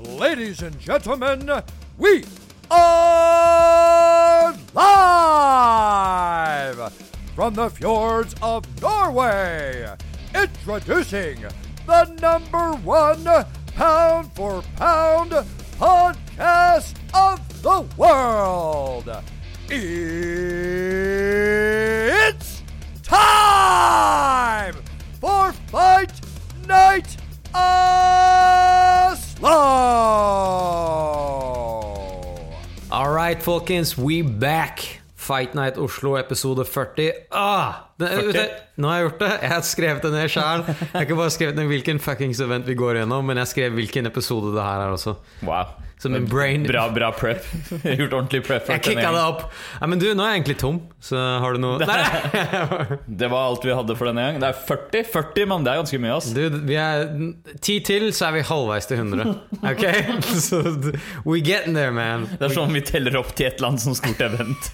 ladies and gentlemen, we are live from the fjords of Norway. Introducing the number one pound for pound podcast of the world. It's time for Fight Night Oslo! All right, folkens, we back. Fight Night Oslo, episode 40. Ah, den, 40? Nå har jeg gjort det. Jeg har skrevet det ned sjæl. Jeg har ikke bare skrevet ned hvilken fuckings event vi går gjennom, men jeg skrev hvilken episode det her er også. Wow. Så min brain Bra, bra prep. Gjort ordentlig prep. Jeg kicka det opp. Nei, men du, nå er jeg egentlig tom, så har du noe Nei! Det var alt vi hadde for denne gang. Det er 40, 40 mann, det er ganske mye. ass Du, vi er ti til, så er vi halvveis til 100. Ok? Så we getting there, man. Det er sånn vi teller opp til et eller annet Som stort event.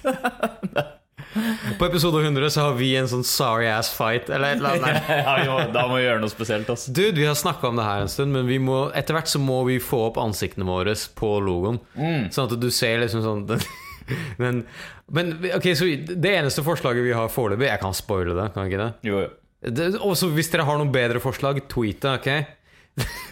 På episode 100 så har vi en sånn sorry ass fight, eller et eller annet. ja, må, da må vi gjøre noe spesielt. ass Dude, vi har snakka om det her en stund, men vi må, etter hvert så må vi få opp ansiktene våre på logoen. Sånn at du ser liksom sånn men, men ok, så det eneste forslaget vi har foreløpig Jeg kan spoile det, kan jeg ikke det? Jo, jo. det også hvis dere har noen bedre forslag, tweet det, ok?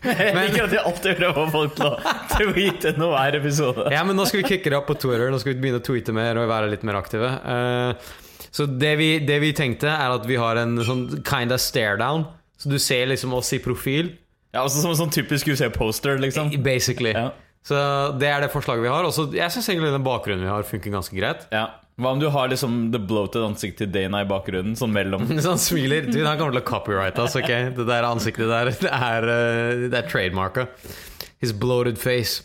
Jeg liker at jeg alltid prøver å få folk til å tweete noe hver episode. Ja, men nå skal vi kicke det opp på Twitter. Nå skal vi begynne å tweete mer og være litt mer aktive. Eh, så det vi, det vi tenkte, er at vi har en sånn kind of stare down. Så du ser liksom oss i profil. Ja, altså Som en sånn typisk UC-poster, liksom. Basically. Ja. Så det er det forslaget vi har. Og så jeg syns egentlig den bakgrunnen vi har, funker ganske greit. Ja. Hva om du har liksom the bloated ansiktet til Dana i bakgrunnen, sånn mellom Så han smiler. Du, han kommer til å copyrighte oss, ok? Det der ansiktet der, det er, uh, det er trademarka. His bloated face.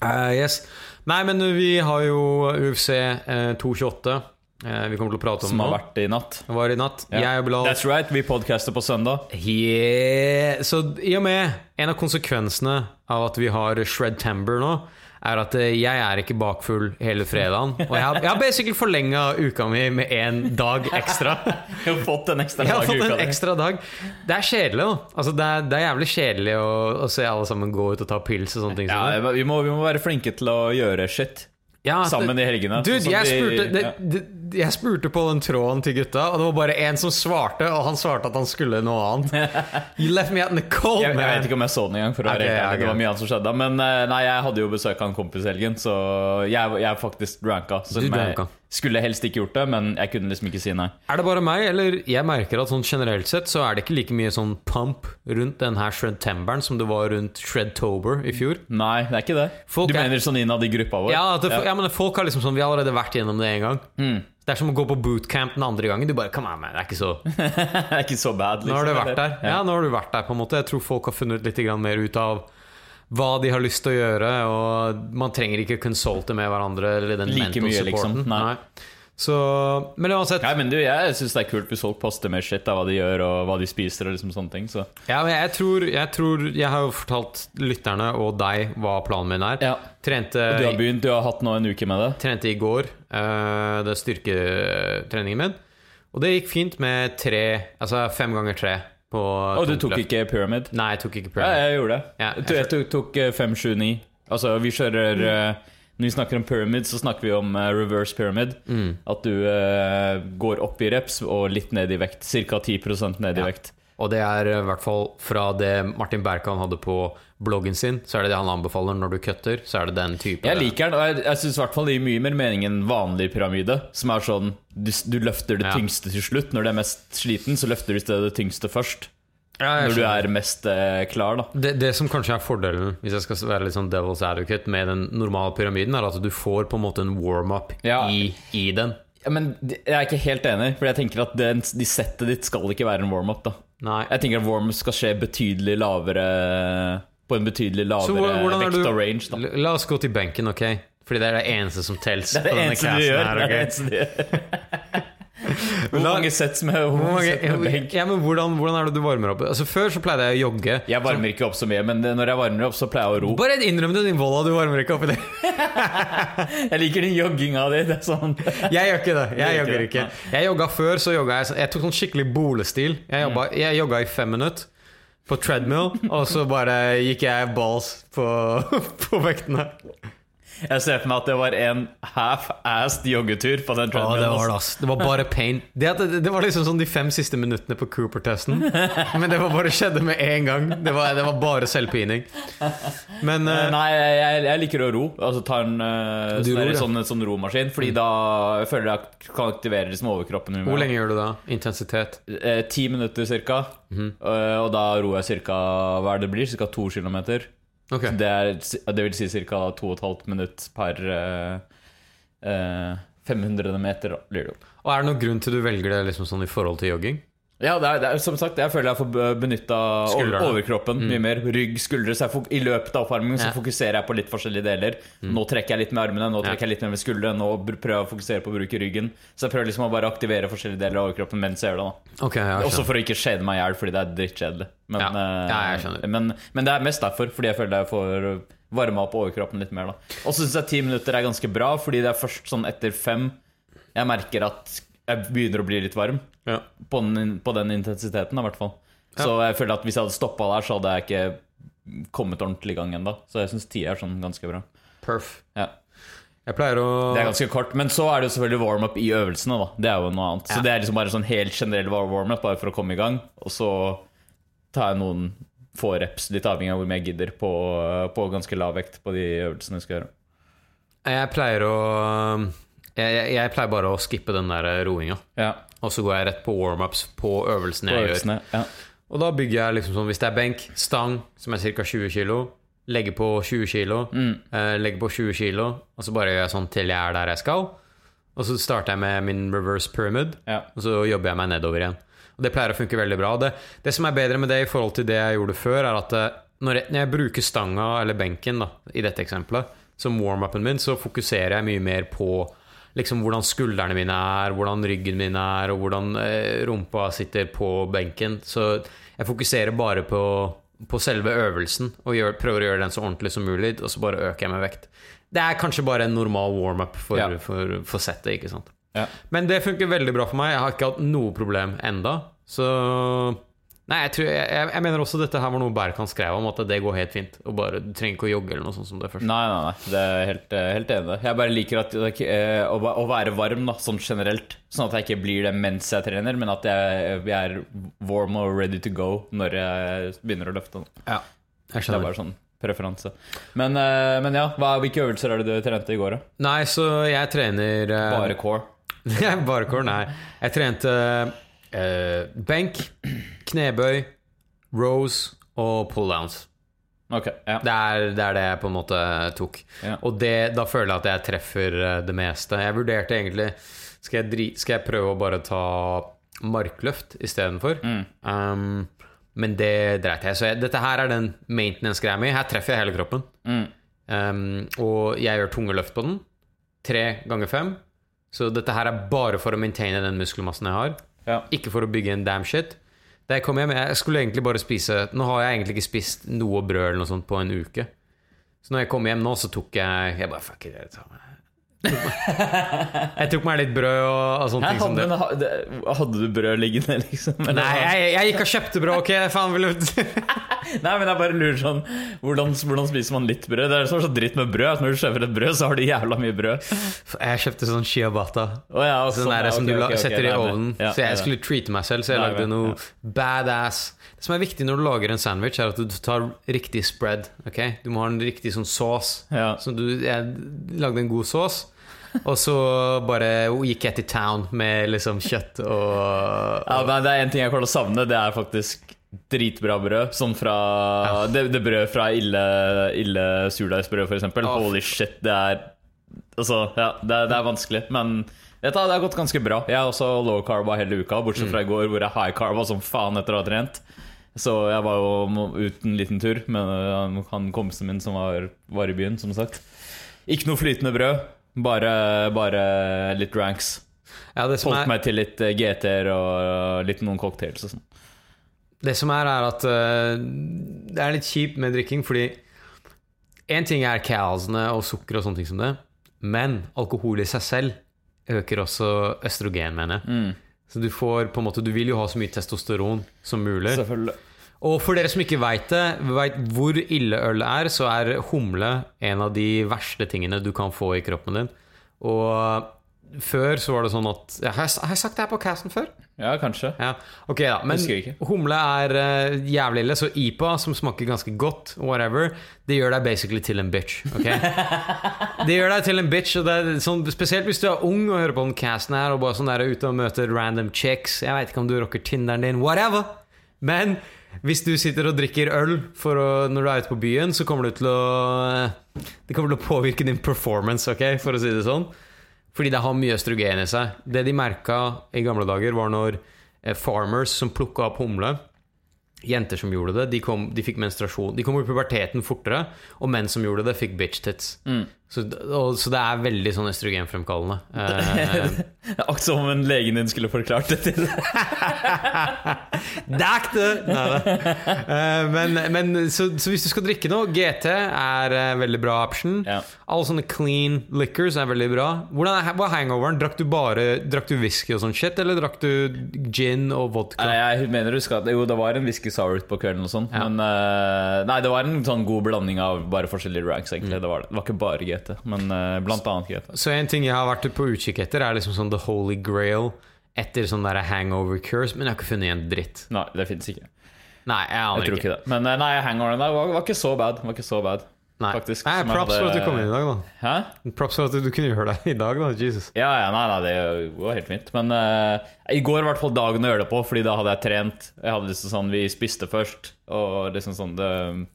Uh, yes. Nei, men vi har jo UFC uh, 228. eh, vi kommer til å prate om som har vært i natt? Var i natt. Yeah. That's right, vi podcaster på søndag. Yeah. Så i og med en av konsekvensene av at vi har Shred Tamber nå, er at eh, jeg er ikke bakfull hele fredagen. Og jeg har, jeg har basically forlenga uka mi med én dag ekstra. Du har fått en ekstra Jeg har dag fått en ekstra dag. Det er kjedelig, da. Altså, det, er, det er jævlig kjedelig å, å se alle sammen gå ut og ta pils og sånne ting. Ja, vi må, vi må være flinke til å gjøre shit. Ja, sammen i helgene, Dude, sånn jeg spurte, det, det, jeg spurte på den tråden til gutta, og det var bare én som svarte, og han svarte at han skulle noe annet. You left me out in the cold, Jeg, jeg vet ikke om jeg så den engang, for å være Ok, ærlig. Det var mye annet som skjedde. Men eh, nei, jeg hadde jo besøk av en kompis i helgen, så jeg, jeg faktisk dranka. Så Du jeg dranka. skulle helst ikke gjort det, men jeg kunne liksom ikke si nei. Er det bare meg, eller jeg merker at sånn generelt sett så er det ikke like mye sånn pump rundt den her Shredtemberen som det var rundt Shredtober i fjor? Nei, det er ikke det. Folk du er- mener sånn innad i gruppa vår? Ja, det, ja. men folk har liksom sånn Vi har allerede vært gjennom det en gang. Mm. Det er som å gå på bootcamp den andre gangen. Du bare Come on, man. Det er ikke så det er ikke så bad, liksom. Nå har du vært der. Ja, nå har du vært der, på en måte. Jeg tror folk har funnet litt mer ut av hva de har lyst til å gjøre, og man trenger ikke consulte med hverandre eller den Like mental mye, liksom. Nei. Nei. Så Men uansett Nei, men du, Jeg syns det er kult hvis folk poster mer shit av hva de gjør, og hva de spiser, og liksom sånne ting. Så. Ja, men jeg tror, jeg tror Jeg har jo fortalt lytterne og deg hva planen min er. Ja. Trente, Du har begynt, du har hatt nå en uke med det? trente i går. eh, det er styrketreningen min. Og det gikk fint med tre Altså fem ganger tre på Og du tok løft. ikke pyramid? Nei, jeg tok ikke Ja, pyramid. jeg gjorde det. Ja, jeg jeg tok, tok eh, 5-7-9. Altså, vi kjører eh, Når vi snakker om pyramid, så snakker vi om eh, reverse pyramid. Mm. At du uh, går opp i reps og litt ned i vekt. Ca. 10% ned i Ja. vekt. Og det er i hvert fall fra det Martin Berkan hadde på bloggen sin, så er det det han anbefaler når du kutter. Så er det den type Jeg liker den, og jeg, jeg syns det gir mye mer mening enn vanlig pyramide. Som er sånn du, du løfter det Ja. tyngste til slutt. Når du er mest sliten, så løfter du i det tyngste først. Ja, Når du er mest eh, klar, da. det, det som kanskje er fordelen, hvis jeg skal være litt sånn devil's advocate med den normale pyramiden, er at du får på en måte en warm-up Ja. i, i den. Ja, men jeg er ikke helt enig, for jeg tenker at den, de settet ditt skal ikke være en warm-up. da Nei. Jeg tenker at warm-up skal skje betydelig lavere På en betydelig lavere er vekt og range. da La- oss gå til benken, ok? Fordi det er det eneste som tels. Det er det eneste du gjør. her, det er det eneste du gjør. Hvor mange sets med, hvor mange med ja, men hvordan, hvordan er det du varmer opp? Altså Før så pleide jeg å jogge. Jeg varmer ikke opp så mye, men når jeg varmer opp, så pleier jeg å ro. Bare innrøm det, din volla, du varmer ikke opp i det. Jeg liker den jogginga di. Sånn Jeg gjør ikke det. Jeg jogger ikke. Jeg jogga før, så jogga jeg Jeg tok sånn skikkelig bolestil. Jeg, jobba, jeg jogga i fem minutter. på treadmill, og så bare gikk jeg balls på, på vektene. Jeg ser for meg at det var en half-assed joggetur på den Ja, det var det, ass. Det var bare pain. Det, det, det var liksom sånn de fem siste minuttene på Cooper-testen. Men det var bare skjedde med en gang. Det var, det var bare selvpining. Men eh, Nei, jeg, jeg liker å ro. Altså ta en uh, sånn, ror, sånn, sånn romaskin. Fordi da jeg føler jeg at kan aktivere liksom overkroppen. hvor lenge gjør du da? Intensitet? Eh, Ti minutter cirka. Mm Eh, og da ror jeg cirka hva det blir, cirka to kilometer. Ok. Det, er, det vil si cirka to og minutt per uh, uh, 500 meter. Og er det noen grunn til du velger det liksom sånn i forhold til jogging? Ja, det er, det er, som sagt, jeg føler jeg får benytta overkroppen overkroppen mye mer. Rygg, skuldre. Så jeg I løpet av oppvarmingen så fokuserer jeg på litt forskjellige deler. Nå trekker jeg litt med armene, nå trekker jeg litt mer med skuldrene. Nå prøver jeg å fokusere på å bruke ryggen. Så jeg prøver liksom å bare aktivere forskjellige deler av overkroppen mens jeg gjør det. da okay, jeg Også for å ikke skjede meg i hjel, fordi det er drittkjedelig. Men, Ja. eh, Ja, jeg men, men det er mest derfor, fordi jeg føler jeg får varma opp overkroppen litt mer. da Og så syns jeg ti minutter er ganske bra, fordi det er først sånn etter fem jeg merker at jeg begynner å bli litt varm. Ja. På den, på den intensiteten, i hvert fall. Så jeg føler at hvis jeg hadde stoppa der, så hadde jeg ikke kommet ordentlig i gang ennå. Så jeg syns ti er sånn ganske bra. Perf. Ja. Jeg pleier å Det er ganske kort. Men så er det jo selvfølgelig warm-up i øvelsene, da. Det er jo noe annet. Så det er liksom bare sånn helt generell warm-up, bare for å komme i gang. Og så tar jeg noen få reps, litt avhengig av hvor mye jeg gidder, på, på ganske lav vekt på de øvelsene jeg skal gjøre. Jeg pleier å jeg, jeg, jeg pleier bare å skippe den der roinga. Ja, Og så går jeg rett på warm-ups på øvelsene på jeg gjør. Ja. Og da bygger jeg liksom sånn Hvis det er benk, stang, som er ca. 20 kg, legger på 20 kg, Mm. eh, legger på 20 kg, og så bare gjør jeg sånn til jeg er der jeg skal. Og så starter jeg med min reverse pyramid, Ja. og så jobber jeg meg nedover igjen. Og det pleier å funke veldig bra. Det, det som er bedre med det i forhold til det jeg gjorde før, er at eh, når jeg, når jeg bruker stanga eller benken, da, i dette eksempelet, som warm-upen min, så fokuserer jeg mye mer på liksom hvordan skuldrene mine er, hvordan ryggen min er, og hvordan eh, rumpa sitter på benken. Så jeg fokuserer bare på, på selve øvelsen og gjør, prøver å gjøre den så ordentlig som mulig, og så bare øker jeg med vekt. Det er kanskje bare en normal warm-up for, Ja. for, for settet, ikke sant. Ja. Men det funker veldig bra for meg. Jeg har ikke hatt noe problem enda. Så Nei, jeg, tror, jeg, jeg mener også dette her var noe Berkan skrev om, at det går helt fint. Og bare, Du trenger ikke å jogge eller noe sånt som det først. Nei, nei, nei. Det er helt, eh, helt enig. Jeg bare liker at, eh, å, å være varm da, sånn generelt. Sånn at jeg ikke blir det mens jeg trener, men at jeg, jeg er warm og ready to go når jeg begynner å løfte. Ja, jeg skjønner. Det er bare sånn preferanse. Men, eh, men ja, hva, hvilke øvelser er det du trente i går, da? Nei, så jeg trener eh, Bare core? Bare core, nei. Jeg trente eh, benk, knebøy, rose og pulldowns. Okay, ja. Det er, det er det jeg på en måte tok. Ja. Og det, da føler jeg at jeg treffer eh, det meste. Jeg vurderte egentlig Skal jeg, dri, skal jeg prøve å bare ta markløft istedenfor? Mm. Um, men det dreit jeg. Så jeg, dette her er den maintenance-greia mi. Her treffer jeg hele kroppen. Mm. Um, og jeg gjør tunge løft på den. Tre ganger fem. Så dette her er bare for å maintaine den muskelmassen jeg har. Ja. Ikke for å bygge en damn shit. Da jeg kom hjem, jeg skulle egentlig bare spise Nå har jeg egentlig ikke spist noe brød eller noe sånt på en uke. Så når jeg kom hjem nå, så tok jeg Jeg bare fuck it. Jeg, tar meg- jeg tok meg litt brød og, og sånne Hæ, ting som hadde, men, det- hadde du brød liggende, liksom? Eller Nei, jeg, jeg gikk og kjøpte brød, ok? Faen, vil du Nei, men jeg bare lurer sånn hvordan, hvordan spiser man litt brød? Det er sånn så dritt med brød. At når du kjøper et brød, så har du jævla mye brød. Jeg kjøpte sånn shiabata. Oh, ja, Sånn som ok, du okay, ok, ok, setter okay, i ovnen. Ja, så jeg ja, skulle treate meg selv, så jeg lagde noe badass. Det som er viktig når du lager en sandwich, er at du tar riktig spread. ok? Du må ha en riktig sånn sauce. Ja. Så du, jeg lagde en god sauce. Og så bare gikk jeg til town med liksom kjøtt og Ja, men Det er en ting jeg kommer til å savne. Det er faktisk dritbra brød. Sånn fra det, det brød fra Ille, ille surdeigsbrød, for eksempel. Holy shit, det er Altså, ja, det, det er vanskelig, men vet du, det har gått ganske bra. Jeg er også low carba hele uka, bortsett fra i går hvor jeg high carba som faen etter å ha trent. Så jeg var jo ute en liten tur med han- han kompisen min som var, var i byen, som sagt. Ikke noe flytende brød, bare, bare litt ranks. Ja, Holdt er, meg til litt eh, GT-er og litt noen cocktails og sånn. det som er, er at uh, det er litt kjipt med drikking, fordi én ting er calsene og sukker og sånne ting som det, men alkohol i seg selv øker også østrogen, mener jeg. Mm. Så du får på en måte Du vil jo ha så mye testosteron som mulig. Selvfølgelig. Og for dere som ikke veit det, veit hvor ille øl er, så er humle en av de verste tingene du kan få i kroppen din. Og før så var det sånn at Har jeg, har jeg sagt det her på casten før? Ja, kanskje. Ja, ok da Men humle er uh, jævlig ille, så IPA, som smaker ganske godt, whatever, det gjør deg basically til en bitch. Okay? det gjør deg til en bitch, sånn, spesielt hvis du er ung og hører på den casten her, og bare sånn der ute og møter random chicks. Jeg veit ikke om du rocker Tinderen din, whatever. Men hvis du sitter og drikker øl å, når du er ute på byen, så kommer du til å Det kommer til å påvirke din performance, ok, for å si det sånn. Fordi det har mye østrogen i seg. Det de merka i gamle dager, var når eh, farmers som plukka opp humle Jenter som gjorde det, de, kom, de fikk menstruasjon. De kom i puberteten fortere, og menn som gjorde det, fikk bitch tits. Så, og, så det er veldig sånn østrogenfremkallende. Uh, Akkurat som om en legen din skulle forklart det til deg. Neida. Eh, men men så, så hvis du skal drikke noe, GT er uh, veldig bra option. Ja. Alle sånne clean liquors er veldig bra. Hvordan er, hva er hangoveren? Drakk du bare Drakk du whisky og sånn shit, eller drakk du gin og vodka? Nei, jeg mener du skal Jo, det var en whisky sour på kvelden og sånn, Ja. men Nei, det var en sånn god blanding av bare forskjellige ranks, Mm. egentlig. Det, var det. det var ikke bare GT, men uh, blant annet GT. Så en ting jeg har vært på utkikk etter, er liksom sånn the holy grail etter sånn der hangover cures, men jeg har ikke funnet igjen dritt. Nei, det fins ikke. Nei, jeg Jeg aner tror ikke. ikke det. Men eh, nei, hangoveren der var, var ikke så bad. Var ikke så bad. Nei. Faktisk, Nei, props hadde- for at du kom inn i dag, da. Hæ? Props for at du kunne gjøre det i dag, da. Jesus. Ja, ja, nei, nei, det var helt fint. Men uh, i går var i hvert fall dagen å gjøre det på, Fordi da hadde jeg trent. Jeg hadde liksom sånn, Vi spiste først, og liksom sånn det,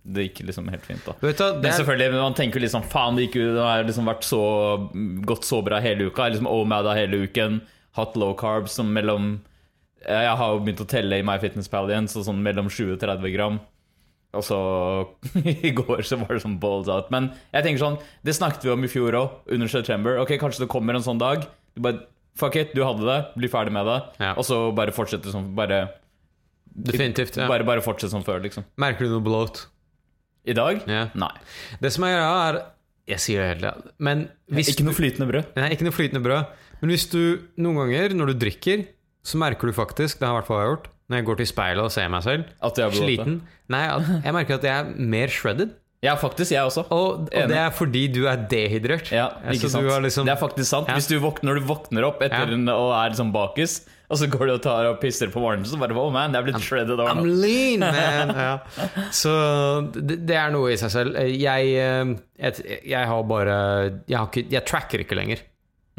det gikk liksom helt fint. da Vet du, det Men selvfølgelig, man tenker liksom Faen, det gikk jo Det har liksom vært så gått så bra hele uka. Jeg liksom omada hele uken. Hatt low carbs som mellom Jeg har jo begynt å telle i MyFitnessPal igjen, så sånn mellom 20 og 30 gram. Og så i går så var det sånn balls out. Men jeg tenker sånn Det snakket vi om i fjor òg, under September. Ok, kanskje det kommer en sånn dag. Du bare Fuck it, du hadde det. Bli ferdig med det. Ja. Og så bare fortsette som Bare, definitivt. Ja. bare, bare fortsette som før, liksom. Merker du noe bloat? I dag? Ja. Nei. Det som er greia, er Jeg sier det helt tida, men hvis Ikke noe flytende brød. Nei, ikke noe flytende brød. Men hvis du noen ganger, når du drikker, så merker du faktisk Det har i hvert fall jeg gjort. Når jeg går til speilet og ser meg selv sliten Nei, jeg merker at jeg er mer shredded. Ja, faktisk. Jeg også. Og, og det er fordi du er dehydrert. Ja, ikke sant? liksom- Det er faktisk sant. Ja. Hvis du våkner, når du våkner opp etter Ja. en, og er liksom bakis, og så går du og tar og pisser på morgenen, så bare Oh man, jeg er blitt shredded over I'm lean, man! Ja. Så det, det er noe i seg selv. Jeg, eh, jeg, jeg har bare jeg, har ikke, jeg tracker ikke lenger.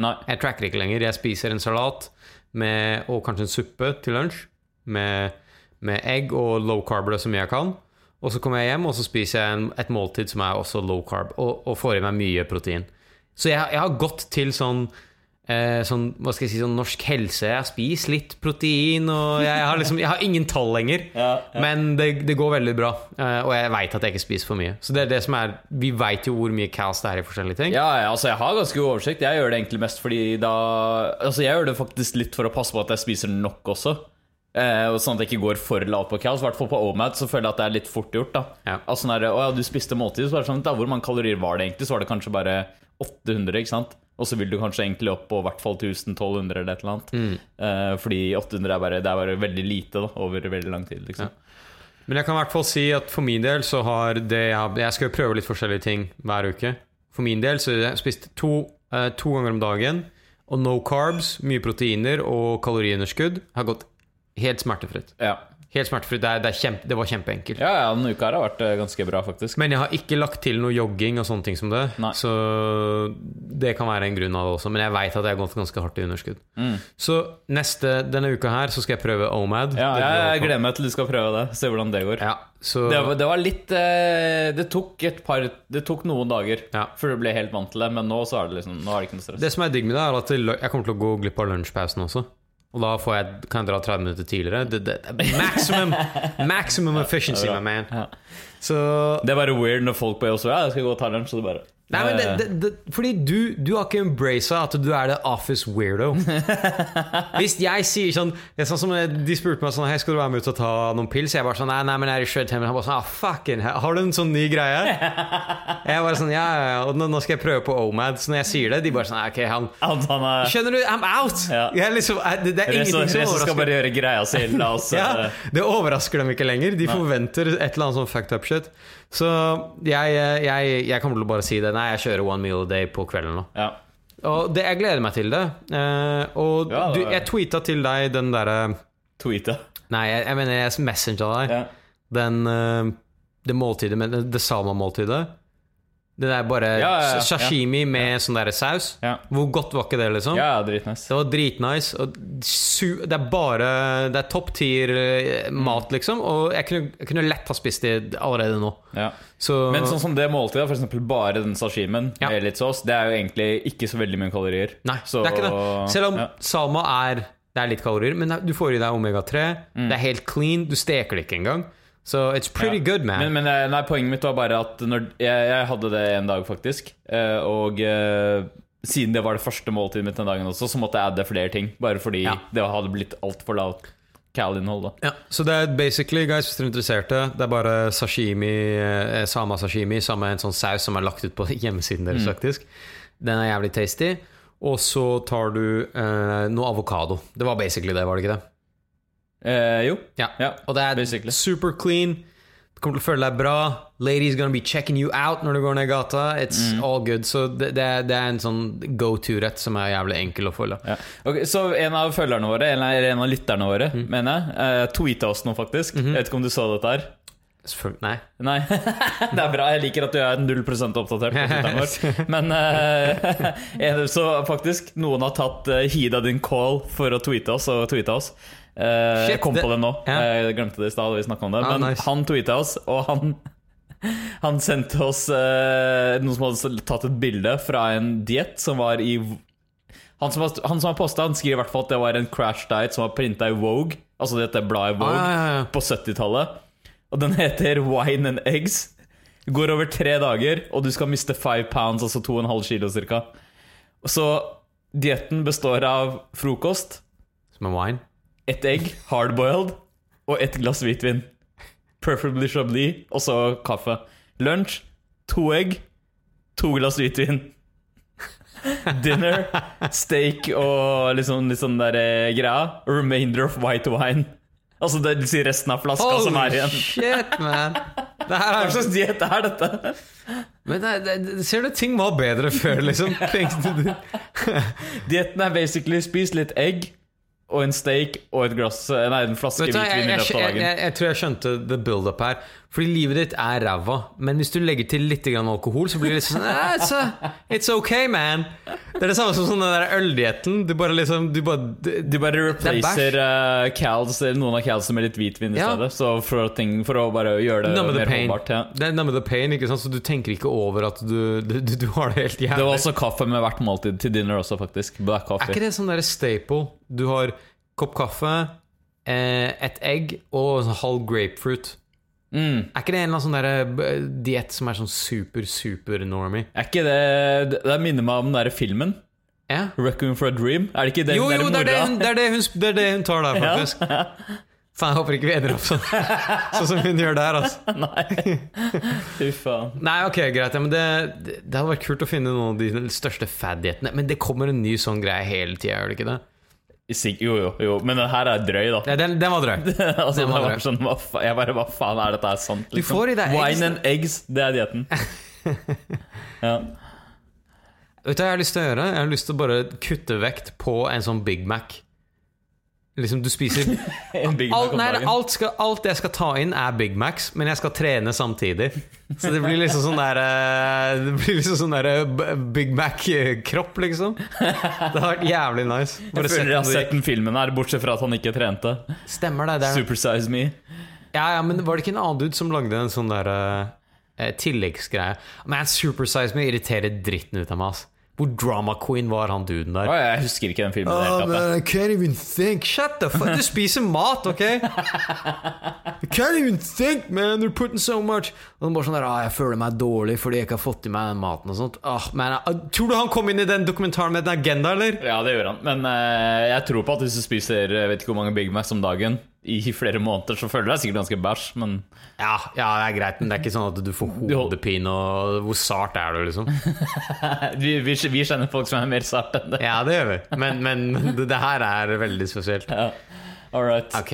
Nei. Jeg tracker ikke lenger. Jeg spiser en salat med, og kanskje en suppe til lunsj med, med egg og low carb så mye jeg kan. Og så kommer jeg hjem og så spiser jeg en, et måltid som er også low carb, og, og får i meg mye protein. Så jeg, jeg har gått til sånn eh, sånn, hva skal jeg si, sånn norsk helse. Jeg har spist litt protein, og jeg har liksom Jeg har ingen tall lenger. Ja, Men det, det går veldig bra, eh, og jeg veit at jeg ikke spiser for mye. Så det er det som er Vi veit jo hvor mye kaos det er i forskjellige ting. Ja, ja, altså jeg har ganske god oversikt. Jeg gjør det egentlig mest fordi da Altså jeg gjør det faktisk litt for å passe på at jeg spiser nok også. Eh, sånn at jeg ikke går for lavt på kaos. I hvert fall på OMAD så føler jeg at det er litt fort gjort. da Ja. Altså når, Å ja, du spiste måltid, så var det sånn da, Hvor mange kalorier var det egentlig? Så var det kanskje bare 800, ikke sant? Og så vil du kanskje egentlig opp på i hvert fall 1000-1200 eller et eller annet. Mm. Eh, fordi 800 er bare, det er bare veldig lite da over veldig lang tid. liksom Men jeg kan i hvert fall si at for min del så har det Jeg, jeg skal jo prøve litt forskjellige ting hver uke. For min del så har jeg spist to, eh, to ganger om dagen. Og no carbs, mye proteiner og kaloriunderskudd har gått helt smertefritt. Ja. Helt smertefritt. Det, er, det, er kjempe, det var kjempeenkelt. ja, ja, denne uka her har vært eh, ganske bra, faktisk. Men jeg har ikke lagt til noe jogging og sånne ting som det. Nei. Så det kan være en grunn av det også. Men jeg veit at jeg har gått ganske hardt i underskudd. Så neste, denne uka her så skal jeg prøve OMAD. Mm. Ja, jeg, jeg gleder meg til du skal prøve det. Se hvordan det går. Ja, så Det, var- det var litt eh, Det tok par Det tok noen dager Ja. før du ble helt vant til det, men nå så er det liksom Nå er det ikke noe stress. Det som er digg med det, er at jeg kommer til å gå glipp av lunsjpausen også. Og da får jeg, kan jeg dra 30 minutter tidligere. Det, det, det maximum, maximum efficiency, my man. Så Det er bare weird når folk på EOS så Ja, jeg skal gå og ta lunsj, og du bare Nei, men det, Eh, det, det, fordi du, du har ikke embracet at du er the office weirdo. Hvis jeg sier sånn det er sånn som De spurte meg sånn Hei, skal du være med ut og ta noen pils? Jeg bare sånn Nei, nei, men jeg er i Shredham. Han bare sånn ah, fucking. Har du en sånn ny greie? Jeg bare sånn Ja, ja, ja. Og nå, nå skal jeg prøve på OMAD. Så når jeg sier det, de bare sånn «Ah, Ok, han han, han er Skjønner du? I'm out! Ja. Jeg liksom, det, det er ingenting som Reso skal overrasker bare gjøre greia si. La oss ja, eh, Det overrasker dem ikke lenger. De forventer et eller annet sånn fucked up shit. Så jeg, jeg, jeg kommer til å bare si det. Nei, jeg kjører one meal a day på kvelden nå. ja. Og det, jeg gleder meg til det. Eh, og Ja, du, jeg tweeta til deg den derre Tweeta? Nei, jeg, jeg mener jeg messenger deg. Ja. Den eh, Det måltidet med Det Sama-måltidet. Det der bare Ja, ja, sashimi med sånn der saus. Hvor godt var ikke det, liksom? ja, dritnice. Det var dritnice. Det er bare Det er topp tier eh, mat, liksom. Og jeg kunne, jeg kunne lett ha spist det allerede nå. Ja. Så Men sånn som det måltidet, eksempel bare den sashimen med litt sås, det er jo egentlig ikke så veldig mye kalorier. Nei, Så- det er ikke det. Selv om salma er Det er litt kalorier, men du får i deg omega-3. Mm. Det er helt clean. Du steker det ikke engang. Så it's pretty Ja. good, man. Men, men eh, nei, poenget mitt var bare at når, jeg, jeg hadde det en dag, faktisk. eh, Og uh, siden det var det første måltidet mitt den dagen også, så måtte jeg adde flere ting. Bare fordi Ja. det hadde blitt altfor lavt cal-innhold. ja, så det er basically, guys, hvis dere er interesserte, det er bare sashimi, eh, sama sashimi sammen med en sånn saus som er lagt ut på hjemmesiden Mm. deres, faktisk. Den er jævlig tasty. Og så tar du eh, noe avokado. Det var basically det, var det ikke det? Eh, jo. Ja. Ja, Og det er basically. super clean. Du kommer til å føle deg bra. Ladies gonna be checking you out når du går ned gata. It's Mm. all good. Så det, det, er, det er en sånn go to-rett som er jævlig enkel å følge. Ja. Okay, så en av følgerne våre, eller en av lytterne våre, Mm. mener jeg, uh, tweeta oss nå, faktisk. Mhm. Jeg vet ikke om du så dette her? Nei. Nei. det er bra. Jeg liker at du er 0 oppdatert på. Men eh, så faktisk, noen har tatt uh, heed din call for å tweete oss og tweete oss. Eh, Shit, jeg kom det- på det nå. ja. Jeg glemte det i stad. da Vi snakket om det Ah, Men nice. han tweeta oss, og han Han sendte oss uh, noen som hadde tatt et bilde fra en diett som var i Han som har, han som har posta, han skriver i hvert fall at det var en crash diet som var printa i Vogue. Altså dette bladet Vogue Ah, ja, ja, på 70-tallet. Og den heter Wine and Eggs. Går over tre dager, og du skal miste five pounds, altså 2,5 kilo cirka. Så dietten består av frokost, Som en wine. Ett egg, hardboiled, og ett glass hvitvin. Preferably chablis, og så kaffe. Lunsj, to egg, to glass hvitvin. Dinner, steak og liksom litt sånn der eh, greia. Remainder of white wine. Altså det vil si resten av flaska som er igjen. shit, man! Det her Hva er slags diett er dette? Men det, det, det, ser du, ting var bedre før, liksom. Tenkte du Dietten er basically spis litt egg og en steak og et glass Nei, en flaske hvitvin i løpet av jeg, jeg, jeg tror jeg skjønte the build-up her. Fordi livet ditt er ræva. Men hvis du legger til litt grann alkohol, så blir det litt sånn "Ah, it's, a, it's okay, man. Det er det samme som sånn den der øldietten. Du bare liksom Du bare Du bare er replacer uh, cals, noen av calsene med litt hvitvin i Ja. stedet. Så for, ting, for å bare gjøre det mer håndbart holdbart. Ja. Det er numb the pain, ikke sant? Så du tenker ikke over at du, du, du, du har det helt jævlig. Det var også kaffe med hvert måltid til dinner også, faktisk. Black Er ikke det sånn der staple? Du har kopp kaffe, eh, et egg og en sånn halv grapefruit. Mm. Er ikke det en eller annen sånn der, eh, diett som er sånn super, super normie? Er ikke det Det minner meg om den der filmen. Ja. Requiem for a Dream. Er det ikke den Jo, der jo, det er det, det, er det, hun, det er det hun tar der, Ja. faktisk. Faen, jeg håper ikke vi ender opp sånn, sånn som hun gjør der. Altså. Nei. Fy faen. Nei, ok, greit. Ja, men det, det, det hadde vært kult å finne noen av de største fad-diettene. Men det kommer en ny sånn greie hele tida, gjør det ikke det? Jo, jo, jo. Men den her er drøy, da. Ja, den, den var drøy. altså, Den var var drøy. sånn, hva fa jeg bare Hva faen er dette her sant? liksom? Du får i deg eggs, Wine and eggs, det er dietten. ja. Vet du hva jeg har lyst til å gjøre? Jeg har lyst til å bare kutte vekt på en sånn Big Mac. Liksom, du spiser En Big Mac alt, om nei, dagen. alt, skal, alt jeg skal ta inn, er Big Macs, men jeg skal trene samtidig. Så det blir liksom sånn der eh, Det blir liksom sånn der eh, Big Mac-kropp, liksom. Det har vært jævlig nice. Jeg føler jeg har sett den filmen her, bortsett fra at han ikke trente. Stemmer det. det er, Supersize me. ja, ja, men var det ikke en annen dude som lagde en sånn der uh, tilleggsgreie? Man, Supersize Me irriterer dritten ut av meg, ass. Hvor drama queen var han duden der? Oh, jeg husker ikke den filmen. Oh, jeg. man, I can't even think. Shut the fuck. Du spiser mat, ok? I can't even think, man. They're putting so much. Og han bare sånn der, ah, Jeg føler meg dårlig fordi jeg ikke har fått i meg den maten. og sånt ah, man, ah, Tror du han kom inn i den dokumentaren med en agenda, eller? Ja, det gjør han. Men uh, jeg tror på at hvis du spiser jeg vet ikke hvor mange Big Macs om dagen i flere måneder, så føler du deg sikkert ganske bæsj, men Ja, ja, det er greit, men det er ikke sånn at du får hodepine og Hvor sart er du, liksom? vi, vi, vi kjenner folk som er mer sart enn det. Ja, det gjør vi. Men, men det, det her er veldig spesielt. Ja. All right. Ok.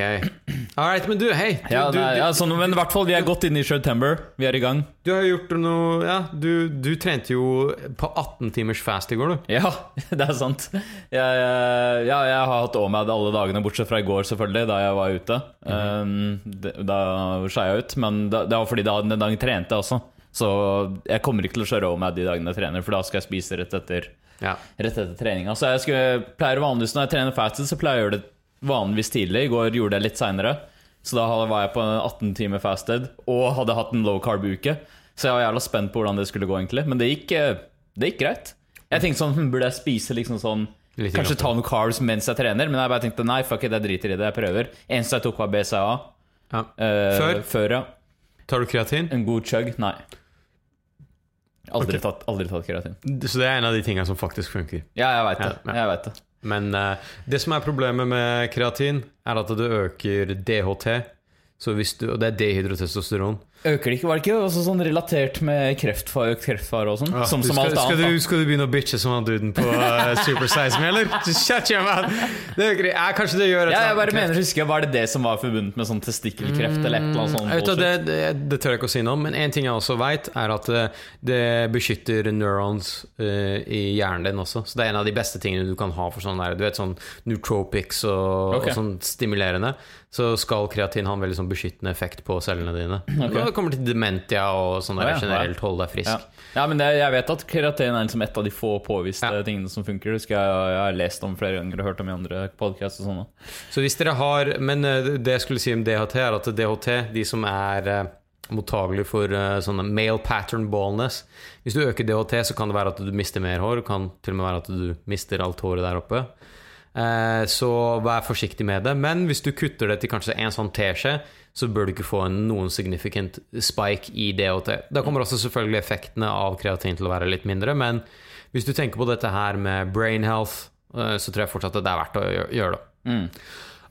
All right, men du, hei. Du, Ja, du, nei, du, sånn, men i hvert fall, vi er godt inne i September. Vi er i gang. du har gjort noe Ja, du, du trente jo på 18 timers fast i går, du. Ja, det er sant. Jeg, jeg- ja, jeg har hatt OMAD alle dagene, bortsett fra i går, selvfølgelig, da jeg var ute. um, det- da skei jeg ut, men da, det var fordi da, den dagen trente jeg også. Så jeg kommer ikke til å kjøre OMAD de dagene jeg trener, for da skal jeg spise rett etter, Ja. rett etter treninga. Så jeg skulle, pleier vanligvis når jeg trener fast, så pleier jeg å gjøre det vanligvis tidlig. I går gjorde jeg litt seinere. Så da var jeg på 18 timer fasted og hadde hatt en low carb-uke. Så jeg var jævla spent på hvordan det skulle gå, egentlig. Men det gikk, eh, det gikk greit. Jeg tenkte sånn, burde jeg spise liksom sånn Litt Kanskje ta noen carbs mens jeg trener, men jeg bare tenkte nei, fuck it, jeg driter i det, jeg prøver. Eneste jeg tok, var BCA. ja. Uh, Før? Før, ja. Tar du kreatin? En god chug? Nei. Aldri, okay. tatt, aldri tatt kreatin. Så det er en av de tingene som faktisk funker. Ja, jeg veit det. Ja, ja. Jeg vet det. Men uh, det som er problemet med kreatin, er at det øker DHT. Så hvis du, og det er dehydrotestosteron. Øker det ikke? Var det ikke også sånn relatert med kreftfare, kreftfare og sånn? Ja, som, som skal, alt skal, du, skal du begynne å bitche som han duden på uh, Super Size Me, eller? Shut your mouth! Det er greit. Ja, kanskje det gjør et Ja, jeg bare mener, husker jeg, Var det det som var forbundet med sånn testikkelkreft eller et eller annet sånt? Jeg vet, det, det, det tør jeg ikke å si noe om, men en ting jeg også vet, er at det, det beskytter neurons uh, i hjernen din også. Så det er en av de beste tingene du kan ha for sånn der, du vet, sånn nootropics og, okay. og sånn stimulerende. Så skal kreatin ha en veldig sånn beskyttende effekt på cellene dine. Når det kommer til dementia og sånn der Ja, ja. generelt holde deg frisk. Ja, ja men det, jeg vet at kreatin er liksom et av de få påviste Ja. tingene som funker. Husker jeg, jeg har lest om flere ganger og hørt om i andre podcasts og sånn. Så hvis dere har Men eh, det jeg skulle si om DHT, er at DHT, de som er mottagelig mottagelige for uh, sånne male pattern baldness Hvis du øker DHT, så kan det være at du mister mer hår. Det kan til og med være at du mister alt håret der oppe. Eh, Så vær forsiktig med det. Men hvis du kutter det til kanskje en sånn teskje, så bør du ikke få en noen significant spike i DHT. Da kommer også selvfølgelig effektene av kreatin til å være litt mindre, men hvis du tenker på dette her med brain health, eh, så tror jeg fortsatt at det er verdt å gjøre det. Mm.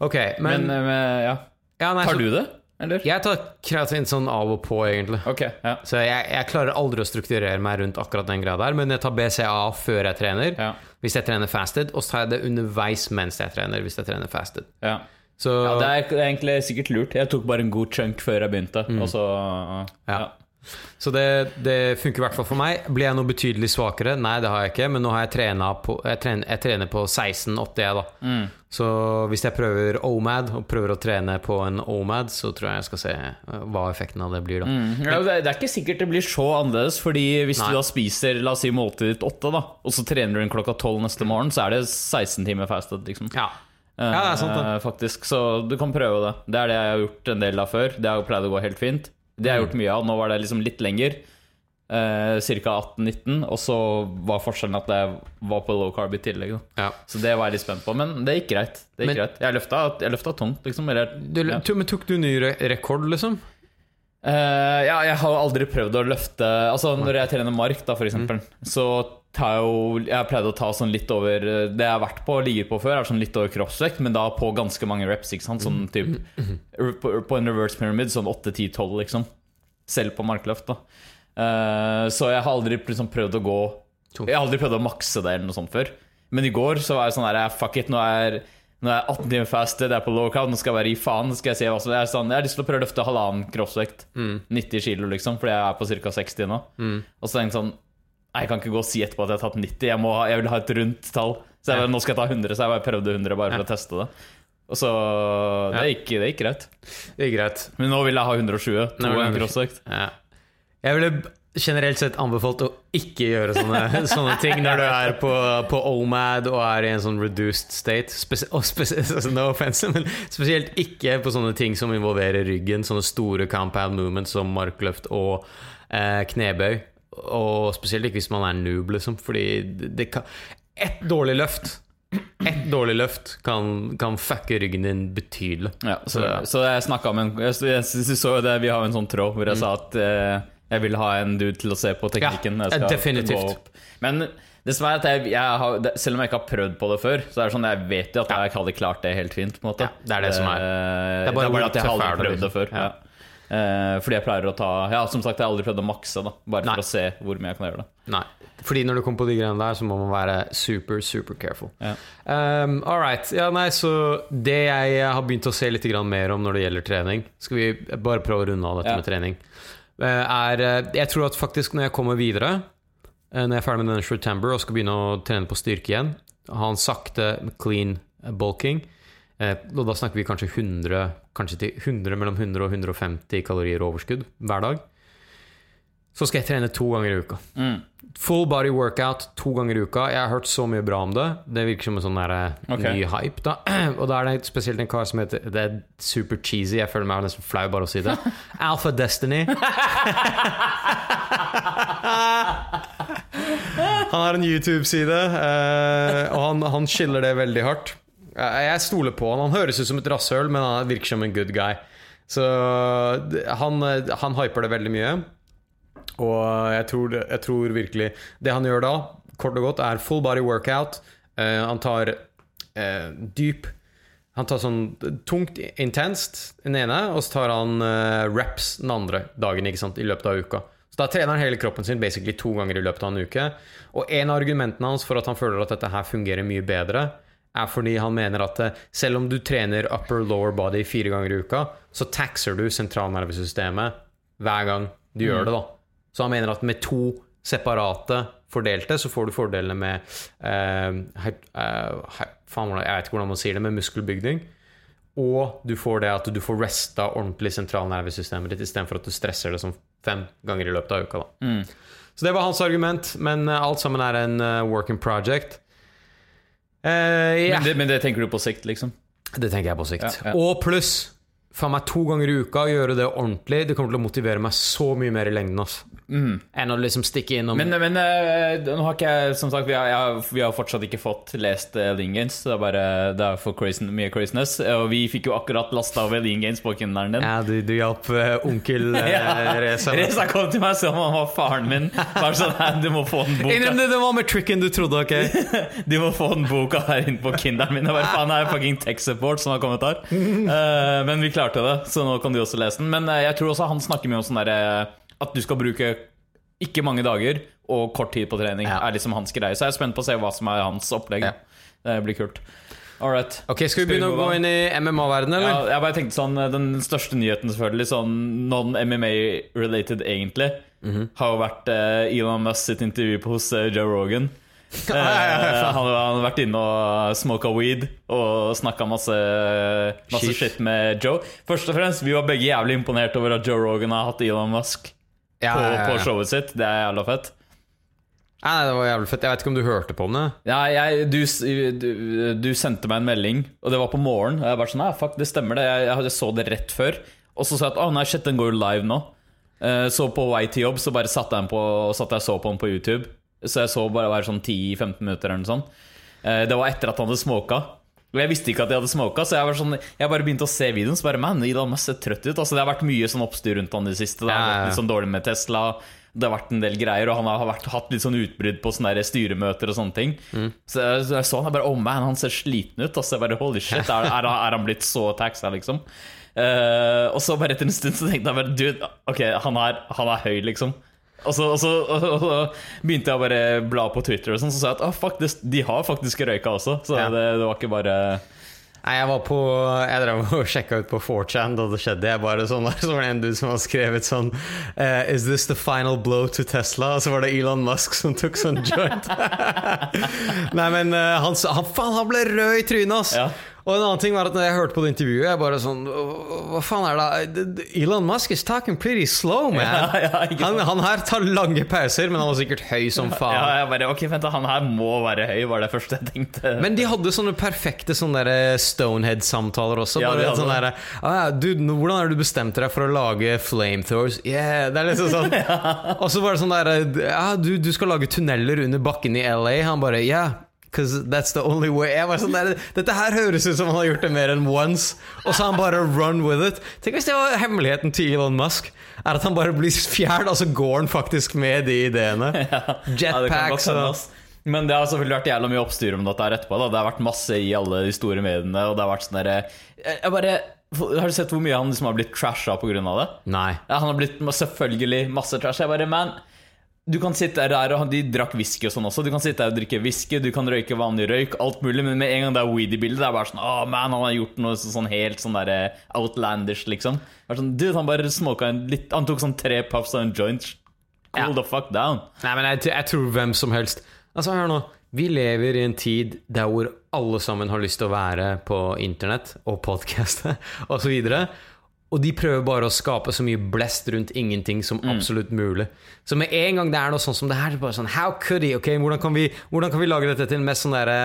Ok, Men, men, eh, ja. ja, nei, Tar du det, eller? Jeg tar kreatin sånn av og på, egentlig. Okay, ja. Så jeg, jeg klarer aldri å strukturere meg rundt akkurat den greia der, men jeg tar BCA før jeg trener, Ja. hvis jeg trener fasted, og så tar jeg det underveis mens jeg trener, hvis jeg trener fasted. ja. Så ja det, er, egentlig sikkert lurt. Jeg tok bare en god chunk før jeg begynte, og så ja. Så det, det funker i hvert fall for meg. Blir jeg noe betydelig svakere? Nei, det har jeg ikke, men nå har jeg trena på Jeg trener, jeg trener på 16,80, jeg, da. Mm. Så hvis jeg prøver OMAD, og prøver å trene på en OMAD, så tror jeg jeg skal se eh, hva effekten av det blir, da. Mm. Ja, det, er, ikke sikkert det blir så annerledes, Fordi hvis Nei. du da spiser La oss si måltidet ditt åtte, da og så trener du den klokka tolv neste morgen, så er det 16 timer fasted. liksom Ja. Ja, det er sant, det. Eh, faktisk, Så du kan prøve det. Det er det jeg har gjort en del av før. Det har pleid å gå helt fint. Det har jeg gjort mye av. Nå var det liksom litt lenger. Eh, Ca. 18-19. Og så var forskjellen at jeg var på low carb i tillegg. Ja. Så det var jeg litt spent på. Men det gikk greit. Det gikk Men- greit. Jeg løfta, jeg løfta tungt, liksom. Eller, Du, ja. Men tok du ny re rekord, liksom? Eh, ja, jeg har aldri prøvd å løfte Altså Når jeg trener mark, da, for eksempel, så tar jeg jo Jeg har pleid å ta sånn litt over Det jeg har vært på og ligger på før, er sånn litt over kroppsvekt, men da på ganske mange reps. Ikke sant? Sånn typ på, en reverse pyramid, sånn 8-10-12, liksom. Selv på markløft, da. uh, så jeg har aldri liksom prøvd å gå Jeg har aldri prøvd å makse det eller noe sånt før. Men i går så var jeg sånn der Fuck it, nå er nå er jeg 18 timer fasted, jeg er på low carb, nå skal jeg bare gi faen. Skal jeg si, som jeg, er sånn, jeg har lyst til å prøve å løfte halvannen kroppsvekt. 90 kilo, liksom, fordi jeg er på ca. 60 nå. Og så tenkte jeg sånn jeg kan ikke gå og si etterpå at jeg har tatt 90. Jeg, må, jeg vil ha et rundt tall. Så jeg, nå skal jeg ta 100, så jeg bare prøvde 100 bare for å teste det. Og så Det gikk, det gikk greit. Det gikk greit. Men nå vil jeg ha 120. To ganger. Ja. Jeg ville generelt sett anbefalt å ikke gjøre sånne, sånne ting når du er på, på OMAD og er i en sånn reduced state. Spes og spes altså, no offense, men spesielt ikke på sånne ting som involverer ryggen. Sånne store compound movements som markløft og eh, knebøy. Og spesielt ikke hvis man er noob, liksom. Fordi det, det kan Ett dårlig løft Ett dårlig løft kan, kan fucke ryggen din betydelig. Ja, så, Så- så jeg snakka med en jeg, så det, Vi har en sånn tråd hvor jeg sa at eh, jeg vil ha en dude til å se på teknikken. Ja, definitivt. Men det som er at jeg, jeg har, det- selv om jeg ikke har prøvd på det før, så er det sånn jeg vet jo at jeg hadde klart det helt fint. Ja, det er det som er. Eh, Det er bare at jeg har er aldri prøvd det før. Ja. Eh, fordi jeg pleier å ta Ja, som sagt, jeg har aldri prøvd å makse, da bare Nei. for å se hvor mye jeg kan gjøre det. Nei. Fordi når du kommer på de greiene der, så må man være super, super careful. Ja. Um, all right. Ja, nei, så det jeg har begynt å se litt mer om når det gjelder trening Skal vi bare prøve å runde av dette Ja. med trening? eh, Er eh, Jeg tror at faktisk når jeg kommer videre, eh, når jeg er ferdig med denne September og skal begynne å trene på styrke igjen, ha en sakte clean bulking Og da snakker vi kanskje 100, kanskje til 100 mellom 100 og 150 kalorier overskudd hver dag. Så skal jeg trene to ganger i uka. Mm. Full body workout to ganger i uka. Jeg har hørt så mye bra om det. Det virker som en sånn der, okay. Ny hype. da Og da er det spesielt en kar som heter Det er super cheesy. Jeg føler meg nesten flau bare å si det. Alpha Destiny. han har en YouTube-side, eh, og han, han skiller det veldig hardt. Jeg stoler på han. Han høres ut som et rasshøl, men han virker som en good guy. Så han, han hyper det veldig mye. Og jeg tror, jeg tror virkelig Det han gjør da, kort og godt, er full body workout. Uh, han tar uh, dyp Han tar sånn tungt intenst den ene, og så tar han uh, reps den andre dagen ikke sant, i løpet av uka. Så da trener han hele kroppen sin basically to ganger i løpet av en uke. Og en av argumentene hans for at han føler at dette her fungerer mye bedre, er fordi han mener at eh, selv om du trener upper lower body fire ganger i uka, så taxer du sentralnervesystemet hver gang du gjør det. da Så han mener at med to separate fordelte, så får du fordelene med eh, eh, faen, Jeg vet ikke hvordan man sier det, med muskelbygning. Og du får det at du får resta ordentlig sentralnervesystemet ditt istedenfor at du stresser det som fem ganger i løpet av uka. Mm. Så det var hans argument, men eh, alt sammen er en uh, working project. Eh, ja. Men, det, men det tenker du på sikt, liksom? Det tenker jeg på sikt. Ja, ja. Og pluss, faen meg to ganger i uka, gjøre det ordentlig. Det kommer til å motivere meg så mye mer i lengden. Altså. Enn å liksom stikke innom Men, men uh, nå har ikke jeg Som sagt, vi har, jeg, har- vi har fortsatt ikke fått lest uh, Lean Games, Det er bare Det er for crazy, mye craziness. Og vi fikk jo akkurat lasta over Lean Games på Kinderen din. Ja, du, du hjalp uh, onkel uh, Ja. Reza. Reza kom til meg som om han var faren min. Bare sånn Du må få den boka Innrøm det, det var med tricken du trodde, ok? Du må få den boka her inne på Kinderen min. Bare, faen, det er fucking tech support som har kommet her. Uh, men vi klarte det, så nå kan du også lese den. Men jeg tror også han snakker mye om sånn derre At du skal bruke ikke mange dager og kort tid på trening. Ja. er liksom hans greie Så jeg er spent på å se hva som er hans opplegg. Ja. Det blir kult. Alright. Ok, Skal vi begynne å gå inn i MMA-verdenen, Ja, jeg bare tenkte sånn Den største nyheten, selvfølgelig, sånn non-MMA-related, egentlig, Mhm. har jo vært eh, Elon Musk sitt intervju på hos eh, Joe Rogan. Eh, han, han har vært inne og smoka weed og snakka masse, masse shit med Joe. Først og fremst, Vi var begge jævlig imponert over at Joe Rogan har hatt Elon Musk Ja, på, på showet sitt. Det er jævla fett. Nei, det var jævlig fett. Jeg vet ikke om du hørte på den? jeg? Ja, jeg, du, du, du sendte meg en melding, og det var på morgenen. Og jeg bare sånn, nei, fuck, det stemmer det. Jeg, jeg så det rett før. Og så sa jeg at å nei, shit, den går jo live nå. Eh, Så på vei til jobb så bare satte jeg, på, satte jeg så på den på YouTube. Så jeg så bare være sånn 10-15 minutter eller noe sånt. Eh, Det var etter at han hadde smoka. Og jeg visste ikke at de hadde smoka, så jeg, var sånn, jeg bare begynte å se videoen. Så bare, man, Elon Musk ser trøtt ut. Altså, det har vært mye sånn oppstyr rundt han i det siste. Det har gått litt sånn dårlig med Tesla. Det har vært en del greier, og han har vært, hatt litt sånn utbrudd på sånne styremøter og sånne ting. Mm. Så jeg, så jeg så han jeg bare Oh man, han ser sliten ut. Altså, jeg bare, Holy shit, er, er, han- er han blitt så taxa, liksom? Uh, og så bare etter en stund så tenkte jeg bare Dude, ok, han er, han er høy, liksom. Og så, og, så, og, så, begynte jeg å bare bla på Twitter, og sånn Så sa jeg at oh, fuck, det, de har faktisk røyka også. Så Ja. det, det var ikke bare Nei, jeg var på Jeg drev og sjekka ut på 4chan da det skjedde. Jeg bare sånn, Så var det en dude som hadde skrevet sånn eh, Is this the final blow to Tesla? Og så var det Elon Musk som tok sånn joint. Nei, men eh, han, sa- han, faen, han ble rød i trynet, ass! Ja. Og en annen ting var at når jeg hørte på det intervjuet, jeg bare sånn Hva faen er det Elon Musk is talking pretty slow, man. Ja, ja, han, han her tar lange pauser, men han var sikkert høy som faen. Ja, jeg bare, ok, vent Han her må være høy, var det første jeg tenkte. Men de hadde sånne perfekte sånne Stonehead-samtaler også. Ja, bare sånn der, ah, dude, Hvordan har du bestemt deg for å lage flamethrowers? Yeah, det er liksom sånn Og så var det sånn der ah, du, du skal lage tunneler under bakken i LA. Han bare yeah. Cause that's the only way jeg var sånn der, Dette her høres ut som han har gjort det mer enn once. Og så har han bare run with it. Tenk hvis det var hemmeligheten til Elon Musk. Er at han bare blir fjern, og så går han faktisk med de ideene. Jetpacks ja. Men det har selvfølgelig vært jævla mye oppstyr om dette her etterpå. Da. Det har vært masse i alle de store mediene, og det har vært sånn bare Har du sett hvor mye han liksom har blitt trasha pga. det? Nei. Ja, han har blitt selvfølgelig masse trash. Jeg bare, man Du kan sitte der og De drakk whisky og sånn også. Du kan sitte der og drikke whisky, du kan røyke vanlig røyk, alt mulig, men med en gang det er weed i bildet, det er bare sånn Å, man, han har gjort noe sånn helt sånn der eh, outlandish, liksom. Sånn, Dude, han bare smoka en litt Han tok sånn tre puffs av en joint. Cool Ja. the fuck down. Nei, men jeg, jeg tror hvem som helst Altså, hør nå. Vi lever i en tid der hvor alle sammen har lyst til å være på internett og podcaste osv. Og de prøver bare å skape så mye blest rundt ingenting som absolutt mulig. Så med en gang det er noe sånn som det her, så bare sånn How could he? Okay, hvordan kan vi, hvordan kan vi lage dette til den mest sånn derre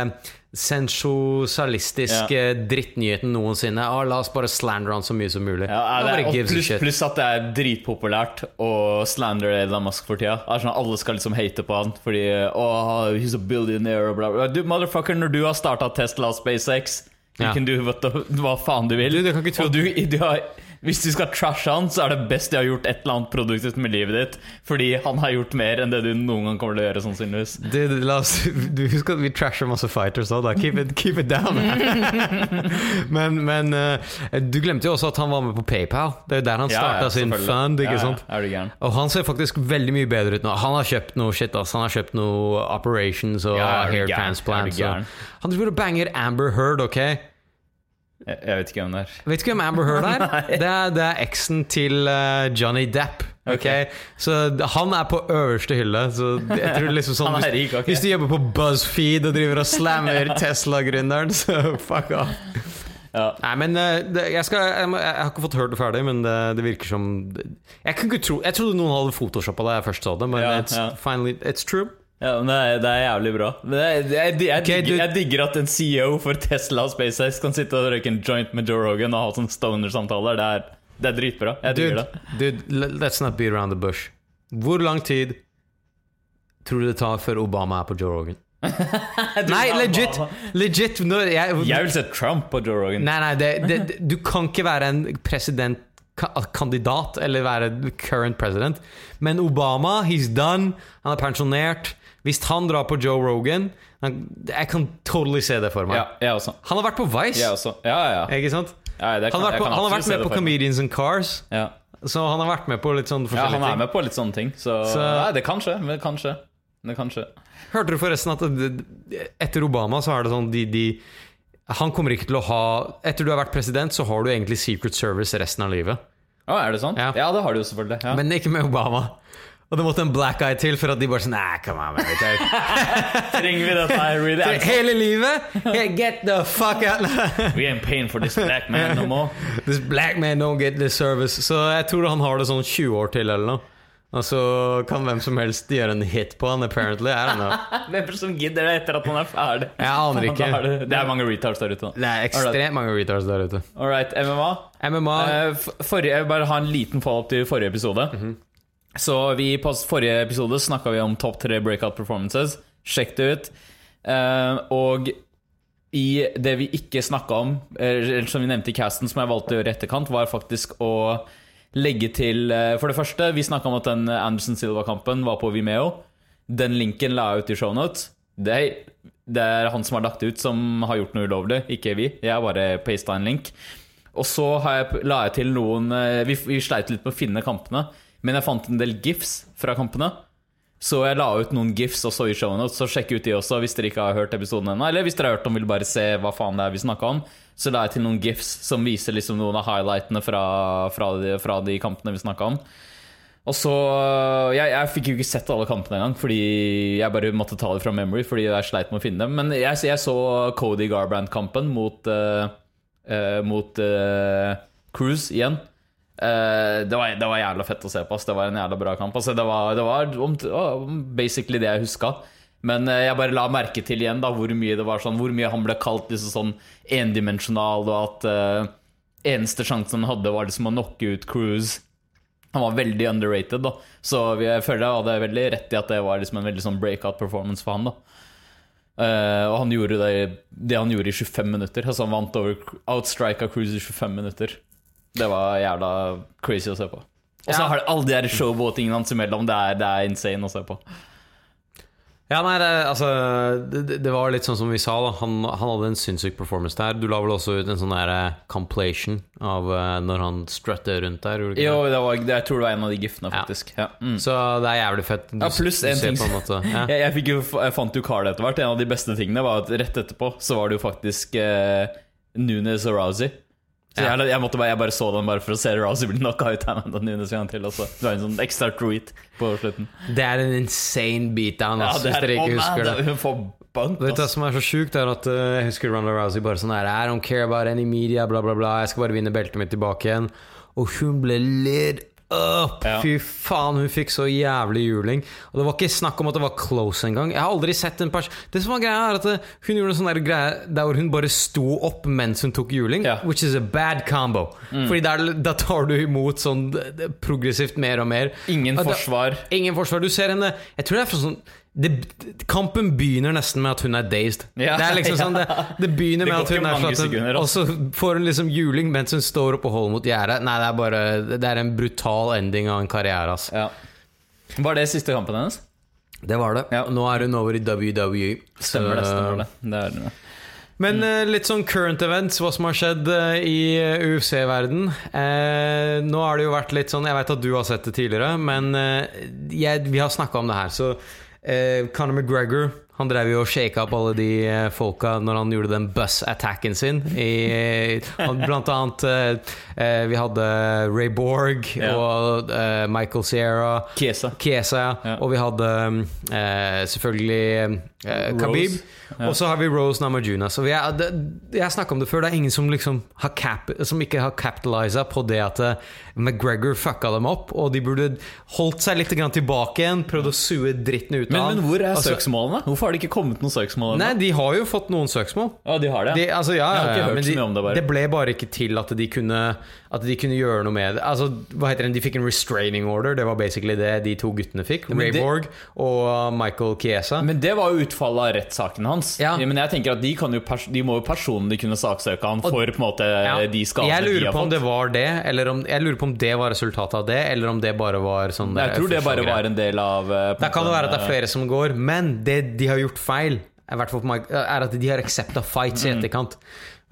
sensosalistiske drittnyheten noensinne? Ah, la oss bare slandre han så mye som mulig. Ja, det, og pluss, pluss at det er dritpopulært å slandre Elon Musk for tida. Sånn, Alle skal liksom hate på han fordi oh, he's a billionaire og bla, bla. Du, motherfucker, når du har starta Tesla og SpaceX, you Ja. kan do hva faen du vil. Du, du kan ikke tro- og du, du har, hvis du skal trashe han, så er det best de har gjort et eller annet produktivt med livet ditt. Fordi han har gjort mer enn det du noen gang kommer til å gjøre, sannsynligvis. Du, la oss, du husker at vi trasher masse fighters òg, da. Keep it, keep it down. men men eh, du glemte jo også at han var med på PayPal. Det er jo der han starta sin fund. ikke Ja, ja, sant? Er du gæren? Og han ser faktisk veldig mye bedre ut nå. Han har kjøpt noe shit, ass. Han har kjøpt noe operations og Ja, hair transplants. Du han driver og banger Amber Heard, ok? Jeg, jeg vet ikke hvem det er. Vet du hvem Amber Heard er? det er, det er eksen til uh, Johnny Depp. Okay. Ok. Så han er på øverste hylle. Så jeg tror liksom sånn rik, okay. hvis du jobber på BuzzFeed og driver og slammer Tesla-gründeren, så fuck off. Ja. Nei, men eh, det, jeg, skal, jeg, jeg har ikke fått hørt det ferdig, men det, det virker som Jeg kan ikke tro Jeg trodde noen hadde photoshoppa det jeg først så det, men Ja, it's, ja. finally, it's true. Ja, men det er, det er jævlig bra. Men det er, jeg, okay, digger, jeg digger at en CEO for Tesla og SpaceX kan sitte og røyke en joint med Joe Rogan og ha sånne stoner-samtaler. Det, det er dritbra. Jeg digger Dude, det. dude, let's not be around the bush. Hvor lang tid tror du det tar før Obama er på Joe Rogan? Nei, legit! Legit når jeg, Jeg vil se Trump på Joe Rogan. Nei, nei, det, det, du kan ikke være en president kandidat eller være current president. Men Obama, he's done. Han er pensjonert. Hvis han drar på Joe Rogan han, Jeg kan totally se det for meg. Ja. Han har vært på Vice. Ja, ja. ikke sant? ja det kan, Han har vært, på, han har vært med på. Comedians and Cars, Ja. så han har vært med på litt sånne ting ja, han er med på litt sånne ting, så, Så- Nei, det kan skje. Men kanskje. Det kan skje. Hørte du forresten at etter Obama så er det sånn de, de Han kommer ikke til å ha Etter du har vært president, så har du egentlig Secret Service resten av livet. Å, er det sånn? Ja. Ja, det har du jo selvfølgelig. Ja. Men ikke med Obama. Og det måtte en black eye til for at de bare sånn Nei, come on, man. Trenger vi dette her? Really? For Hele livet! Hey, get the fuck out! We ain't paying for this black man no more. This black man don't get this service. Så jeg tror han har det sånn 20 år til eller noe. Og så kan hvem som helst gjøre en hit på han, apparently. I don't know. Hvem som gidder det etter at man er ferdig? Jeg aner ikke. Er det, det er mange retards der ute. da. Det er ekstremt mange retards der ute. All right, MMA. MMA Uh, f- forrige, jeg vil bare ha en liten follow-up til forrige episode. Mhm. Så vi På forrige episode snakka vi om topp tre breakout performances. Sjekk det ut. Uh, og i det vi ikke snakka om, eh, eller som vi nevnte i casten, som jeg valgte å gjøre i etterkant, var faktisk å legge til uh, For det første, vi snakka om at den Anderson Silva-kampen var på Vimeo. Den linken la jeg ut i shownotes. Det det er han som har lagt det ut, som har gjort noe ulovlig, ikke vi. Jeg bare pasta en link. Og så jeg, la jeg til noen uh, vi, vi sleit litt med å finne kampene, men jeg fant en del gifs fra kampene. Så jeg la ut noen gifs også i shownotes, så sjekk ut de også hvis dere ikke har hørt episoden ennå. Eller hvis dere har hørt dem, vil bare se hva faen det er vi snakka om. Så la jeg til noen gifs som viser liksom noen av highlightene fra, fra, de, fra de kampene vi snakka om. Og så Jeg, jeg fikk jo ikke sett alle kampene engang, fordi jeg bare måtte ta det fra memory. Fordi jeg sleit med å finne dem. Men jeg, jeg så Cody Garbrandt-kampen mot uh, uh, Mot uh, Cruise igjen. Uh, det, var, det var jævla fett å se på. Ass. Det var en jævla bra kamp. Altså, det var, det var om, basically det jeg huska. Men uh, jeg bare la merke til igjen da hvor mye det var sånn Hvor mye han ble kalt liksom sånn endimensjonal, og at uh, eneste sjansen han hadde, var liksom å knocke ut Cruise. Han var veldig underrated, da. Så jeg føler jeg hadde veldig rett i at det var liksom en veldig sånn breakout performance for han. da Uh, og han gjorde det, det han gjorde i 25 minutter. Altså Han vant over outstrika Cruise i 25 minutter. Det var jævla crazy å se på. Og så Ja. har det alle de showboatingene hans imellom. Det er, det er insane å se på. Ja, nei, det, altså, det, det var litt sånn som vi sa. da Han, han hadde en sinnssyk performance der. Du la vel også ut en sånn der uh, complation av uh, når han strutter rundt der? Jo, det? det var, det, jeg tror det var en av de giftene, faktisk. Ja. Mm. Så det er jævlig fett. Du, Ja, pluss en ting en måte ja. Jeg, jeg, jo, jeg fant jo Carl etter hvert. En av de beste tingene var at rett etterpå så var det jo faktisk uh, Nunes Rousey. Så jeg, jeg, måtte bare, jeg bare så den bare for å se Rousey bli knocka ut. Amanda Nunes en til også. Det var en sånn ekstra tweet på slutten. Det er en insane beatdown, ja, hvis dere ikke man, husker det. Hun får bank, Vet du hva som er så sjukt, er at uh, jeg husker Ronda Rousey bare sånn her I don't care about any media, bla, bla, bla. Jeg skal bare vinne beltet mitt tilbake igjen. Og hun ble lit up! Ja. Fy faen, hun fikk så jævlig juling. Og det var ikke snakk om at det var close engang. Jeg har aldri sett en pers... Det som var greia, er at eh, hun gjorde en sånn der greie der hvor hun bare sto opp mens hun tok juling, Ja. Mm. which is a bad combo. Fordi der, da tar du imot sånn eh, progressivt mer og mer. Ingen forsvar. da-. Ingen forsvar. Du ser henne Jeg tror det er fra sånn det, Kampen begynner nesten med at hun er dazed. Ja, det er liksom sånn Det, det begynner med det at hun er mange sånn sekunder, Og så får hun liksom juling mens hun står oppe og holder mot gjerdet. Nei, det er bare Det er en brutal ending av en karriere, ass. Ja. Var det siste kampen hennes? Det var det. Ja. Nå er hun over i WWE. Stemmer det. Stemmer det, det, det. Men eh, litt sånn current events, hva som har skjedd eh, i eh, UFC-verden. Eh, nå har det jo vært litt sånn Jeg vet at du har sett det tidligere, men jeg, vi har snakka om det her. Så eh, Conor McGregor han drev jo og shaka opp alle de eh, folka når han gjorde den bus-attacken sin. I, han, blant annet eh, eh, Vi hadde Ray Borg Ja. og eh, Michael Sierra. Kiesa. Kiesa, ja. Og vi hadde eh, selvfølgelig eh, Khabib. Ja. Og så har vi Rose Namajuna. Så vi er, det, jeg snakka om det før, det er ingen som liksom har cap, Som ikke har capitaliza på det at eh, McGregor fucka dem opp. Og de burde holdt seg litt grann tilbake igjen, prøvd å sue dritten ut av Men, men hvor er Altså, søksmålene? Hvorfor har det ikke kommet noen søksmål? Nei, de har jo fått noen søksmål. Ja, de har det. De, altså, ja, Jeg har ikke hørt de, så mye om det, bare. Det ble bare ikke til at de kunne At de kunne gjøre noe med det. Altså, hva heter det? De fikk en restraining order. Det var basically det de to guttene fikk. Ja, Ray Borg og Michael Chiesa. Men det var jo utfallet av rettssaken hans. Ja. Men jeg tenker at de, de må jo personlig kunne saksøke han for på en måte Ja, de skadene jeg de lurer har på om fått. det var det, eller om, jeg lurer på om det var resultatet av det, eller om det bare var sånn jeg tror det bare var en del av eh, Da kan det være at det er flere som går, men det de har gjort feil, er, at de har accepta fights i etterkant.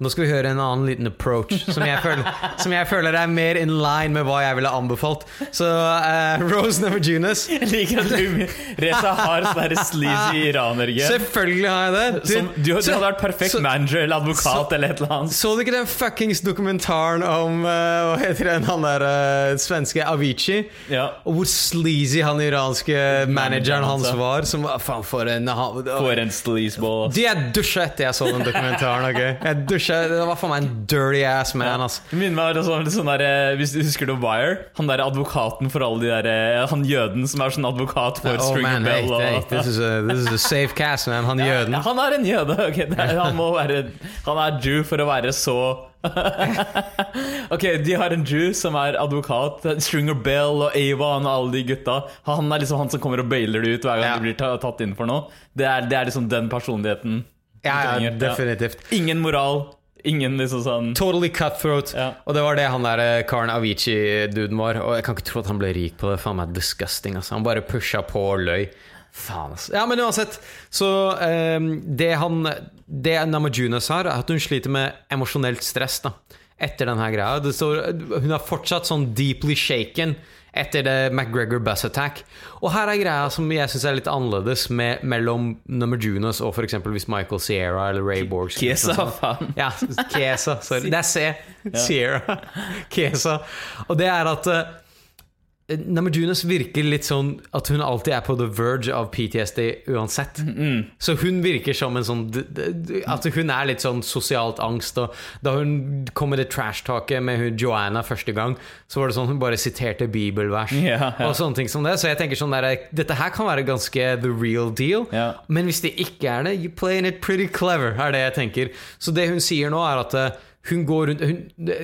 Nå skal vi høre en annen liten approach som jeg føler, som jeg føler er mer in line med hva jeg ville anbefalt. Så uh, Rose Namajunas Jeg liker at du Reza har sånn sleazy iranerge. Selvfølgelig har jeg det! Som, du, du så- hadde vært perfekt så- manager eller advokat så- eller et eller annet. Så du ikke den fuckings dokumentaren om uh, Hva heter den, han der uh, svenske Avicii? Ja. Og hvor sleazy han iranske manageren hans hans, var. Som faen for en For en sleazeball. De jeg dusja etter jeg så den dokumentaren. Okay? Jeg dusja, Det var for meg en dirty ass man. Altså. Det minner meg om sånn, der, eh, Hvis du husker The Wire? Han der advokaten for alle de der eh, Han jøden som er sånn advokat for Oh Stringer man, hey, Bell. hey, Og, this, is a, this is a safe cast, man. Han jøden. Ja, han er en jøde. ok, er, han må være Han er Jew for å være så Ok, de har en Jew som er advokat. Stringer Bell og Avon og alle de gutta. Han er liksom han som kommer og bailer det ut hver gang Ja. de blir tatt inn for noe. Det er, det er liksom den personligheten. Ja, ja, definitivt. Ingen moral. Ingen liksom sånn Totally cutthroat. Ja. Og det var det han der eh, karen Avicii-duden var. Og jeg kan ikke tro at han ble rik på det. Faen meg disgusting. Altså. Han bare pusha på og løy. Faen, altså. Ja, men uansett. Så um, det han Det Namajunas har, er at hun sliter med emosjonelt stress da etter denne greia. Står, hun er fortsatt sånn deeply shaken etter det McGregor Bus Attack. Og her er greia som jeg syns er litt annerledes med, mellom Junos og f.eks. hvis Michael Sierra eller Ray Borg skulle Kiesa, gjort noe sånt. faen. Ja, Kesa. Sorry. Det er C. Sierra. Kesa. Og det er at eh, Namajunas virker litt sånn at hun alltid er på the verge av PTSD uansett. Så hun virker som en sånn At hun er litt sånn sosialt angst. Og da hun kom med det trash-taket med hun Joanna første gang, så var det sånn hun bare siterte bibelvers yeah, yeah. og sånne ting som det. Så jeg tenker sånn der, dette her kan være ganske the real deal. Yeah. Men hvis det ikke er det, you playing it pretty clever, er det jeg tenker. Så det hun sier nå, er at eh, hun går rundt hun,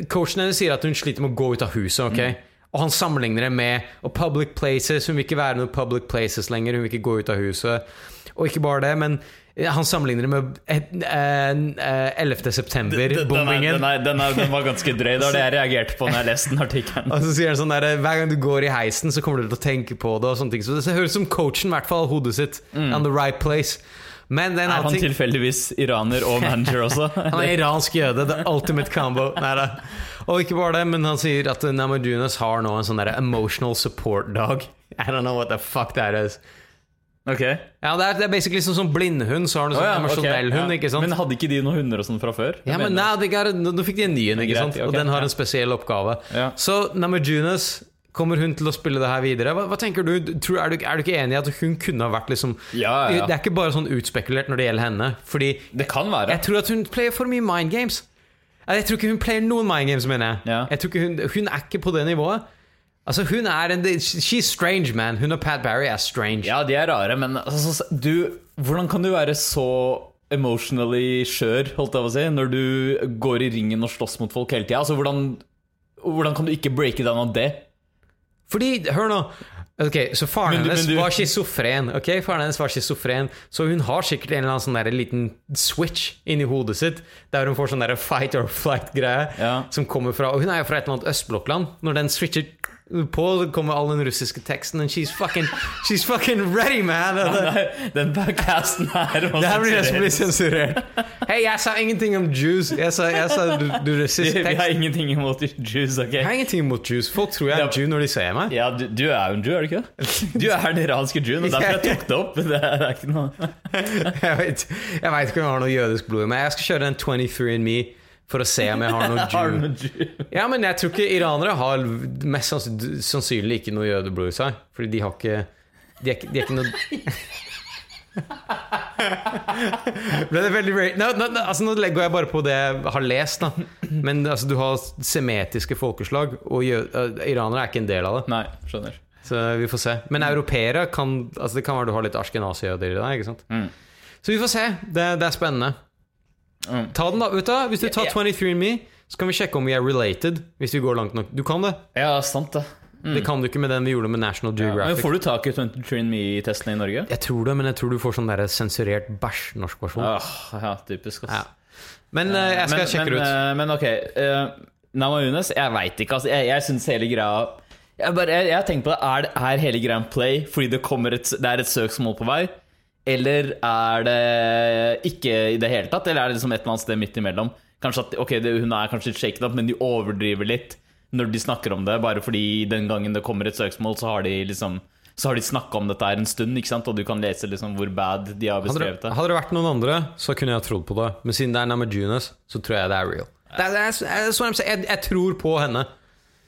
Coachen hennes sier at hun sliter med å gå ut av huset. ok? Mm. Og han sammenligner det med og public places. Hun vil ikke være noen public places lenger. Hun vil ikke gå ut av huset. Og ikke bare det, men eh, han sammenligner det med eh, eh, 11. Er, september-bombingen. den, den, den, den var ganske drøy. Det var det jeg reagerte på når jeg leste den artikkelen. Og så sier han sånn der, Hver gang du går i heisen, så kommer du til å tenke på det. og sånne ting Så det høres ut som coachen i hvert fall hodet sitt on the right place. Men er han ting tilfeldigvis iraner og manager også? Han er iransk jøde. The ultimate combo. Neida. Og ikke bare det, men han sier at Namajunas har nå en sånn der emotional support dog. I don't know what the fuck that is. Ok Ja, det er, det er basically sånn som blindhund, så har du sånn sånn ja, emosjonell okay, hund, ja. ikke sant? Men hadde ikke de noen hunder og sånn fra før? Ja, men nei, nå, fikk de en ny en, ikke sant? Og den har en spesiell oppgave. Så Namajunas Kommer hun til å spille det her videre? Hva, hva tenker du? Tror, er du? Er du ikke enig i at hun kunne ha vært liksom Ja, ja. Det er ikke bare sånn utspekulert når det gjelder henne. Fordi Det kan være. jeg tror at hun player for mye mind games. Jeg tror ikke hun player noen mind games, mener jeg. Ja. jeg tror ikke hun, hun er ikke på det nivået. Altså, hun er en She's strange, man. Hun og Pat Barry er strange. Ja, de er rare, men altså, du Hvordan kan du være så emotionally skjør, holdt jeg på å si, når du går i ringen og slåss mot folk hele tida? Altså, hvordan, hvordan kan du ikke breake down av det? Fordi, hør nå Ok, Så faren Men hennes men du- var schizofren. Ok, faren hennes var schizofren Så hun har sikkert en eller annen sånn der liten switch inni hodet sitt, der hun får sånn der fight or flight-greie Ja. som kommer fra Og hun er jo fra et eller annet østblokkland. Når den switcher på, kommer all den russiske teksten, and she's fucking She's fucking ready, man! Det, Den podcasten her må det her blir som blir sensurert. Hei, jeg sa ingenting om Jews. Jeg sa, jeg sa du, du russisk Vi har ingenting imot Jews, ok? Jeg har ingenting imot Jews. Folk tror jeg er Jew når de ser meg. Ja, du, du er jo en Jew, er du ikke det? Du er den iranske Jewen, og derfor jeg tok det opp. Det er, det er ikke noe Jeg vet, ikke om jeg har noe jødisk blod i meg. Jeg skal kjøre en 23andMe for å se om jeg har noe Jew. Ja, men jeg tror ikke iranere har mest sanns- sannsynlig ikke noe jødeblod i seg. Fordi de har ikke De er de er ikke noe Ble det veldig no, no, no, altså, Nå legger jeg bare på det jeg har lest, da. Men altså, du har semetiske folkeslag, og jød, uh, iranere er ikke en del av det. Nei, skjønner. Så vi får se. Men europeere kan Altså Det kan være du har litt ashkenazi-jøder i deg. Ikke sant? Mm. Så vi får se. Det, det er spennende. Mm. Ta den, da. vet du? Hvis du tar Ja, 23andMe, så kan vi sjekke om vi er related. Hvis vi går langt nok. Du kan det. Ja, sant det. Det kan du ikke med den vi gjorde med National Ja, men får du tak i 23andMe-testene i Norge? Jeg tror det, men jeg tror du får sånn der sensurert bæsj norsk versjon. Ah, ja, typisk. Ja. Men uh, jeg skal men, sjekke men, det ut. eh, Men ok, uh, Nama Unes, jeg veit ikke. Altså, jeg jeg syns hele greia Jeg, bare, jeg, jeg tenker på det, Er, er hele greia en play fordi det, et, det er et søksmål på vei? Eller er det ikke i det hele tatt? Eller er det liksom et eller annet sted midt imellom? Kanskje at, ok, det, Hun er kanskje litt shaken up, men de overdriver litt når de snakker om det. Bare fordi den gangen det kommer et søksmål, så har de liksom Så har de snakka om dette her en stund, ikke sant? og du kan lese liksom hvor bad de har beskrevet det, det. hadde det vært noen andre, så kunne jeg trodd på det. Men siden det er Namajunas, så tror jeg det er real. Det er, det er, det er, jeg, jeg tror på henne.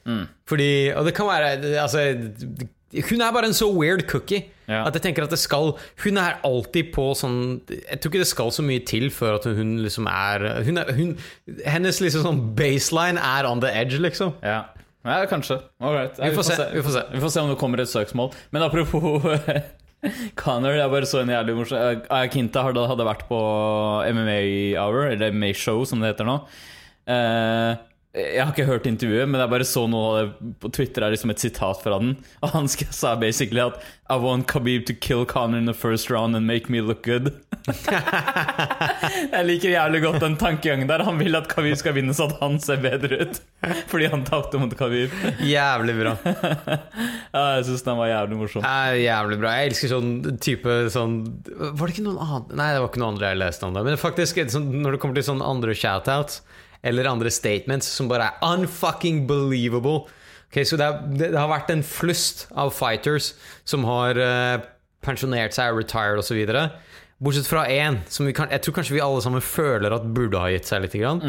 Mm. Fordi Og det kan være altså, Hun er bare en så weird cookie Ja. at jeg tenker at det skal Hun er alltid på sånn Jeg tror ikke det skal så mye til før at hun liksom er, hun er hun, Hennes liksom sånn baseline er on the edge, liksom. Ja, ja kanskje. Alright. Ja, Vi får se, vi får se. Vi får se om det kommer et søksmål. Men apropos Connor, jeg bare så en jævlig morsom Kinta hadde, hadde vært på MMA Hour, eller MMA Show som det heter nå. Eh, jeg har ikke hørt intervjuet, men jeg bare så noe på Twitter er liksom et sitat fra den. Og han sa basically at I want Khabib to kill Connor in the first round and make me look good. jeg liker jævlig godt den tankegangen der. Han vil at Khabib skal vinne så at han ser bedre ut. Fordi han tapte mot Khabib. Jævlig bra. Ja, jeg syns den var jævlig morsom. er jævlig bra. Jeg elsker sånn type sånn Var det ikke noen andre Nei, det var ikke noen andre jeg leste om det. Men faktisk, sånn, når det kommer til sånne andre shoutouts eller andre statements som bare er unfucking believable Okay, Så det, er, det, har vært en flust av fighters som har uh, pensjonert seg, retired osv. Bortsett fra én, som vi kan, jeg tror kanskje vi alle sammen føler at burde ha gitt seg litt. Grann.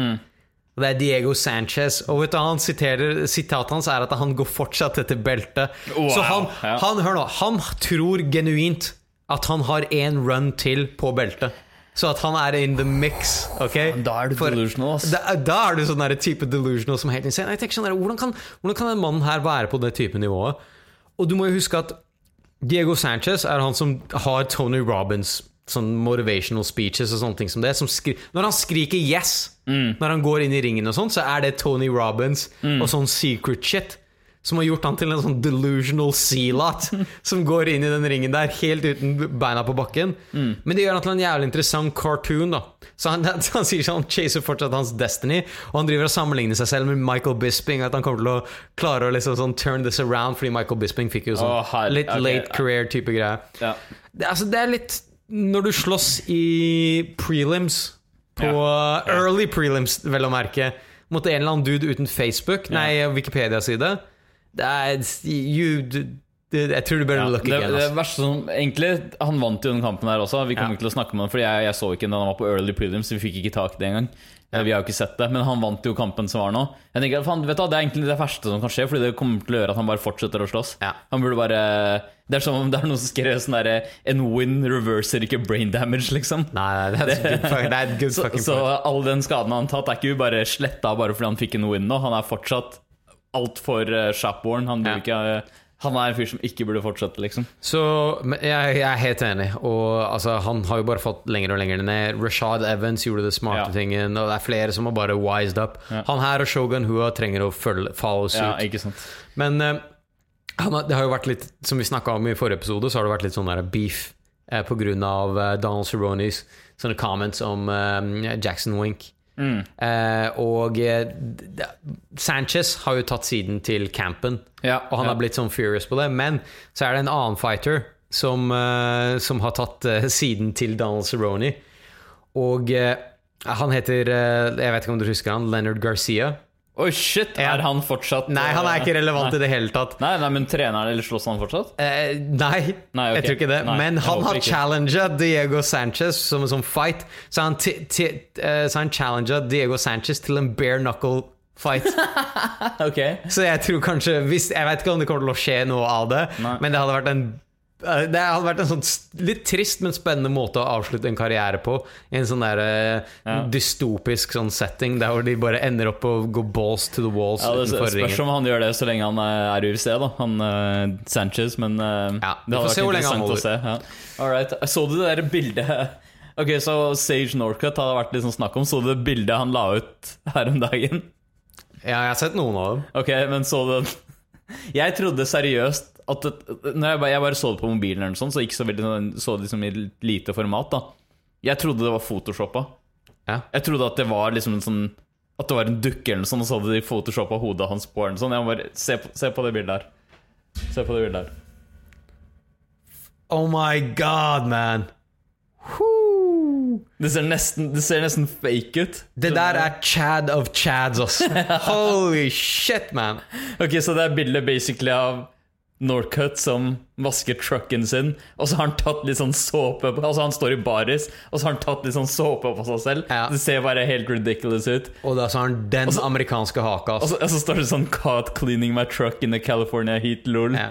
Og det er Diego Sanchez. Og vet du, han siterer, Sitatet hans er at han går fortsatt etter beltet. Wow, Så han, han, hør nå, han tror genuint at han har én run til på beltet. Så at han er in the mix. Okay? Da er du For- delusional, ass. Da, da er du sånn type delusional som helt insane. Jeg tenker sånn der, hvordan, kan, hvordan kan en mann her være på det type nivået? Og du må jo huske at Diego Sanchez er han som har Tony Robbins sånn motivational speeches og sånne ting som det. Som når han skriker 'yes' når han går inn i ringen, og sånn, så er det Tony Robbins og sånn secret shit. Som har gjort han til en sånn delusional sea-lot som går inn i den ringen der helt uten beina på bakken. Men det gjør han til en jævlig interessant cartoon. da Så han, han sier sånn, han chaser fortsatt hans destiny, og han driver og sammenligner seg selv med Michael Bisping. At han kommer til å klare å liksom sånn turn this around, fordi Michael Bisping fikk jo sånn oh, litt okay. late career-type greie. Ja. Det, altså, det er litt Når du slåss i prelims, på ja. early prelims, vel å merke, mot en eller annen dude uten Facebook, nei, Wikipedia-side er you, Jeg tror du bør Ja, look again. det Altså. verste som Egentlig, han vant jo den kampen her også. Vi kommer Ja. til å snakke med han Fordi jeg, jeg så ikke den han var på early prelims. Vi fikk ikke tak i det engang. Ja. Vi har jo ikke sett det, men han vant jo kampen som var nå. Jeg tenker, fan, vet du, Det er egentlig det verste som kan skje, Fordi det kommer til å gjøre at han bare fortsetter å slåss. Ja. Han burde bare Det er som om det er noen som skrev sånn derre En win reverser ikke brain damage, liksom. Nei, nei, det er, good, er good Så, fucking så så all den skaden han har tatt, er ikke bare sletta bare fordi han fikk en win nå. Han er fortsatt altfor uh, Shopborn. Han, Ja. ikke, eh, han er en fyr som ikke burde fortsette, liksom. Så jeg, jeg er helt enig. Og altså, han har jo bare fått lenger og lenger ned. Rashad Evans gjorde det smarte Ja. tingen, og det er flere som har bare wised up. Han her og Shogun Hua trenger å følge, follow suit. Ja, ikke sant. Men uh, han har, det har jo vært litt Som vi snakka om i forrige episode, så har det vært litt sånn der beef eh, av eh, Donald Cerronis sånne comments om eh, Jackson Wink. Eh, og eh, Sanchez har jo tatt siden til campen, Ja, og han ja. har blitt sånn furious på det. Men så er det en annen fighter som, eh, som har tatt eh, siden til Donald Cerrone. Og eh, han heter eh, Jeg vet ikke om du husker han, Leonard Garcia. Oi, shit! Er han fortsatt Nei, han er ikke relevant nei. i det hele tatt. Nei, nei, men trener eller slåss han fortsatt? Eh, nei, Nei, okay. jeg tror ikke det. Nei, Men han har ikke. challenga Diego Sanchez som en sånn fight. Så han, eh, så han challenged Diego Sanchez til en bare knuckle fight. okay. så jeg tror kanskje hvis, Jeg vet ikke om det kommer til å skje noe av det, men det hadde vært en eh, det hadde vært en sånn litt trist, men spennende måte å avslutte en karriere på. I en sånn der eh, Ja. dystopisk sånn setting, der hvor de bare ender opp og går balls to the walls ja, Det spørs ringen. om han gjør det så lenge han eh, er UFC, da. Han uh, Sanchez, men uh, Ja, det hadde vært interessant å se. Ja. Så du det der bildet Ok, så Sage Norcutt hadde vært litt sånn snakk om. Så du det bildet han la ut her om dagen? Ja, jeg har sett noen av dem. Ok, men så du Jeg trodde seriøst at det, Når jeg bare, jeg bare så det på mobilen, eller noe sånt, så ikke så veldig sånn- så det liksom i lite format. da Jeg trodde det var photoshoppa. Ja. Jeg trodde at det var liksom en sånn At det var en dukke eller noe sånt, og så hadde de photoshoppa hodet hans på. Noe sånt. Jeg bare, se, på, se på det bildet her. Se på det bildet her. Oh my god, man! Det ser nesten, det ser nesten fake ut. Det der er Chad of Chads, ass. Holy shit, man. Ok, Så det er bildet basically av Norcut som vasker trucken sin, og så har han tatt litt sånn såpe på Altså han står i baris, og så har han tatt litt sånn såpe på seg selv. Ja. Det ser bare helt ridiculous ut. Og da så har han den amerikanske haka. Og så, og så står det sånn 'Caught cleaning my truck in the California heat', lol. Ja.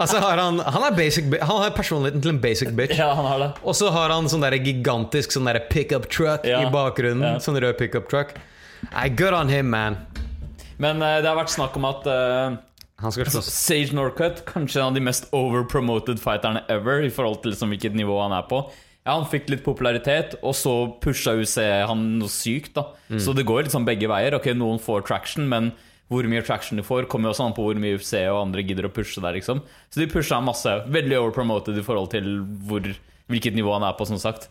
Altså har han Han er basic Han har personligheten til en basic bitch. Ja, han har det. Og så har han sånn der gigantisk sånn der pickup truck Ja. i bakgrunnen. Sånn rød pickup truck. I good on him, man. Men uh, det har vært snakk om at slåss. Sage Norcutt, kanskje en av de mest overpromoted fighterne ever, i forhold til liksom hvilket nivå han er på. Ja, Han fikk litt popularitet, og så pusha UC han noe sykt. da Så det går sånn begge veier. Ok, Noen får traction, men hvor mye traction de får, kommer jo også an på hvor mye UFC og andre gidder å pushe der. liksom Så de pusha masse. Veldig overpromoted i forhold til hvor, hvilket nivå han er på, som sagt.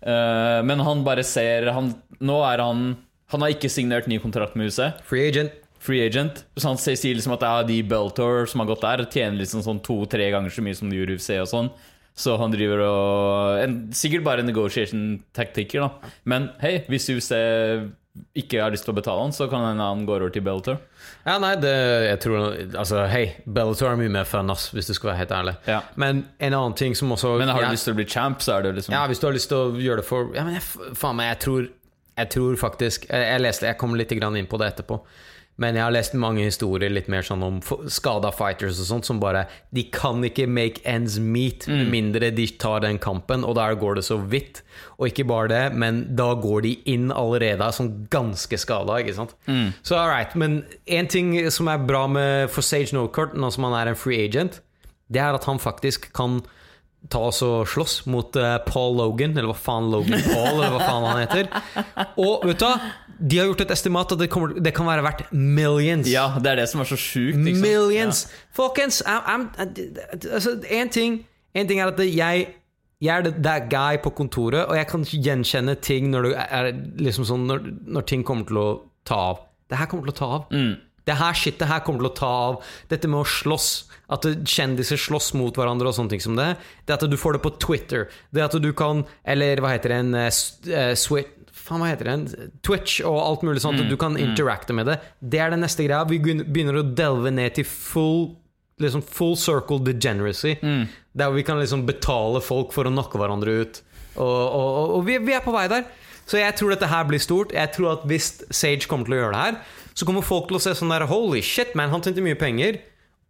Uh, men han bare ser han, Nå er han Han har ikke signert ny kontrakt med UC Free agent. Free agent. Så han sier liksom at ja, de Beltor som har gått der, tjener liksom sånn to-tre ganger så mye som de gjorde UFC og sånn. Så han driver og en, Sikkert bare negotiation-taktikker, da. Men hei, hvis UFC ikke har lyst til å betale han, så kan hende han går over til Bellator. Ja, nei, det Jeg tror Altså, hei, Bellator er mye mer fun, ass, hvis du skal være helt ærlig. Ja. Men en annen ting som også Men har du ja, lyst til å bli champ, så er det liksom Ja, hvis du har lyst til å gjøre det for Ja, men jeg, faen meg, jeg tror Jeg tror faktisk Jeg, jeg leste Jeg kom litt grann inn på det etterpå. Men jeg har lest mange historier litt mer sånn om skada fighters og sånt, som bare De kan ikke make ends meet med mindre de tar den kampen, og der går det så vidt. Og ikke bare det, men da går de inn allerede sånn ganske skada, ikke sant. Så all right. Men én ting som er bra med for Sage Norcourt, nå som han er en free agent, det er at han faktisk kan ta oss og slåss mot eh, Paul Logan, eller hva faen Logan Paul, eller hva faen han heter. Og vet du hva? De har gjort et estimat at det, kommer, det kan være verdt millions. Ja, det er det som er så sjukt. Millions! Ja. Folkens, I'm, I'm, altså, en, ting, en ting er at jeg jeg er that guy på kontoret, og jeg kan gjenkjenne ting når, du er, liksom sånn, når, når ting kommer til å ta av. Det her kommer til å ta av. Mm. Det her shitet her kommer til å ta av. Dette med å slåss, at kjendiser slåss mot hverandre og sånne ting som det. Det at du får det på Twitter. Det at du kan Eller hva heter det? En eh, eh, Faen, hva heter det? Twitch og alt mulig sånt. Mm, du kan interacte med det. Det er den neste greia. Vi begynner å delve ned til full liksom full circle degeneracy. Der vi kan liksom betale folk for å knocke hverandre ut. Og, og, og, og vi, vi er på vei der. Så jeg tror dette her blir stort. Jeg tror at Hvis Sage kommer til å gjøre det her, så kommer folk til å se sånn der Holy shit, man, han tjente mye penger.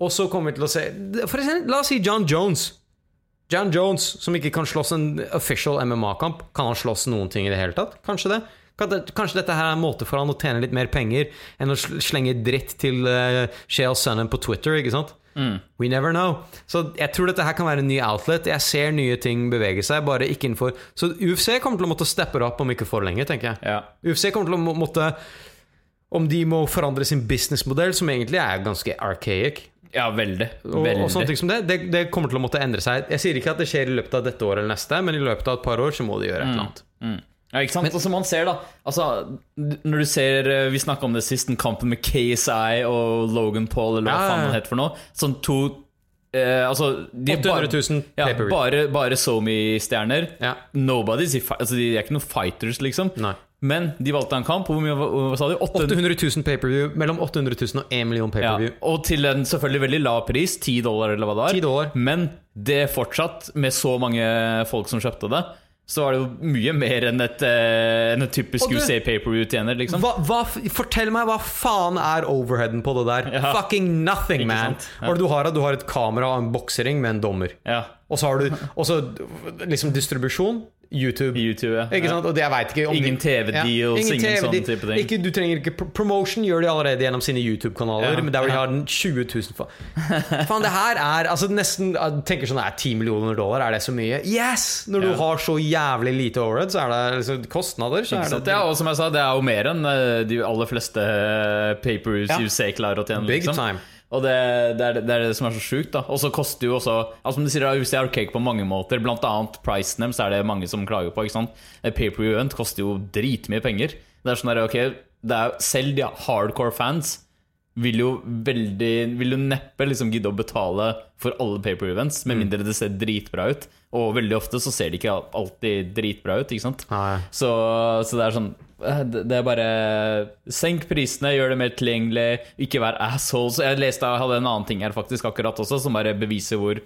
Og så kommer vi til å se For eksempel, La oss si John Jones. John Jones, som ikke kan slåss en official MMA-kamp, kan han slåss noen ting i det hele tatt? Kanskje det? Kanskje dette her er en måte for han å tjene litt mer penger enn å slenge dritt til uh, Shale Sonnen på Twitter, ikke sant? We never know. Så jeg tror dette her kan være en ny outlet. Jeg ser nye ting bevege seg, bare ikke innenfor Så UFC kommer til å måtte steppe opp om ikke for lenge, tenker jeg. Ja. UFC kommer til å måtte Om de må forandre sin businessmodell, som egentlig er ganske archaic, ja, veldig. og, veldig. og sånne ting som det, det, det kommer til å måtte endre seg. Jeg sier ikke at det skjer i løpet av dette året eller neste, men i løpet av et par år så må de gjøre et eller annet. Ja, ikke sant? Og som man ser da Altså, Når du ser eh, Vi snakka om det sist, den kampen med KSI og Logan Paul, eller hva Ja, faen det heter for noe. Sånn to eh, Altså de er 800 000 ja. Bare, bare SoMe-stjerner. Ja. Nobody's i altså, De er ikke noen fighters, liksom. Nei. Men de valgte en kamp. Hvor mye hva, sa de? 800 800 000 pay-per-view, mellom 800 000 og 1 million ja, pay-per-view. og til en selvfølgelig veldig lav pris, 10 dollar eller hva det er. 10 dollar. Men det fortsatt, med så mange folk som kjøpte det, så var det jo mye mer enn et, eh, enn et typisk USA paper-view tjener, liksom. Hva, hva, fortell meg, hva faen er overheaden på det der? Ja. Fucking nothing, man! Ja. Du har? Du har et kamera og en boksering med en dommer. Ja, Og så har du også liksom distribusjon. YouTube. YouTube, ja. Ikke sant? Og det, jeg vet ikke om Ingen TV-deals, ingen TV sånn type ting. Ikke, du trenger ikke Promotion gjør de allerede gjennom sine YouTube-kanaler, Ja, men der hvor de har den 20 000 for. Faen, det her er altså nesten jeg Tenker sånn er 10 millioner dollar, er det så mye? Yes! Når du Ja. har så jævlig lite overhead, så er det liksom kostnader. Så er det Ja, og som jeg sa, det er jo mer enn eh, de aller fleste eh, papers Ja. say klarer å tjene. Big liksom. time. Og det, det, er, det er det som er så sjukt. da Og så koster jo også Altså Som du sier, UC archaic på mange måter. Blant annet pricen deres er det mange som klager på. Ikke sant Et Pay-per-view event koster jo dritmye penger. Det er sånn der, ok det er, Selv de hardcore fans vil jo veldig Vil jo neppe liksom gidde å betale for alle paper events, med mindre det ser dritbra ut. Og veldig ofte så ser de ikke alltid dritbra ut, ikke sant? Så, så det er sånn eh, det er bare Senk prisene, gjør det mer tilgjengelig, ikke vær assholes. Jeg leste jeg hadde en annen ting her faktisk akkurat også, som bare beviser hvor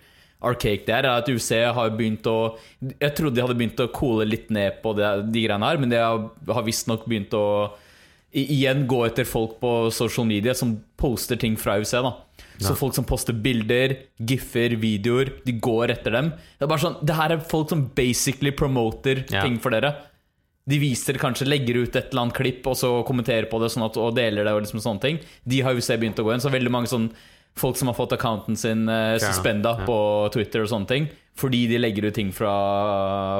archaic det er. er At UC har begynt å Jeg trodde de hadde begynt å coole litt ned på det, de greiene her, men de har, har visstnok begynt å igjen gå etter folk på social media som poster ting fra UC. da Så folk som poster bilder, giffer, videoer, de går etter dem. Det er bare sånn, det her er folk som basically promoter Ja. ting for dere. De viser kanskje, legger ut et eller annet klipp og så kommenterer på det sånn at, og deler det. og liksom sånne ting De har UC begynt å gå inn. Så veldig mange sånn folk som har fått accounten sin uh, Fjernet, suspenda ja. på Twitter og sånne ting. Fordi de legger ut ting fra,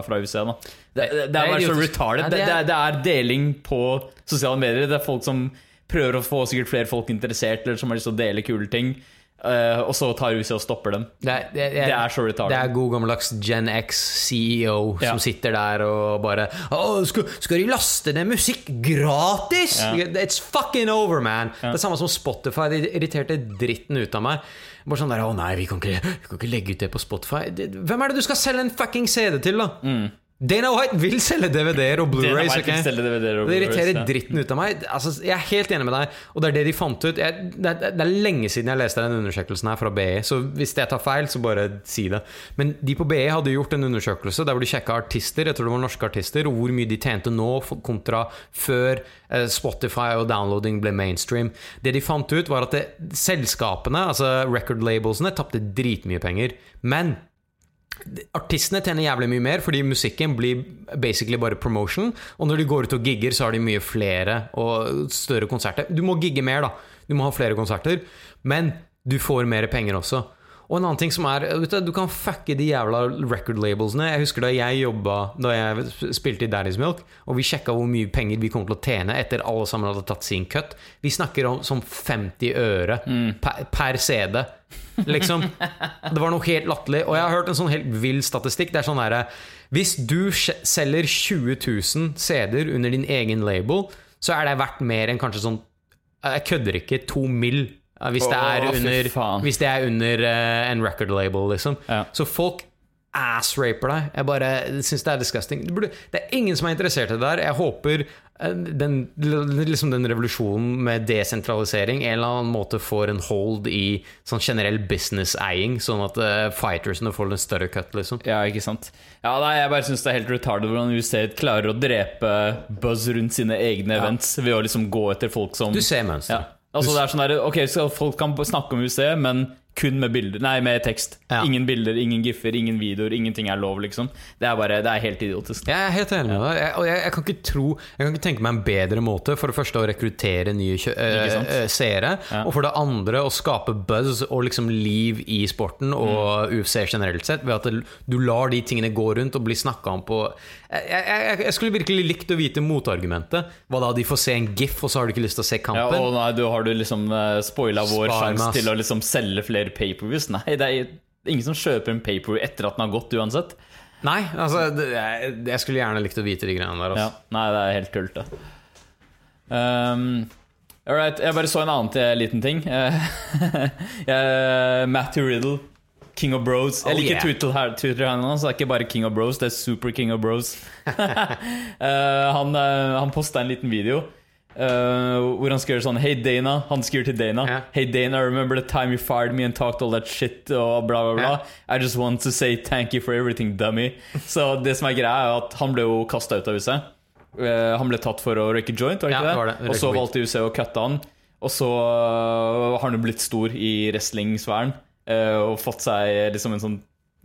fra USA. Da. Det, det, det er så retarded. Det, det er- det, deling på sosiale medier. Det er folk som prøver å få sikkert flere folk interessert, eller som har lyst til å dele kule ting. Uh, og så tar USA og stopper dem. Det er, det, Det er så retarded. Det er god gammeldags Gen X CEO Ja. som sitter der og bare skal, skal de laste ned musikk gratis?! Ja. It's fucking over, man! Det er samme som Spotify. Det irriterte dritten ut av meg. Bare sånn der, Å nei, vi kan, ikke, vi kan ikke legge ut det på Spotify. Hvem er det du skal selge en fucking CD til, da? Dana White vil selge DVD-er og Blu-rays. DVD-er og Det irriterer ja. dritten ut av meg. Altså, jeg er helt enig med deg, og det er det de fant ut. Jeg, det, er, det er lenge siden jeg leste den undersøkelsen her fra BI, så hvis jeg tar feil, så bare si det. Men de på BI hadde gjort en undersøkelse der hvor de sjekka artister, jeg tror det var norske artister, og hvor mye de tjente nå kontra før eh, Spotify og downloading ble mainstream. Det de fant ut, var at det, selskapene, altså record labelsene, tapte dritmye penger. Men Artistene tjener jævlig mye mer, fordi musikken blir basically bare promotion. Og når de går ut og gigger, så har de mye flere og større konserter. Du må gigge mer, da. Du må ha flere konserter. Men du får mer penger også. Og en annen ting som er vet Du, du kan fucke de jævla record labelsene. Jeg husker da jeg jobba Da jeg spilte i Daddy's Milk, og vi sjekka hvor mye penger vi kom til å tjene etter alle sammen hadde tatt sin cut. Vi snakker om som 50 øre per, per CD. Liksom. Det var noe helt latterlig. Og jeg har hørt en sånn helt vill statistikk. Det er sånn herre Hvis du selger 20 000 CD-er under din egen label, så er det verdt mer enn kanskje sånn Jeg kødder ikke. To mill. Hvis det er under, det er under uh, en record label, liksom. Ja. Så folk ass-raper deg. Jeg bare syns det er disgusting. Det, er ingen som er interessert i det der. Jeg håper eh, den, liksom den revolusjonen med desentralisering en eller annen måte får en hold i sånn generell business-eiing, sånn at uh, fightersene får en større cut, liksom. Ja, ikke sant Ja, nei, Jeg bare synes det er helt retarded hvordan UC klarer å drepe buzz rundt sine egne events ved å liksom gå etter folk som Du ser mønsteret. ja. Altså det er sånn der, Ok, så folk kan snakke om museet, men kun med bilder Nei, med tekst. Ja. Ingen bilder, ingen giffer, ingen videoer. Ingenting er lov, liksom. Det er bare, det er helt idiotisk. Jeg er helt enig med deg. Jeg, og jeg, jeg kan ikke tro Jeg kan ikke tenke meg en bedre måte for det første å rekruttere nye eh, seere, Ja. og for det andre å skape buzz og liksom liv i sporten og Mm. UFC generelt sett, ved at du lar de tingene gå rundt og bli snakka om på jeg, jeg, jeg, skulle virkelig likt å vite motargumentet. Hva da, de får se en gif, og så har du ikke lyst til å se Ja, å nei, du har du liksom uh, spoila vår sjanse til å liksom selge flere paperviews. Nei, det er ingen som kjøper en paperview etter at den har gått, uansett. Nei, altså det, jeg, jeg skulle gjerne likt å vite de greiene der. Ja, Altså. nei, det er helt tullete. Um, all right, jeg bare så en annen liten ting. Eh, Matthew Riddle, King of Bros. Jeg Oh, liker yeah. Twitter her, nå, så det er ikke bare King of Bros, det er Super King of Bros. Eh, han uh, han posta en liten video. Uh, hvor han skriver sånn Hei Dana Han skriver til Dana Yeah. Hei Dana, remember the time you fired me and talked all that shit Og bla bla bla Yeah. I just want to say thank you for everything, dummy Så det som er greia er at han ble jo kastet ut av huset Uh, Han ble tatt for å røyke joint, var det Ja, ikke det? var det. Og så valgte UC å cutte han Og så har han jo blitt stor i wrestling-sfæren Og fått seg liksom en sånn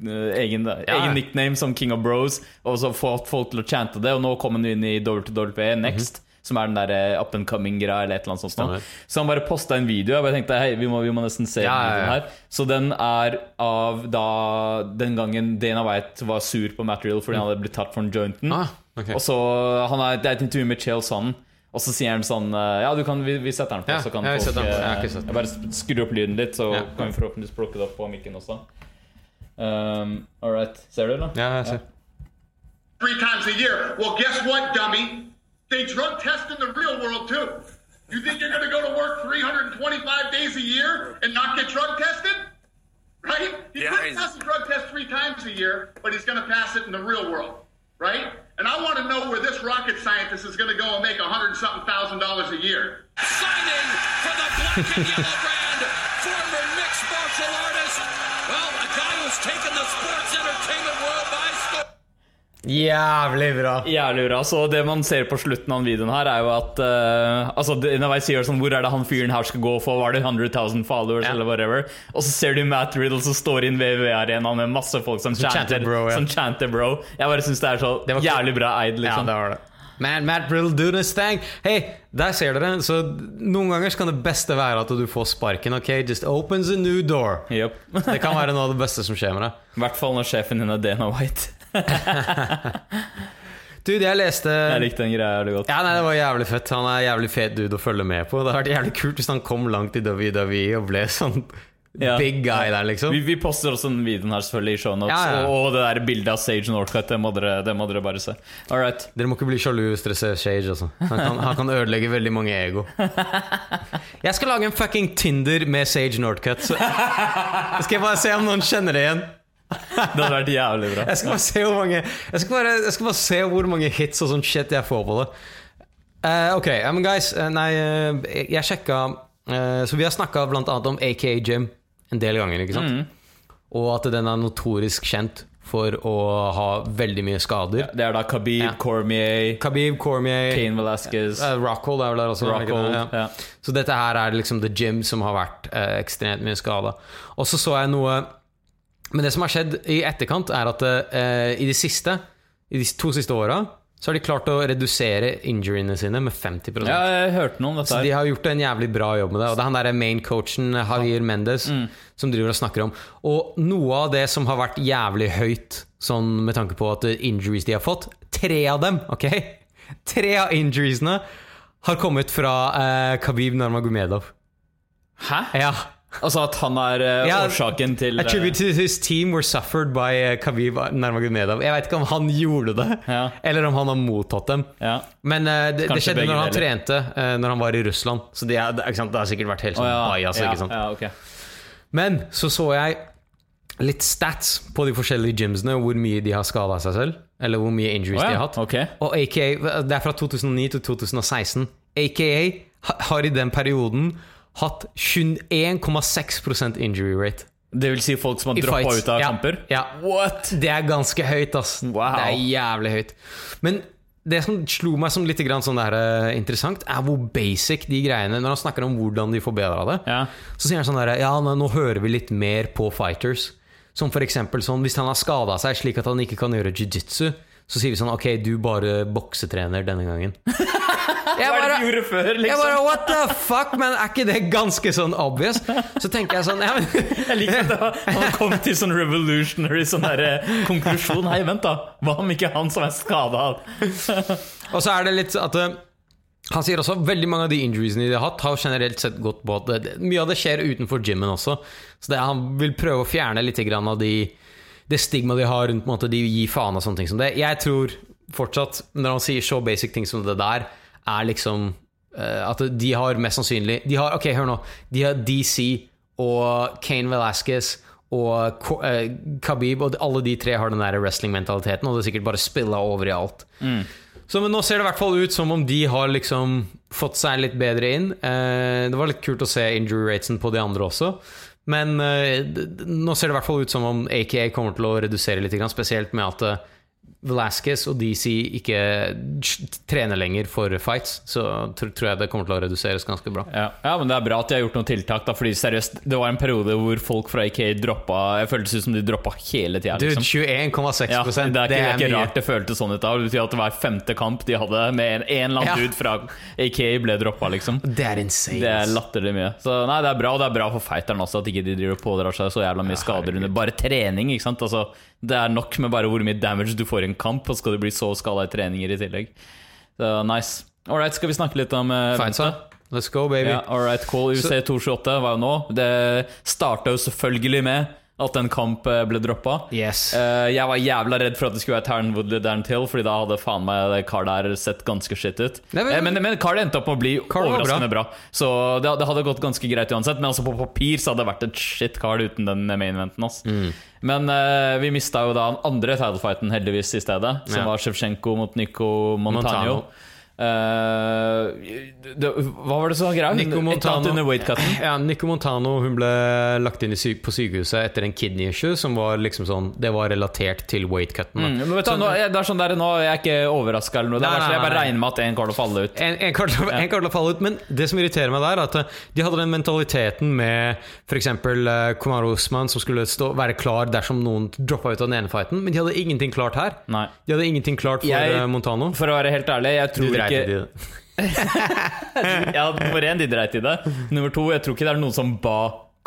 øh, egen, egen nickname som King of Bros Og så fått folk til å chante det Og nå kom han inn i WWE Next Som er den der up and coming-greia Eller et eller annet sånt. Stemmer. Så han bare postet en video Jeg bare tenkte, hei, vi må, vi må nesten se Ja, den ja, videoen her Så den er av da Den gangen Dana White var sur på Matt Riddle Fordi han hadde blitt tatt for en jointen Ah, okay. og så han er, Det er et intervju med Chael Sonnen. Og så sier han sånn eh, Ja, du kan, vi, vi setter den på. Ja, så kan jeg folk. Jeg har eh, jeg bare skru opp lyden litt, så Ja. kan vi forhåpentligvis plukke det opp på mikken også. Um, All right. Ser du, eller? Ja, jeg ser. three times a year. Well, guess what, dummy? They drug test in the real world too. You think you're going to go to work 325 days a year and not get drug tested? Right? He Yeah, could pass a drug test three times a year, but he's going to pass it in the real world. Right? And I want to know where this rocket scientist is going to go and make a hundred something thousand dollars a year. signing for the black and yellow brand, former mixed martial artist. Well, a guy who's taken the sports entertainment world by storm. Jævlig bra! Jævlig bra. Så det man ser på slutten av videoen her, er jo at uh, Altså, White sier sånn Hvor er det han fyren her skal gå for? Var det 100 000 followers, Ja. eller whatever? Og så ser du Matt Riddle som står inn en WWE-arena med masse folk som, chanter chanter, bro, ja. som chanter bro. Jeg bare syns det er så Det var- jævlig bra eid, Ja, liksom. det var det. Man, Matt Riddle do this thing. Hei, der ser dere. Så noen ganger kan det beste være at du får sparken. Ok, just opens a new door. Yep. Det kan være noe av det beste som skjer med deg. I hvert fall når sjefen din er Dana White. Dude, jeg leste Jeg likte den greia jævlig godt. Ja, nei, Det var jævlig fett. Han er jævlig fet dude å følge med på. Det hadde vært jævlig kult hvis han kom langt i WWE og ble sånn Ja. big guy der, liksom. Vi, vi poster også den videoen her selvfølgelig i shownotes. Ja, ja. Og, det der bildet av Sage Northcutt, det det må dere bare se. All right. Dere må ikke bli sjalu hvis dere ser Sage. Altså. Han, kan, han kan ødelegge veldig mange ego. Jeg skal lage en fucking Tinder med Sage Northcutt. Så skal jeg bare se om noen kjenner det igjen. Det hadde vært jævlig bra. Jeg skal bare se hvor mange Jeg skal bare, jeg skal bare se hvor mange hits og sånn shit jeg får på det. Uh, ok, men guys, uh, nei, uh, jeg sjekka Så vi har snakka annet om AKA Gym en del ganger, ikke sant? Og at den er notorisk kjent for å ha veldig mye skader. Det er da Khabib, Ja. Cormier, Khabib, Cormier Kane Velasquez Rockhold er vel der også. Rockhold. Ja. Ja. Så dette her er liksom the gym som har vært eh, ekstremt mye skada. Og så så jeg noe Men det som har skjedd i etterkant, er at eh, i de siste I de to siste åra så har de klart å redusere injuryene sine med 50% Ja, jeg hørte noe om dette Så de har gjort en jævlig bra jobb med det. Og det er han der main coachen, Javier Mendes, Mm. som driver og snakker om. Og noe av det som har vært jævlig høyt, sånn med tanke på at injuries de har fått Tre av dem, ok? Tre av injuriesene har kommet fra eh, Khabib Narmagomedov. Hæ? Ja. Altså at han er uh, Ja, årsaken til uh, Attribute to his team were suffered by uh, Khabib Nurmagomedov. Jeg vet ikke om han gjorde det, Ja. eller om han har mottatt dem. Ja. Men eh, det, det skjedde når han deler. trente, når han var i Russland. Så det, er, det, det har sikkert vært helt sånn ja. bias. ja, Ikke sant? ja, ok. Men så så jeg litt stats på de forskjellige gymsene, hvor mye de har skada seg selv. Eller hvor mye injuries Å, de har hatt. Okay. Og AKA, Det er fra 2009 til 2016. AKA har i den perioden hatt 21,6% injury rate. Det vil si folk som har droppa ut av Ja. kamper? Ja. What? Det er ganske høyt, ass. Wow. Det er jævlig høyt. Men det som slo meg som litt grann sånn der, uh, interessant, er hvor basic de greiene Når han snakker om hvordan de forbedra det, Ja. så sier han sånn derre Ja, nå, nå hører vi litt mer på fighters. Som for eksempel sånn Hvis han har skada seg slik at han ikke kan gjøre jiu-jitsu, så sier vi sånn Ok, du bare boksetrener denne gangen. Jeg Hva er det bare- gjorde før, jeg liksom? bare, What the fuck? Men er ikke det ganske sånn obvious? Så tenker jeg sånn ja, men, Jeg liker at han kom til sånn revolutionary sånn der, eh, konklusjon. Hei, vent, da. Hva om ikke han som er skada? Og så er det litt at eh, Han sier også veldig mange av de injuriesene de har hatt, har generelt sett gått på at mye av det skjer utenfor gymmen også. Så det, han vil prøve å fjerne litt grann av de, det stigmaet de har rundt måte, de gir faen og sånne ting som det. Jeg tror fortsatt, når han sier så basic ting som det der, er liksom eh, at de har mest sannsynlig De har, ok, hør nå. De har DC og Kane Velasquez og eh, Khabib, og alle de tre har den der wrestling-mentaliteten, og det er sikkert bare spilla over i alt. Så men nå ser det i hvert fall ut som om de har liksom fått seg litt bedre inn. Eh, det var litt kult å se injury ratesen på de andre også. Men eh, nå ser det i hvert fall ut som om AKA kommer til å redusere litt, spesielt med at eh, Velasquez og DC ikke trener lenger for fights. Så tror jeg det kommer til å reduseres ganske bra. Ja. ja, men det er bra at de har gjort noen tiltak, da. Fordi seriøst, det var en periode hvor folk fra IK droppa Jeg føltes ut som de droppa hele tida. Dude, Liksom. 21,6 Ja, det er ikke, det er ikke rart det føltes sånn ut. da Det betyr at hver femte kamp de hadde med en, en eller annen Ja. dude fra IK, ble droppa, liksom. Det er insane. Det er latterlig mye. Så nei, det er bra, og det er bra for fighteren også, at ikke de driver pådrar seg så jævla mye skader under bare trening. ikke sant? Altså, det er nok med bare hvor mye damage du får i en kamp, og skal du bli så skada i treninger i tillegg. Så nice. Alright, skal vi snakke litt om uh, Fightsa. Let's go, baby. Ja, alright, cool. UC228 var jo nå. Det starta jo selvfølgelig med at en kamp eh, ble droppa. Yes. Eh, jeg var jævla redd for at det skulle være Taron Woodley Dan Till, Fordi da hadde faen meg det Carl der sett ganske shit ut. Nei, men- Eh, men, men Carl endte opp med å bli Carl overraskende bra. Så det, det hadde gått ganske greit uansett. Men altså på papir så hadde det vært et shit Carl uten den main eventen. Altså. Mm. Men uh, vi mista jo da den andre title-fighten heldigvis i stedet, som Ja. var Shevchenko mot Nico Montano. Montano. Eh, det, hva var det som var greia? Nico Montano? Ja, Nico Montano hun ble lagt inn i syk på sykehuset etter en kidney issue som var liksom sånn Det var relatert til weightcutten. cutten Mm, men vet du, nå, jeg- det er sånn der, nå er jeg ikke overraska eller noe. Det er Nei, sånn, jeg bare regner med at en kommer til å falle ut. En, en kommer til kommer å falle ut, men det som irriterer meg der, er at eh, de hadde den mentaliteten med f.eks. Uh, Kumar Osman, som skulle stå, være klar dersom noen droppa ut av den ene fighten, men de hadde ingenting klart her. Nei. De hadde ingenting klart for Jeg- eh, Montano. For å være helt ærlig, jeg tror dreit i ikke det. Ja, nummer én, de dreit i det. Nummer to, jeg tror ikke det er noen som ba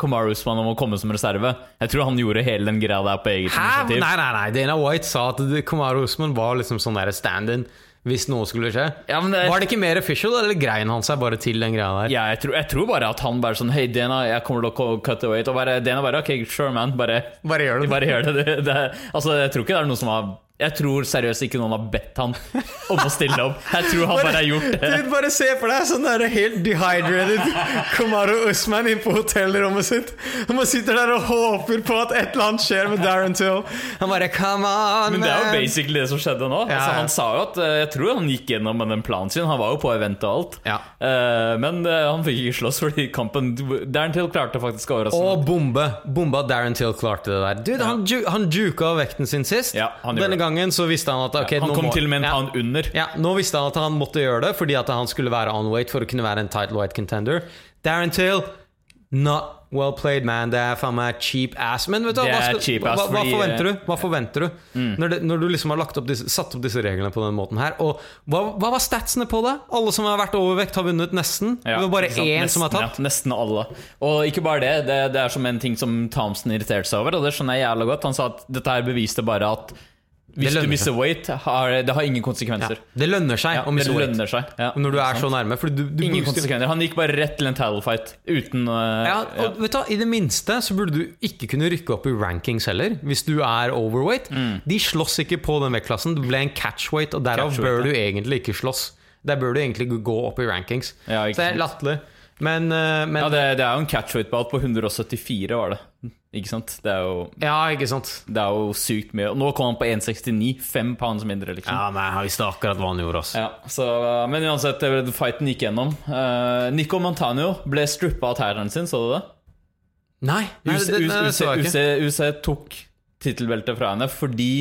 Kamar Usman om å komme som reserve. Jeg tror han gjorde hele den greia der på eget Hæ? initiativ. Nei, nei, nei. Dana White sa at Kamar Usman var liksom sånn der stand-in hvis noe skulle skje. Ja, men det- Var det ikke mer official, eller grein han seg bare til den greia der? Ja, jeg, tror, jeg tror bare at han bare sånn Hei, Dana, jeg kommer til å co- cut weight. Og bare, Dana bare Ok, sure, man. Bare, Bare gjør det. bare gjør det. det, det altså, jeg tror ikke det er noen som har Jeg tror seriøst ikke noen har bedt han om å stille opp. Jeg tror han bare har gjort det. Du, bare se for deg sånn der helt dehydrated Komaro Usman inne på hotellrommet sitt. Han bare sitter der og håper på at et eller annet skjer med Darren Till. Han bare Come on, Men det er jo basically det som skjedde nå. Ja, Altså, han sa jo at eh, Jeg tror han gikk gjennom med den planen sin. Han var jo på event og alt. Ja. Eh, men eh, han fikk ikke slåss fordi kampen Darren Till klarte faktisk å overraske. Og bombe. Bomba Darren Till klarte det der. Dude, han, ju han juka vekten sin sist. Ja, han gjorde Denne. Gangen så visste han at ok, han kom må- til og med en ja. pound under. Ja, Nå visste han at han måtte gjøre det fordi at han skulle være on weight for å kunne være en title weight contender. Darren Till, not well played, man. Det er faen meg cheap ass. Men vet du, hva, skal, hva, hva Mm. forventer du? Hva forventer du? Når, det, når du liksom har lagt opp disse, satt opp disse reglene på den måten her. Og hva, hva var statsene på det? Alle som har vært overvekt, har vunnet nesten. Ja, det var bare én nesten, som har tapt. Ja, nesten alle. Og ikke bare det, det, det er som en ting som Thompson irriterte seg over, og det skjønner jeg jævla godt. Han sa at dette her beviste bare at hvis du mister seg. weight, har, det har ingen Ja. konsekvenser. Det lønner seg Ja, å miste det weight. seg. Ja, Når du er sant. så nærme. Du, du Ingen konsekvenser. Han gikk bare rett til en title fight uten Ja, og du, I det minste så burde du ikke kunne rykke opp i rankings heller. Hvis du er overweight. De slåss ikke på den vektklassen. Det ble en catchweight, og derav catch bør du egentlig ikke slåss. Der bør du egentlig gå opp i rankings. Ja, så det er latterlig. Men, eh, men Ja, det, det er jo en catchweight-ball på 174, var det. Ikke sant? Det er jo, Ja, ikke sant? det er jo sykt mye. Og nå kom han på 169, fem pounds mindre, liksom. Ja, nei, jeg visste akkurat hva han gjorde. ass. Ja, så, men uansett, fighten gikk gjennom. Uh, Nico Montano ble struppa av tæreren sin, så du det? Nei, nei UC, det, nei, det, så jeg ikke. UC, UC tok tittelbeltet fra henne fordi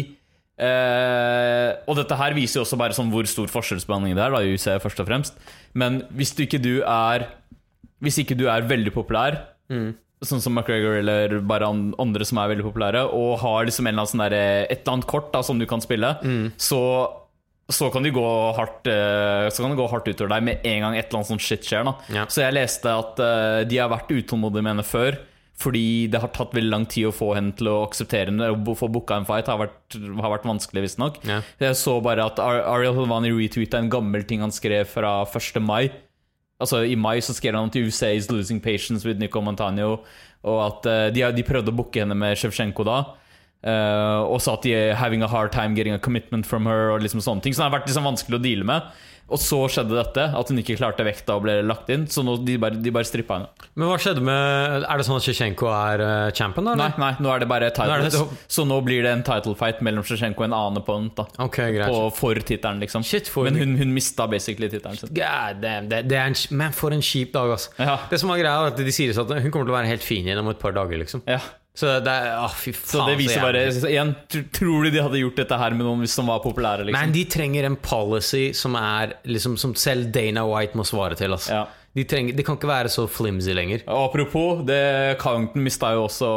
Uh, Og dette her viser jo også bare sånn hvor stor forskjellsbehandling det er, da, UC først og fremst. Men hvis du ikke du er Hvis ikke du er veldig populær, Mm. Sånn som McGregor eller bare andre som er veldig populære, og har liksom en eller sånn et eller annet kort da, som du kan spille, Mm. så så kan, de gå hardt, eh, så kan det gå hardt utover deg med en gang et eller annet sånt shit skjer. Ja. Så jeg leste at uh, de har vært utålmodige med henne før. Fordi det har tatt veldig lang tid å få henne til å akseptere henne. Å få booka en fight har vært, har vært vanskelig, visstnok. Ja. Jeg så bare at Ariel Helvani retweeta en gammel ting han skrev fra 1. mai. Altså I mai så skrev han at USA is losing patience with Nico Montano, og at uh, de, de prøvde å booke henne med Shevchenko da. Uh, og sa at de having a hard time getting a commitment from her, og liksom sånne ting. Så det har vært liksom vanskelig å deale med. Og så skjedde dette, at hun ikke klarte vekta og ble lagt inn. Så nå de bare, de bare strippa henne. Men hva skjedde med Er det sånn at Tsjetsjenko er uh, champion, da? Nei, nei, nå er det bare Nå er det- Så nå blir det en title fight mellom Shevchenko og en annen opponent. da Ok, greit. på, For tittelen, liksom. Shit, for- Men hun, hun mista basically tittelen sin. God damn, det, det en, man, for en kjip dag, altså. Ja. Det som er greia, er at de sier at hun kommer til å være helt fin igjen om et par dager, liksom. Ja Så det er Å, fy faen. Så det viser bare så Igjen, tror du de hadde gjort dette her med noen hvis de var populære? liksom? Men de trenger en policy som er liksom Som selv Dana White må svare til, Altså. Ja. De, trenger, de kan ikke være så flimsy lenger. Og Apropos, det, Carrington mista jo også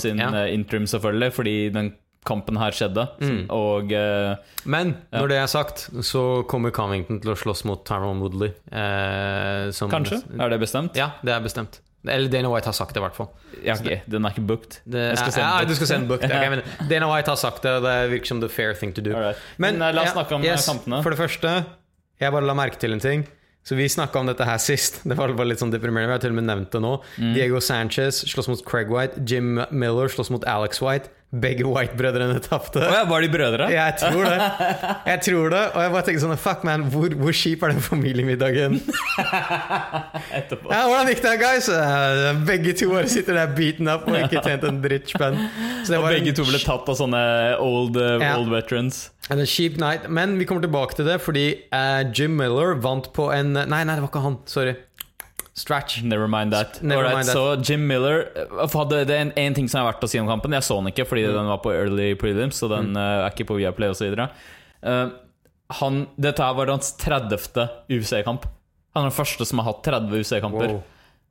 sin Ja. eh, interim, selvfølgelig, fordi den kampen her skjedde. Mm. Og uh, Men når det er sagt, så kommer Covington til å slåss mot Tyrone Woodley. Eh, som, kanskje? Er det bestemt? Ja, det er bestemt. Eller Dana White har sagt det, i hvert fall. Ja, ok, Den er ikke booked. Det, Jeg skal se ja, du skal se en book. Ok, men Dana White har sagt det, og det virker som the fair thing to do. Alright. Men, eh, la oss snakke om, yes, kampene. For det første, jeg bare la merke til en ting. Så Vi snakka om dette her sist. Det var bare litt sånn deprimerende. Vi har til og med nevnt det nå. Mm. Diego Sanchez slåss mot Craig White. Jim Miller slåss mot Alex White. Begge White-brødrene tapte. Ja, var de brødre? Jeg tror det. Jeg tror det Og jeg bare tenker sånn Fuck, man, hvor, hvor kjip er den familiemiddagen? Etterpå. Ja, hvordan gikk det, guys? Eh, Begge to bare sitter der beaten up og ikke tjent en drittspenn. Og var begge en to ble tatt av sånne old, uh, Ja. old veterans. En cheap night. Men vi kommer tilbake til det, fordi uh, Jim Miller vant på en Nei, nei, det var ikke han. Sorry. Stratch. Never mind that. Never Alright, mind that. Så Jim Miller eh, hadde, Det er en, en ting som er verdt å si om kampen. Jeg så den ikke fordi Mm. den var på early prelims, så den eh, er ikke på Viaplay osv. Uh, han, dette her var hans 30. UFC-kamp. Han er den første som har hatt 30 UFC-kamper. Wow.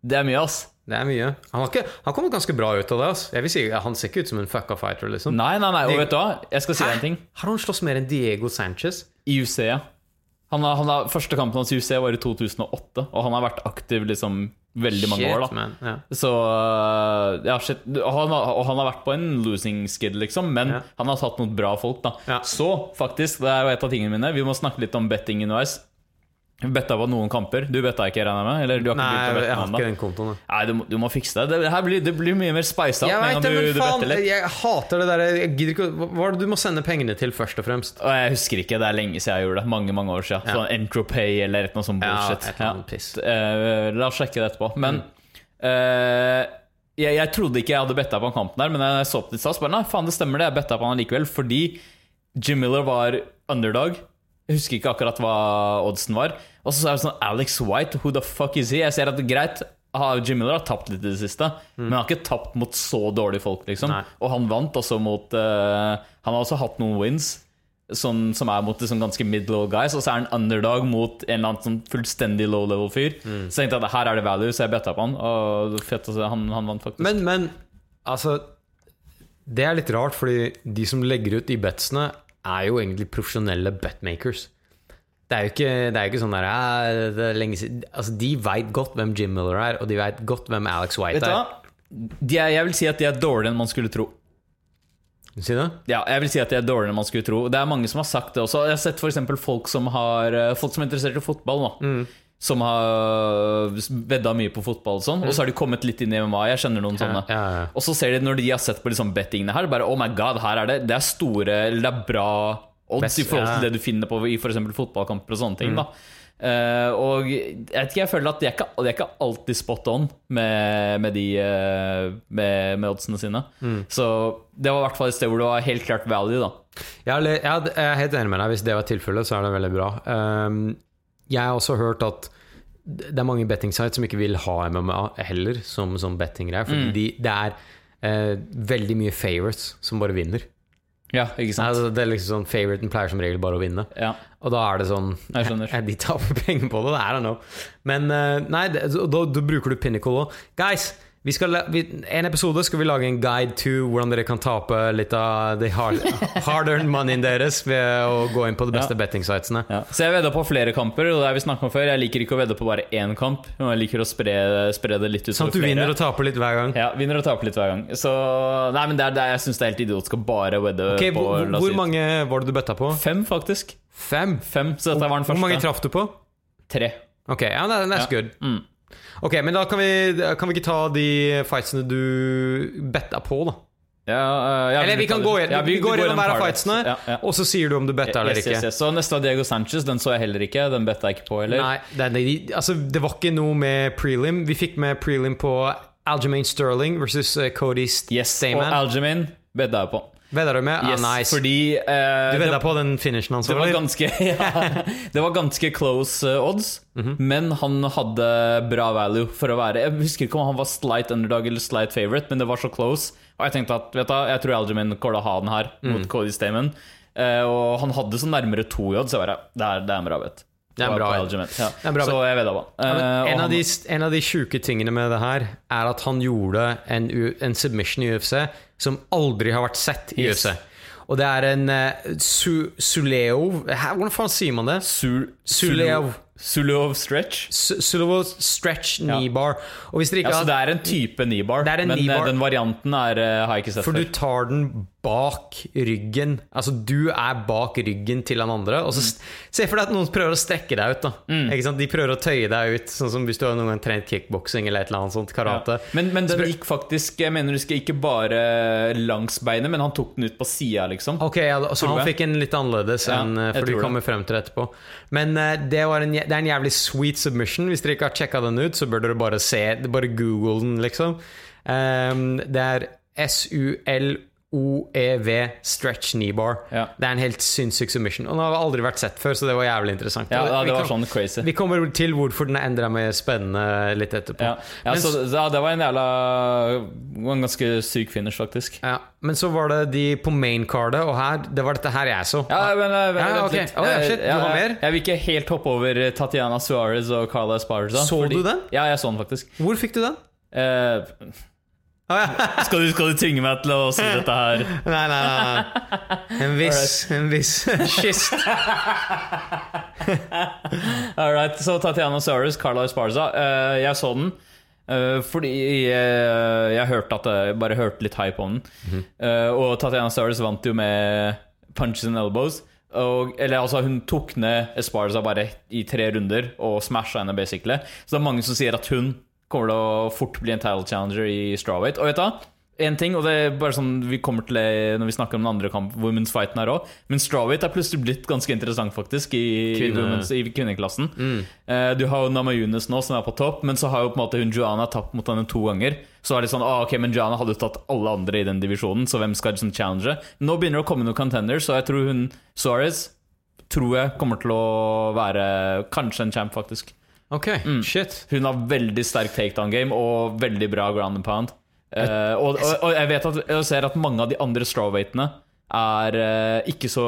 Det er mye, ass. Det er mye. Han har, ikke, han kommer ganske bra ut av det. ass. Jeg vil si, Han ser ikke ut som en fucka fighter, liksom. Nei, nei, nei. Og Det- vet du hva? Jeg skal si deg en ting. Har han slåss mer enn Diego Sanchez? I UFC, ja. Han har, han har, første kampen hans i UC var i 2008, og han har vært aktiv liksom veldig mange Shit, år. da man. Ja. Så øh, ja, shit. Han, og han har vært på en losing skid, liksom, men Ja. han har tatt noen bra folk. da. Så faktisk, det er jo et av tingene mine, vi må snakke litt om betting underveis. Betta på noen kamper. Du betta ikke, regner jeg med? Eller du har ikke Nei, begynt å jeg har ikke den kontoen. Nei, du må, du må fikse det. Det, blir, det blir mye mer up Jeg med en gang du, du better litt. jeg hater det der jeg gidder ikke Hva er det du må sende pengene til, først og fremst? Og jeg husker ikke, det er lenge siden jeg gjorde det. Mange mange år siden. Ja. Sånn Entropay eller noe sånt bullshit. Ja, ja. Eh, la oss sjekke det etterpå. Men Mm. eh, jeg, jeg trodde ikke jeg hadde betta på han kampen der, men jeg så opp til stas. Bare nei, faen, det stemmer det. Jeg betta på han likevel. Fordi Jim Miller var underdog. Jeg husker ikke akkurat hva oddsen var. Og så er det sånn Alex White, who the fuck is he? Jeg ser at det er greit. ah, Jim Miller har tapt litt i det siste, men han har ikke tapt mot så dårlige folk, liksom. Mm. Og han vant også mot uh, Han har også hatt noen wins sånn, som er mot liksom ganske mid-low guys, og så er han underdog mot en eller annen sånn fullstendig low-level fyr. Mm. Så jeg tenkte at her er det value, så jeg betta på han, og fett han, han vant faktisk. Men, men altså Det er litt rart, fordi de som legger ut de betsene, er jo egentlig profesjonelle betmakers. Det er jo ikke, det er jo ikke sånn der «Ja, det er siden Altså, De veit godt hvem Jim Miller er, og de veit godt hvem Alex White Vet du hva? er. De er, jeg vil si at de er dårligere enn man skulle tro. Si det? Ja, jeg vil si at de er dårligere enn man skulle tro. Det er mange som har sagt det også. Jeg har sett for folk som har eh, Folk som er interessert i fotball, da. Som har vedda mye på fotball og sånn, og så har de kommet litt inn i MMA. Jeg kjenner noen sånne. ja, ja. Og så ser de når de har sett på liksom bettingene her, bare oh my god, her er det Det er store Eller det er bra odds i forhold til det du finner på i f.eks. fotballkamper og sånne ting. da Uh, og jeg vet ikke, jeg føler at de er ikke, de er ikke alltid spot on med, med de uh, med, med oddsene sine. Så det var i hvert fall et sted hvor det var helt klart value, da. Jeg er, helt enig med deg. Hvis det var tilfellet, så er det veldig bra. Um, jeg har også hørt at det er mange bettingsites som ikke vil ha MMA heller, som, som bettinggreier. Fordi de, det er uh, veldig mye favorites som bare vinner. Ja, ikke sant? Altså, det er liksom sånn Favoriten pleier som regel bare å vinne. Ja. Og da er det sånn Jeg skjønner. De taper penger på det. det er det nå. Men eh, nei, det, da, da bruker du Pinnacle òg. Guys, skal, en episode skal vi lage en guide to hvordan dere kan tape litt av the hard, hard-earned moneyen deres ved å gå inn på de beste Ja. bettingsitesene. Ja. Så jeg vedda på flere kamper, og det har vi snakket om før. Jeg liker ikke å vedde på bare én kamp. men Jeg liker å spre, spre det litt utover Sånn at du flere. vinner og taper litt hver gang. Ja, vinner og taper litt hver gang. Så Nei, men det er, det er, jeg syns det er helt idiotisk å bare vedde okay, på hvor, hvor mange var det du betta på? Fem, faktisk. Fem? Fem, så dette var den første. Hvor mange traff du på? Tre. Ok, ja, that- that's Ja. good. Mm. Ok, men da kan vi, kan vi ikke ta de fightsene du betta på, da? Ja, uh, ja, Eller vi kan gå Ja, vi går gjennom hver av fightsene, og så sier du om du betta eller Yes, ikke. yes, yes. Så neste var Diego Sanchez. Den så jeg heller ikke. Den betta jeg ikke på heller. Nei, det, det, altså, det var ikke noe med prelim. Vi fikk med prelim på Aljamain Sterling versus eh, Cody St Yes, Og Algermaine vedda jeg på. Vedda du med? Yes, ah, nice. Fordi eh, du det- vedda på den finishen hans? Det var ganske, ja, det var ganske close uh, odds, Mhm. men han hadde bra value for å være Jeg husker ikke om han var slight underdog eller slight favorite, men det var så close. Og jeg tenkte at vet du, jeg tror Algermin kommer til å ha den her Mhm. mot Cody Stamen. Uh, og han hadde så nærmere to i odds, så jeg bare Det er, det er en bra bet. Det er bra Ja. Det er bra Så jeg vedda på. Ja, en, han, av de, en av de sjuke tingene med det her er at han gjorde en, en submission i UFC som aldri har vært sett i Yes. UFC. Og det er en uh, su, Suleo Hæ, Hvordan faen sier man det? Sul- Suleov. Sulov stretch. Su- Suleo stretch kneebar. Ja. Og hvis dere ikke Ja, så det er en type kneebar, men eh, kneebar. den varianten er, eh, har jeg ikke sett For før. du tar den bak ryggen. Altså du er bak ryggen til han andre. Og så st- Se for deg at noen prøver å strekke deg ut. sant? De prøver å tøye deg ut, sånn som hvis du har noen gang trent kickboksing eller et eller annet sånt. Karate. Ja. Men, men den gikk faktisk Jeg mener du skal ikke bare langs beinet, men han tok den ut på sida, liksom. Ok, ja, så han fikk en litt annerledes Ja, enn eh, For du kommer frem til det etterpå. Men uh, det, var en, det er en jævlig sweet submission. Hvis dere ikke har sjekka den ut, så bør dere bare se Bare google den, liksom. Um, det er S-U-L-O-E-V E stretch knee bar. Ja. Det er en helt sinnssyk submission. Og den har aldri vært sett før, så det var jævlig interessant. Ja, det var sånn crazy. Vi kommer til hvorfor den er enda mer spennende litt etterpå. Ja, ja Men så ja, det var en jævla En ganske syk finish, faktisk. Ja, men så var det de på maincardet, og her Det var dette her jeg så. Ja, men eh, vent Ja, okay. Å, ja, shit, du Eh, har mer? Jeg vil ikke helt hoppe over Tatiana Suarez og Carla Esparza. Så du den? Ja, jeg så den faktisk. Hvor fikk du den? Eh, skal, du, skal du tvinge meg til å si dette her? Nei, nei, nei. En viss, en viss kyst. All right, så Tatiana Sarris, Carla Esparza. Uh, jeg så den. Uh, fordi jeg, jeg hørte at jeg bare hørte litt hype om den. Mhm. Eh, og Tatiana Sarris vant jo med punches and elbows. Og, eller altså Hun tok ned Esparza bare i tre runder og smasha henne, basically. Så det er mange som sier at hun kommer til å fort bli en title challenger i strawweight. Og vet du? En ting, og det er bare sånn vi kommer til det når vi snakker om den andre kamp, women's fighten her òg, men strawweight er plutselig blitt ganske interessant, faktisk, i, Kvinne- i, i kvinneklassen. Eh, du har jo Nama Yunus nå, som er på topp, men så har jo på en måte hun Joanna tapt mot henne to ganger. Så er det sånn, ah, ok, men Joanna hadde jo tatt alle andre i den divisjonen, så hvem skal liksom challenge? Nå begynner det å komme noen contenders, så jeg tror hun Suarez tror jeg kommer til å være kanskje en champ, faktisk. Ok, Mm. shit. Hun har veldig sterk takedown-game og veldig bra ground and pound. Uh, og, og, og jeg vet at jeg ser at mange av de andre strawweightene er uh, ikke så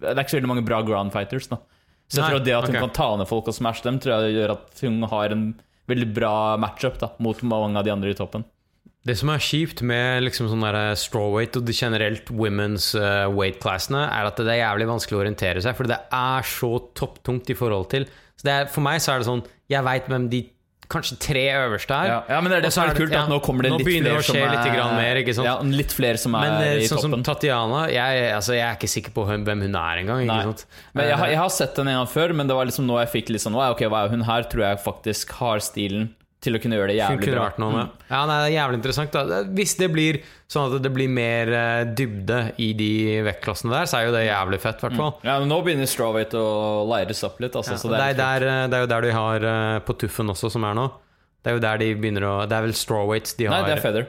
Det er ikke så veldig mange bra ground fighters. Da. Så jeg Nei, tror at det at hun okay. kan ta ned folk og smashe dem, tror jeg gjør at hun har en veldig bra matchup da, mot mange av de andre i toppen. Det som er kjipt med liksom sånn strawweight og de generelt women's weight-classene, er at det er jævlig vanskelig å orientere seg, for det er så topptungt i forhold til så det er, For meg så er det sånn Jeg veit hvem de kanskje tre øverste er. Ja, ja, men det er det så som er kult, at nå kommer det litt flere som er, litt mer, ikke sant? Ja, litt flere som er Men eh, i sånn som. Tatiana jeg, altså, jeg er ikke sikker på hvem hun er engang. Nei. Ikke sant? Men jeg, Eh, jeg har sett henne en gang før, men det var liksom nå jeg fikk litt sånn Ok, hva er hun her? Tror jeg faktisk har stilen til å kunne gjøre det jævlig bra. noe med. Ja, nei, det er jævlig interessant. Da. Hvis det blir sånn at det blir mer eh, dybde i de vektklassene der, så er jo det jævlig fett, i hvert fall. Ja, men Nå begynner strawweight å leires opp litt. Altså, Ja, det, det er er litt kult. der, eh, det er jo der de har eh, på Tuffen også, som er nå. Det er jo der de begynner å Det er vel strawweights de Nei, det er feather.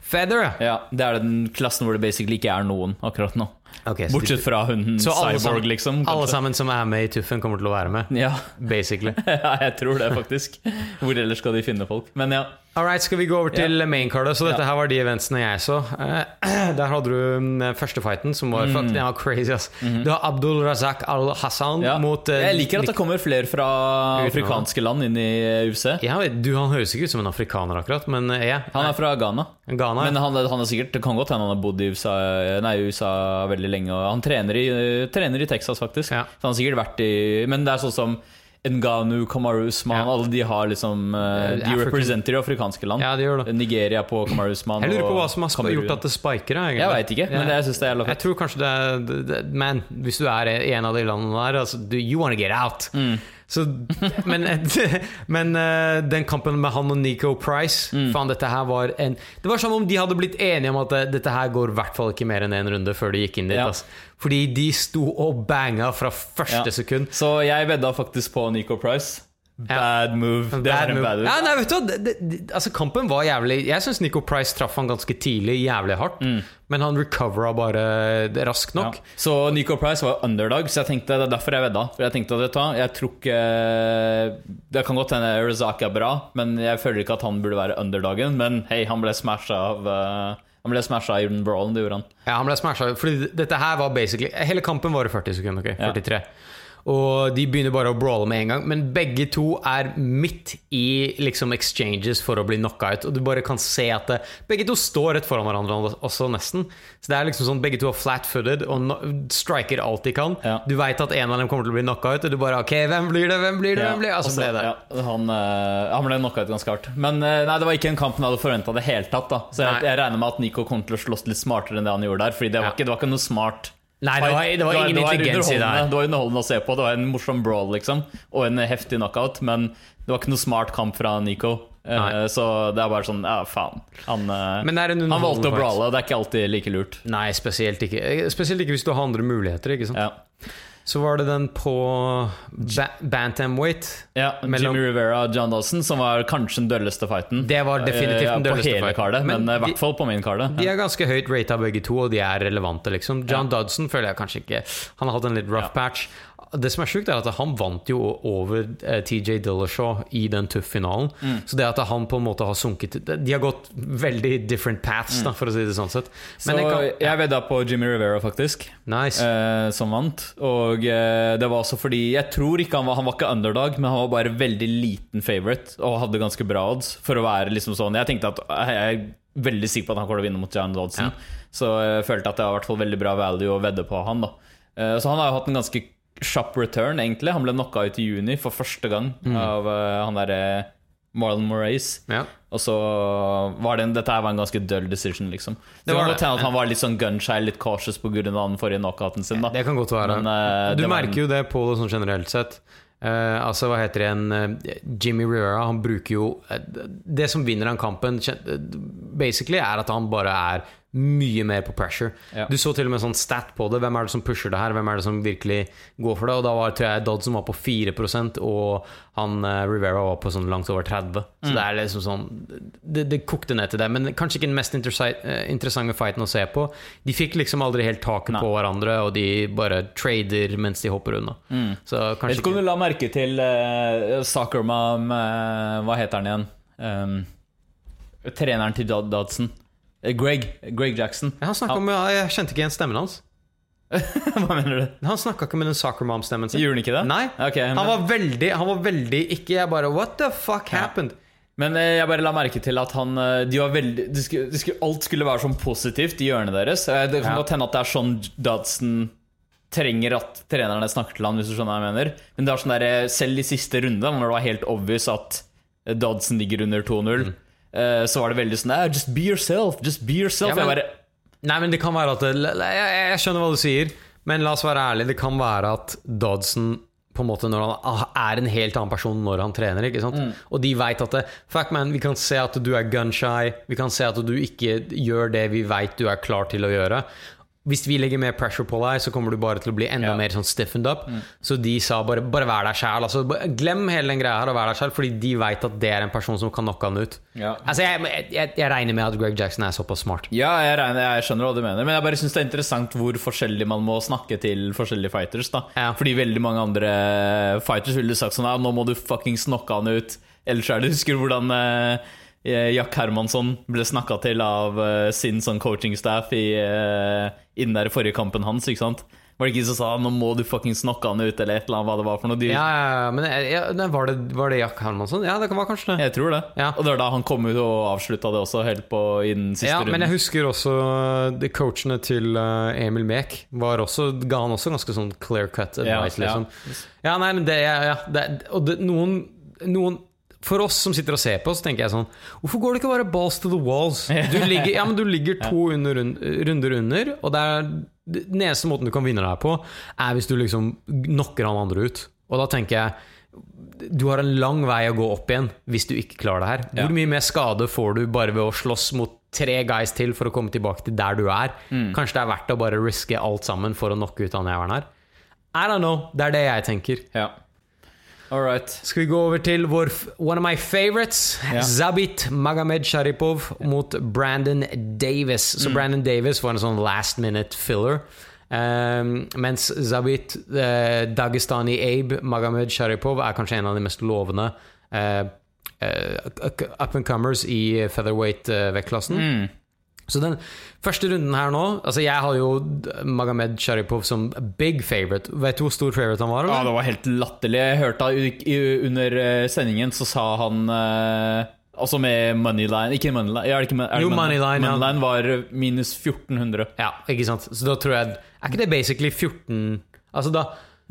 Feather, ja! Ja, Det er den klassen hvor det basically ikke er noen akkurat nå. Ok, så Bortsett fra hun Så cyborg, sammen- liksom. Alle sammen som er med i Tuffen, kommer til å være med. Ja, Basically. ja, jeg tror det, faktisk. Hvor ellers skal de finne folk? Men ja. All right, skal vi gå over til maincardet? Så dette her var de eventsene jeg så. Eh, Der hadde du første fighten, som var, fuck, den var crazy. ass Du har Abdul Razak Al-Hassan Mm. Ja. mot uh, Jeg liker at det kommer flere fra afrikanske land inn i UFC. ja, du, Han høres ikke ut som en afrikaner, akkurat, men uh, ja. Han er fra Ghana. Ghana. Men han, han er sikkert Det kan godt hende han har bodd i USA, nei, USA veldig lenge. Han trener i, trener i Texas, faktisk. Ja. Så han har sikkert vært i Men det er sånn som Nganu, Kamaru Usman Ja. Alle de har liksom eh, De African- representerer afrikanske land. Ja, de gjør det. Nigeria på Kamaru Usman. Jeg lurer på hva som har gjort at det spiker. Jeg. Jeg veit ikke, men Ja. jeg syns det er jævla Jeg tror kanskje det er det- hvis du er i en av de landene der altså, You wanna get out! Mm. Så, men men eh, den kampen med han og Nico Price Mm. Faen, dette her var en Det var som om de hadde blitt enige om at eh, dette her går i hvert fall ikke mer enn én runde før de gikk inn dit. Ja. Altså. Fordi de sto og banga fra første Ja. sekund. Så jeg vedda faktisk på Nico Price. Bad move. Det Bad var en bad move. Ja, nei, vet du hva det, det, det, Altså Kampen var jævlig Jeg syns Nico Price traff han ganske tidlig, jævlig hardt. Men han recovera bare raskt nok. Mm. Ja. Så Nico Price var underdog, så jeg tenkte det er derfor jeg vedda. For jeg tenkte at vet jeg tror ikke Det kan godt hende Razak er bra, men jeg føler ikke at han burde være underdogen. Men hei, han ble smasha av eh, Han ble smasha i brawlen, det gjorde han. Ja, han ble smasha. Fordi dette her var basically Hele kampen varer 40 sekunder. ok? Ja. 43. Og de begynner bare å brawle med en gang. Men begge to er midt i liksom exchanges for å bli knocka ut. Og du bare kan se at det, begge to står rett foran hverandre også, nesten. Så det er liksom sånn begge to er flat-footed og no, striker alt de kan. Ja. Du veit at en av dem kommer til å bli knocka ut, og du bare OK, hvem blir det? Hvem blir det? Hvem blir det? Altså, ble det. ja, han, øh, han ble knocka ut ganske hardt. Men øh, nei, det var ikke en kamp han hadde forventa det hele tatt. da Så jeg, jeg regner med at Nico kom til å slåss litt smartere enn det han gjorde der. Fordi det var, Ja. ikke, det var ikke noe smart Nei, det var, det var ingen det var intelligens i det her. Det var underholdende å se på. Det var en morsom brawl, liksom. Og en heftig knockout. Men det var ikke noe smart kamp fra Nico. Eh, Nei. Så det er bare sånn Ja, faen. Han, eh, han valgte å brawle, og det er ikke alltid like lurt. Nei, spesielt ikke. Spesielt ikke hvis du har andre muligheter. ikke sant? Ja, Så var det den på ba Bantamweight. ja Mellom- Jimmy Rivera og John Dawson, som var kanskje den dølleste fighten. Det var definitivt Eh, den På dølleste hele fighten. kardet, men, Men eh, i hvert fall på min kardet. De er ganske høyt rata begge to, og de er relevante, liksom. John Dodson føler jeg kanskje ikke Han har hatt en litt rough Ja. patch. Det som er sjukt, er at han vant jo over eh, TJ Dillashaw i den tøff-finalen. Mm. Så det at han på en måte har sunket De har gått veldig different paths, da, for å si det sånn sett. Men Så jeg kan, jeg vedda på Jimmy Rivera, faktisk. Nice. eh, som vant. Og eh, det var også fordi Jeg tror ikke han var Han var ikke underdog, men han var bare veldig liten favorite og hadde ganske bra odds for å være liksom sånn Jeg tenkte at jeg er veldig sikker på at han kommer til å vinne mot John Dodson. Ja. Så jeg følte at det var i hvert fall veldig bra value å vedde på han. da Eh, Så han har jo hatt en ganske kjapp return, egentlig. Han ble knocka ut i juni for første gang Mm. av uh, han derre Marlon Moraes. Ja. Og så var det en, Dette her var en ganske døll decision, liksom. Det, Det var godt hende at han var litt sånn gunshy, litt cautious pga. den forrige knockouten sin. da Det kan godt være. Men, uh, du merker en- jo det på det sånn generelt sett. Uh, altså, hva heter det igjen eh, Jimmy Rivera, han bruker jo eh, Det som vinner han kampen, eh, basically, er at han bare er mye mer på pressure. Ja. Du så til og med sånn stat på det. Hvem er det som pusher det her? Hvem er det som virkelig går for det? Og da var tror jeg Dodson var på 4% og han uh, Rivera var på sånn langt over 30 Mm. Så det er liksom sånn det, det kokte ned til det. Men kanskje ikke den mest eh, interessante fighten å se på. De fikk liksom aldri helt taket Nei. på hverandre, og de bare trader mens de hopper unna. Så Jeg vet kanskje ikke om du la merke til uh, Soccer Mom eh, Hva heter han igjen? Um, treneren til Dodson. Eh, Greg. Greg Jackson. Ja, han snakket om, ja, Jeg kjente ikke igjen stemmen hans. Hva mener du? Han snakka ikke med den soccer mom-stemmen sin. Gjorde han ikke det? Nei. okay, men- han, var veldig, han var veldig ikke Jeg bare What the fuck happened? Men eh, jeg bare la merke til at han eh, de var veldig, de skulle, de skulle, Alt skulle være sånn positivt i hjørnet deres. Det kan Ja. godt hende at det er sånn Dodson trenger at trenerne snakker til han hvis du skjønner hva jeg mener. Men det er sånn der, selv i siste runde, når det var helt obvious at Dodson ligger under 2-0, Mm. Eh, så var det veldig sånn "Ah, Just be yourself, just be yourself. Ja, men- bare Nei, men det kan være at det, jeg, jeg skjønner hva du sier, men la oss være ærlige. Det kan være at Dodson på en måte når han er en helt annen person når han trener. ikke sant? Mm. Og de vet at det, Fuck man, vi kan se at du er gunshy. Vi kan se at du ikke gjør det vi vet du er klar til å gjøre. Hvis vi legger mer pressure på deg, så kommer du bare til å bli enda Ja. Mm. mer sånn stiffened up. Så de sa bare, bare vær deg sjæl. Altså, glem hele den greia her og vær deg sjæl, fordi de vet at det er en person som kan knocke han ut. Ja. Altså, jeg, jeg, jeg regner med at Greg Jackson er såpass smart. Ja, jeg, regner, jeg skjønner hva du mener, men jeg bare synes det er interessant hvor forskjellig man må snakke til forskjellige fighters. da Ja. Fordi veldig mange andre fighters ville sagt sånn nå må du fuckings knocke han ut. Ellers er det Husker du hvordan eh, Jack Hermansson ble snakka til av eh, sin sånn coaching-staff i, eh, innen der forrige kampen hans? Ikke sant? Var det ikke som sa 'nå må du fuckings knocke han ut', eller et eller annet? hva det var for noe? De, Ja, ja, ja, men ja, var, det, var det Jack Hermansson? Ja, det kan være kanskje det. Jeg tror det. Ja. Og det var da han kom ut og avslutta det også, helt på innen siste Ja, runden. men jeg husker også de coachene til eh, Emil Mek var også, ga han også ganske sånn clear cut advice, Ja, liksom. Ja, nei, men det, ja, ja, det Og det, noen, noen For oss som sitter og ser på, så tenker jeg sånn Hvorfor går det ikke bare balls to the walls? Du ligger, ja, men du ligger to under, runder under, og det er den eneste måten du kan vinne deg på, er hvis du liksom knocker han andre ut. Og da tenker jeg du har en lang vei å gå opp igjen hvis du ikke klarer det her. Hvor mye mer skade får du bare ved å slåss mot tre guys til for å komme tilbake til der du er? Mm. Kanskje det er verdt å bare riske alt sammen for å knocke ut han jævelen her? I don't know. Det er det jeg tenker. Ja. All right. Skal vi gå over til vår, one of my favorites, Yeah. Zabit Magamed Sharipov mot Brandon Davis. Så Mm. Brandon Davis var en sånn last minute filler. Um, mens Zabit uh, Dagestani Abe Magamed Sharipov er kanskje en av de mest lovende uh, uh, up and comers i featherweight-vektklassen. Mm. Så den første runden her nå Altså Jeg har jo Magomed Sharipov som big favorite. Vet du hvor stor favorite han var? Ja, det var helt latterlig. Jeg hørte under eh, sendingen så sa han eh, Altså med Moneyline Ikke Moneyline, ja, ikke, er Jo, Moneyline, ja. Moneyline var minus 1400. Ja, ikke sant? Så da tror jeg Er ikke det basically 14 Altså Da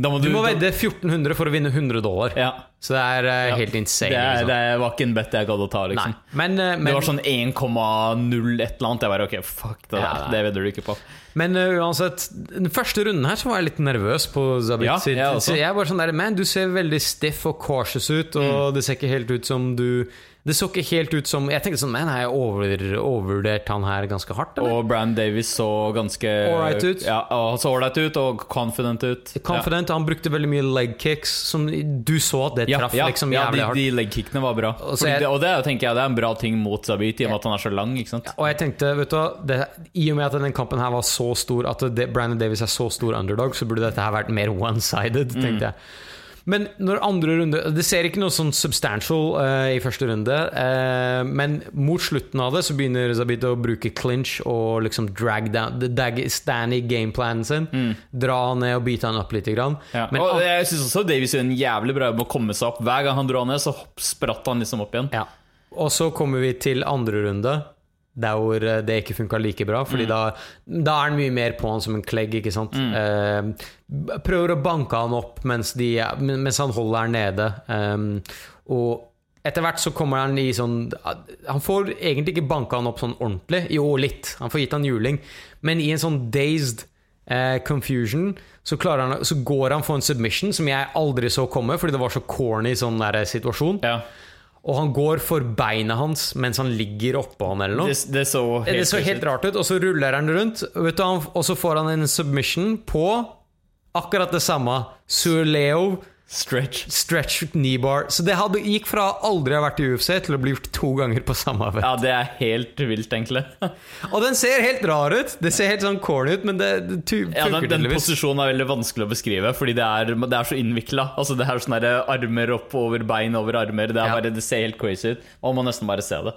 må Du du- må vedde 1400 for å vinne 100 dollar. Ja. Så det er eh, helt insane. Det, er, liksom. det var ikke en bet jeg gadd å ta, liksom. Men, uh, men, Det var sånn 1,0 et eller annet. Jeg bare ok, fuck det Ja, der. Det vedder du ikke på. men uh, uansett, den første runden her så var jeg litt nervøs på Zabit Ja, sitt. jeg jeg var sånn der, Man, du ser veldig stiff og cautious ut, og det ser ikke helt ut som du Det så ikke helt ut som Jeg tenkte sånn Man, har jeg over, overvurdert han her ganske hardt, eller? Og Brann Davis så ganske Ålreit ut. Ja, så ålreit ut og confident ut. Confident, han brukte veldig mye leg kicks, som du så at det Ja, traff ja, liksom ja, jævlig de, leg de legkickene var bra. Og jeg- det, og det tenker jeg det er en bra ting mot Zabit, i og med at han er så lang. ikke sant? Og jeg tenkte, vet du det, I og med at den kampen her var så stor At det, Brandon Davis er så stor underdog Så burde dette her vært mer one-sided Tenkte jeg Men når andre runde Det ser ikke noe sånn substantial uh, I første runde uh, Men mot slutten av det Så begynner Zabit å bruke clinch Og liksom drag down The Dagestani gameplanen sin Dra han ned og bite han opp litt grann. Ja. Men og jeg syns også Davies gjør en jævlig bra jobb med å komme seg opp. Hver gang han dro han ned, så spratt han liksom opp igjen. Ja. Og så kommer vi til andre runde, der hvor eh, det ikke funka like bra. Fordi da, da er han mye mer på han som en klegg, ikke sant. Eh, prøver å banke han opp mens, de, mens han holder han nede. Um, og etter hvert så kommer han i sånn Han får egentlig ikke banka han opp sånn ordentlig. Jo, litt. Han får gitt han juling. Men i en sånn dazed eh, confusion så, han, så går han for en submission som jeg aldri så komme, fordi det var så corny sånn der situasjon. Ja. Og han går for beina hans mens han ligger oppå han eller noe. Det, det så helt, Det så helt rart ut, og så ruller han rundt, du, og så får han en submission på akkurat det samme. Surleo Stretch. stretch knee bar. Så det hadde, gikk fra aldri å ha vært i UFC til å bli gjort to ganger på samme vett. Ja, det er helt vilt, egentlig. Og den ser helt rar ut. Det ser helt sånn corny ut, men det, det funker Ja, den, den posisjonen er veldig vanskelig å beskrive, fordi det er, det er så innvikla. Altså, det er sånne armer opp over bein over armer. Det, Ja. bare, det ser helt crazy ut. Man må nesten bare se det.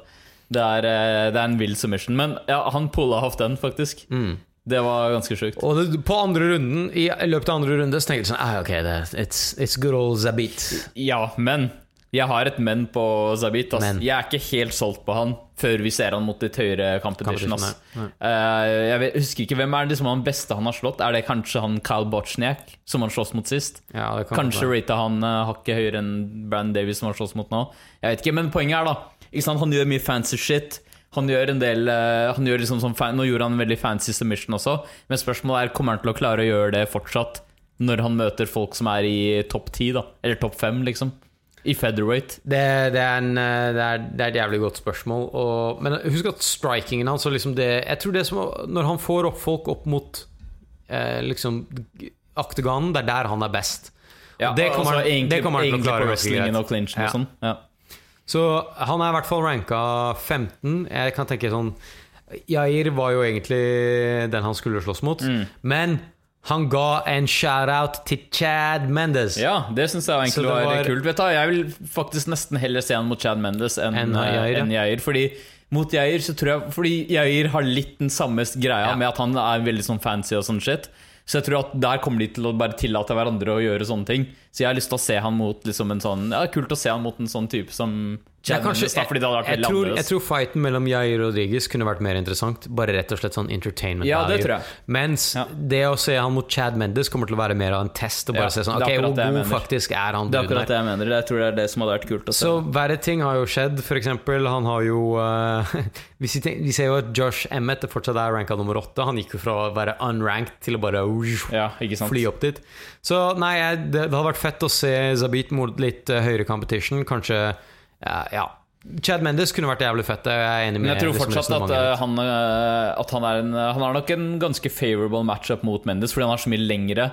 Det er, eh, det er en vill submission. Men ja, han pulla off den, faktisk. Mm. Det var ganske sjukt. Og det, på andre runden, i, løpet av andre runde, så tenkte jeg sånn ah, Ok, det, it's, it's good old Zabit. Ja, men jeg har et men på Zabit. Ass. Men. Jeg er ikke helt solgt på han før vi ser han mot litt høyere competition. Ass. Competition, uh, jeg vet, husker ikke hvem er liksom han beste han har slått. Er det kanskje han Kyle Bochniak, som han slåss mot sist? Ja, det kan Kanskje rata han uh, hakket høyere enn Brandon Davies som han slåss mot nå. Jeg vet ikke, men poenget er da ikke sant? Han gjør mye fancy shit. Han gjør en del eh, han gjør liksom sånn fan, Nå gjorde han en veldig fancy submission også, men spørsmålet er kommer han til å klare å gjøre det fortsatt når han møter folk som er i topp ti, da? Eller topp fem, liksom? I featherweight. Det, det, er en, eh, det, er, det er et jævlig godt spørsmål. Og, men husk at strikingen hans og liksom det, Jeg tror det som Når han får opp folk opp mot eh, liksom oktoganen, det er der han er best. Ja, det kommer altså, egentlig, det kommer han til å egentlig klare på wrestlingen og clinchen og sånn. Ja. Så han er i hvert fall ranka 15. Jeg kan tenke sånn Jair var jo egentlig den han skulle slåss mot, Mm. men han ga en shout-out til Chad Mendes. Ja, det syns jeg egentlig var, var- kult. Vet du, Jeg vil faktisk nesten heller se han mot Chad Mendes enn Enn eh, Jair, ja. enn Jair. Fordi mot Jair så tror jeg Fordi Jair har litt den samme greia Ja. med at han er veldig sånn fancy og sånn shit. Så jeg tror at der kommer de til å bare tillate hverandre å gjøre sånne ting. Så jeg har lyst til å se han mot liksom en sånn Ja, kult å se han mot en sånn type som kanskje- vært jeg, veldig tror, jeg tror fighten mellom Jair og Rodriguez kunne vært mer interessant. Bare rett og slett sånn entertainment Ja, det value. tror jeg. Mens Ja. det å se han mot Chad Mendes kommer til å være mer av en test. Og bare Ja, se sånn er Ok, hvor god faktisk er han Det er akkurat det jeg mener. Jeg tror det er det som hadde vært kult å se. Så verre ting har jo skjedd. For eksempel, han har jo uh, vi, ser, vi ser jo at Josh Emmett fortsatt er ranka nummer åtte. Han gikk jo fra å være unranked til å bare sant? fly opp dit. Så nei, det, det hadde vært fett å se Zabit mot litt uh, høyere competition. Kanskje ja. Chad Mendes kunne vært jævlig fett. Jeg er enig med Men jeg tror fortsatt at, eh, han, eh, at han, er en, han har nok en ganske favorable matchup mot Mendes, fordi han er så mye lengre,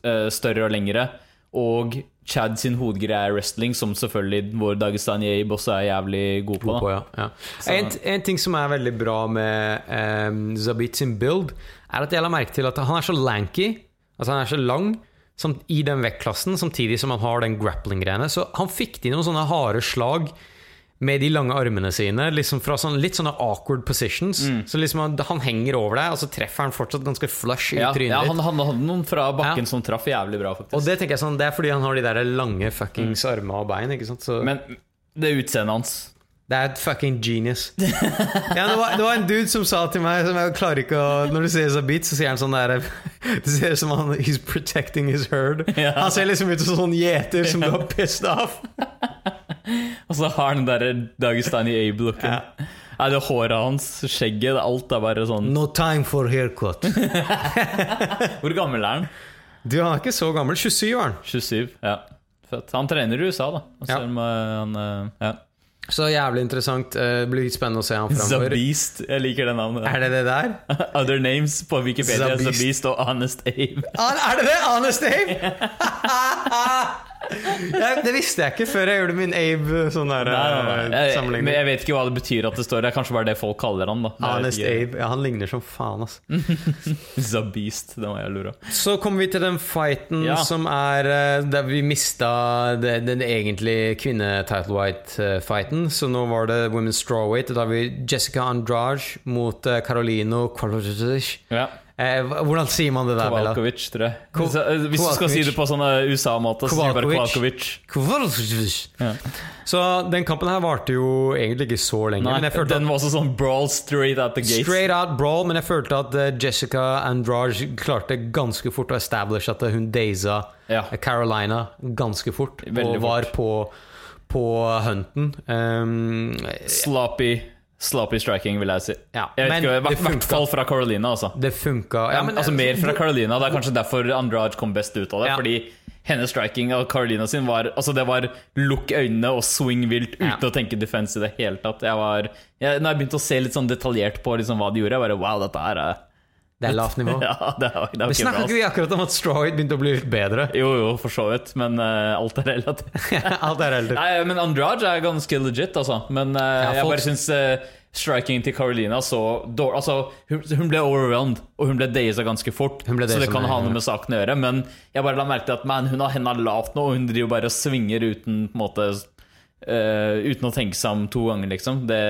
eh, større og lengre. Og Chad sin hovedgreie er wrestling, som selvfølgelig vår Dagestan Yeib også er jævlig god på. god på, ja. ja. En, en ting som er veldig bra med um, Zabit sin build, er at jeg la merke til at han er så lanky, altså han er så lang som, i den vektklassen, samtidig som han har den grappling-greiene. Så han fikk til noen sånne harde slag med de lange armene sine, liksom fra sånn, litt sånne awkward positions. Så liksom han, han henger over deg, og så treffer han fortsatt ganske flush i Ja, trynet ja, han, han hadde noen fra bakken Ja. som traff jævlig bra, faktisk. Og det tenker jeg sånn, det er fordi han har de der lange fuckings armer og bein. ikke sant? Så Men det utseendet hans det er et fucking genius. ja, det, var, det var en dude som sa til meg som jeg klarer ikke å Når du ser Zabit, så sier han sånn der Det ser ut som han He's protecting his herd. Ja. Han ser liksom ut som sånn gjeter som du har pissed off. Og så har han den der Dagestani Abe-looken. Ja. Nei, det håret hans, skjegget, alt er bare sånn No time for haircut. Hvor gammel er han? Du, han er ikke så gammel. 27 var han. 27. Ja. Fett. Han trener i USA, da. Og Ja. Om eh, han ja. Så jævlig interessant. Eh, Det blir litt spennende å se han The. Beast. Jeg liker det navnet. Er det det der? Other names på Wikipedia. The The Beast. Beast og Honest Abe. Ah, er det det? Honest Abe? ja, det visste jeg ikke før jeg gjorde min Abe sånn der Nei, nei, nei. eh, Jeg, men jeg vet ikke hva det betyr at det står. Det er kanskje bare det folk kaller han. da Honest. Abe. Ja, han ligner som faen, altså. The Beast. Det må jeg lure. Så kommer vi til den fighten Ja. som er eh, der vi mista det, den egentlige kvinne-title-white-fighten. Så nå var det Women's Strawweight. Da har vi Jessica Andrade mot eh, Carolino Kowalkiewicz. Ja. Eh, hvordan sier man det der, Bella? Tror jeg. Ko- eh, Hvis du skal si det på sånn eh, USA-måte, så sier du bare. Ja. Så den kampen her varte jo egentlig ikke så lenge. Nei, den var også sånn brawl straight out the gate. Straight out brawl, men jeg følte at eh, Jessica Andrage klarte ganske fort å establish at hun daisa Ja. Carolina ganske fort. Veldig og var på, på hunten. Um, Sloppy, sloppy striking, vil jeg si. Ja, jeg vet men ikke, I hvert- fall fra Carolina, Også. det funka. Ja, men, altså Mer fra Carolina. Det er kanskje derfor Andrade kom best ut av det. Ja. Fordi hennes striking av Carolina sin var Altså det var lukk øynene og swing vilt uten Ja. å tenke defense i det hele tatt. Jeg var jeg, Når jeg begynte å se litt sånn detaljert på liksom hva de gjorde, jeg bare Wow, dette her er Det er lavt nivå. Ja, det er, det er vi. Snakka ikke vi akkurat om at Stroyd begynte å bli litt bedre? Jo, jo, for så vidt. Men uh, alt er relativt. Alt er eldre. Nei, men Andrade er ganske legit, altså. Men eh, jeg folk- bare syns uh, striking til Carolina så dårlig Altså, hun, hun ble overwhelmed, og hun ble daisa ganske fort. Så det kan ha noe med saken å gjøre. Men jeg bare la merke til at man, hun har henda lavt nå, og hun driver bare og svinger uten på en måte eh, Uten å tenke seg om to ganger, liksom. Det,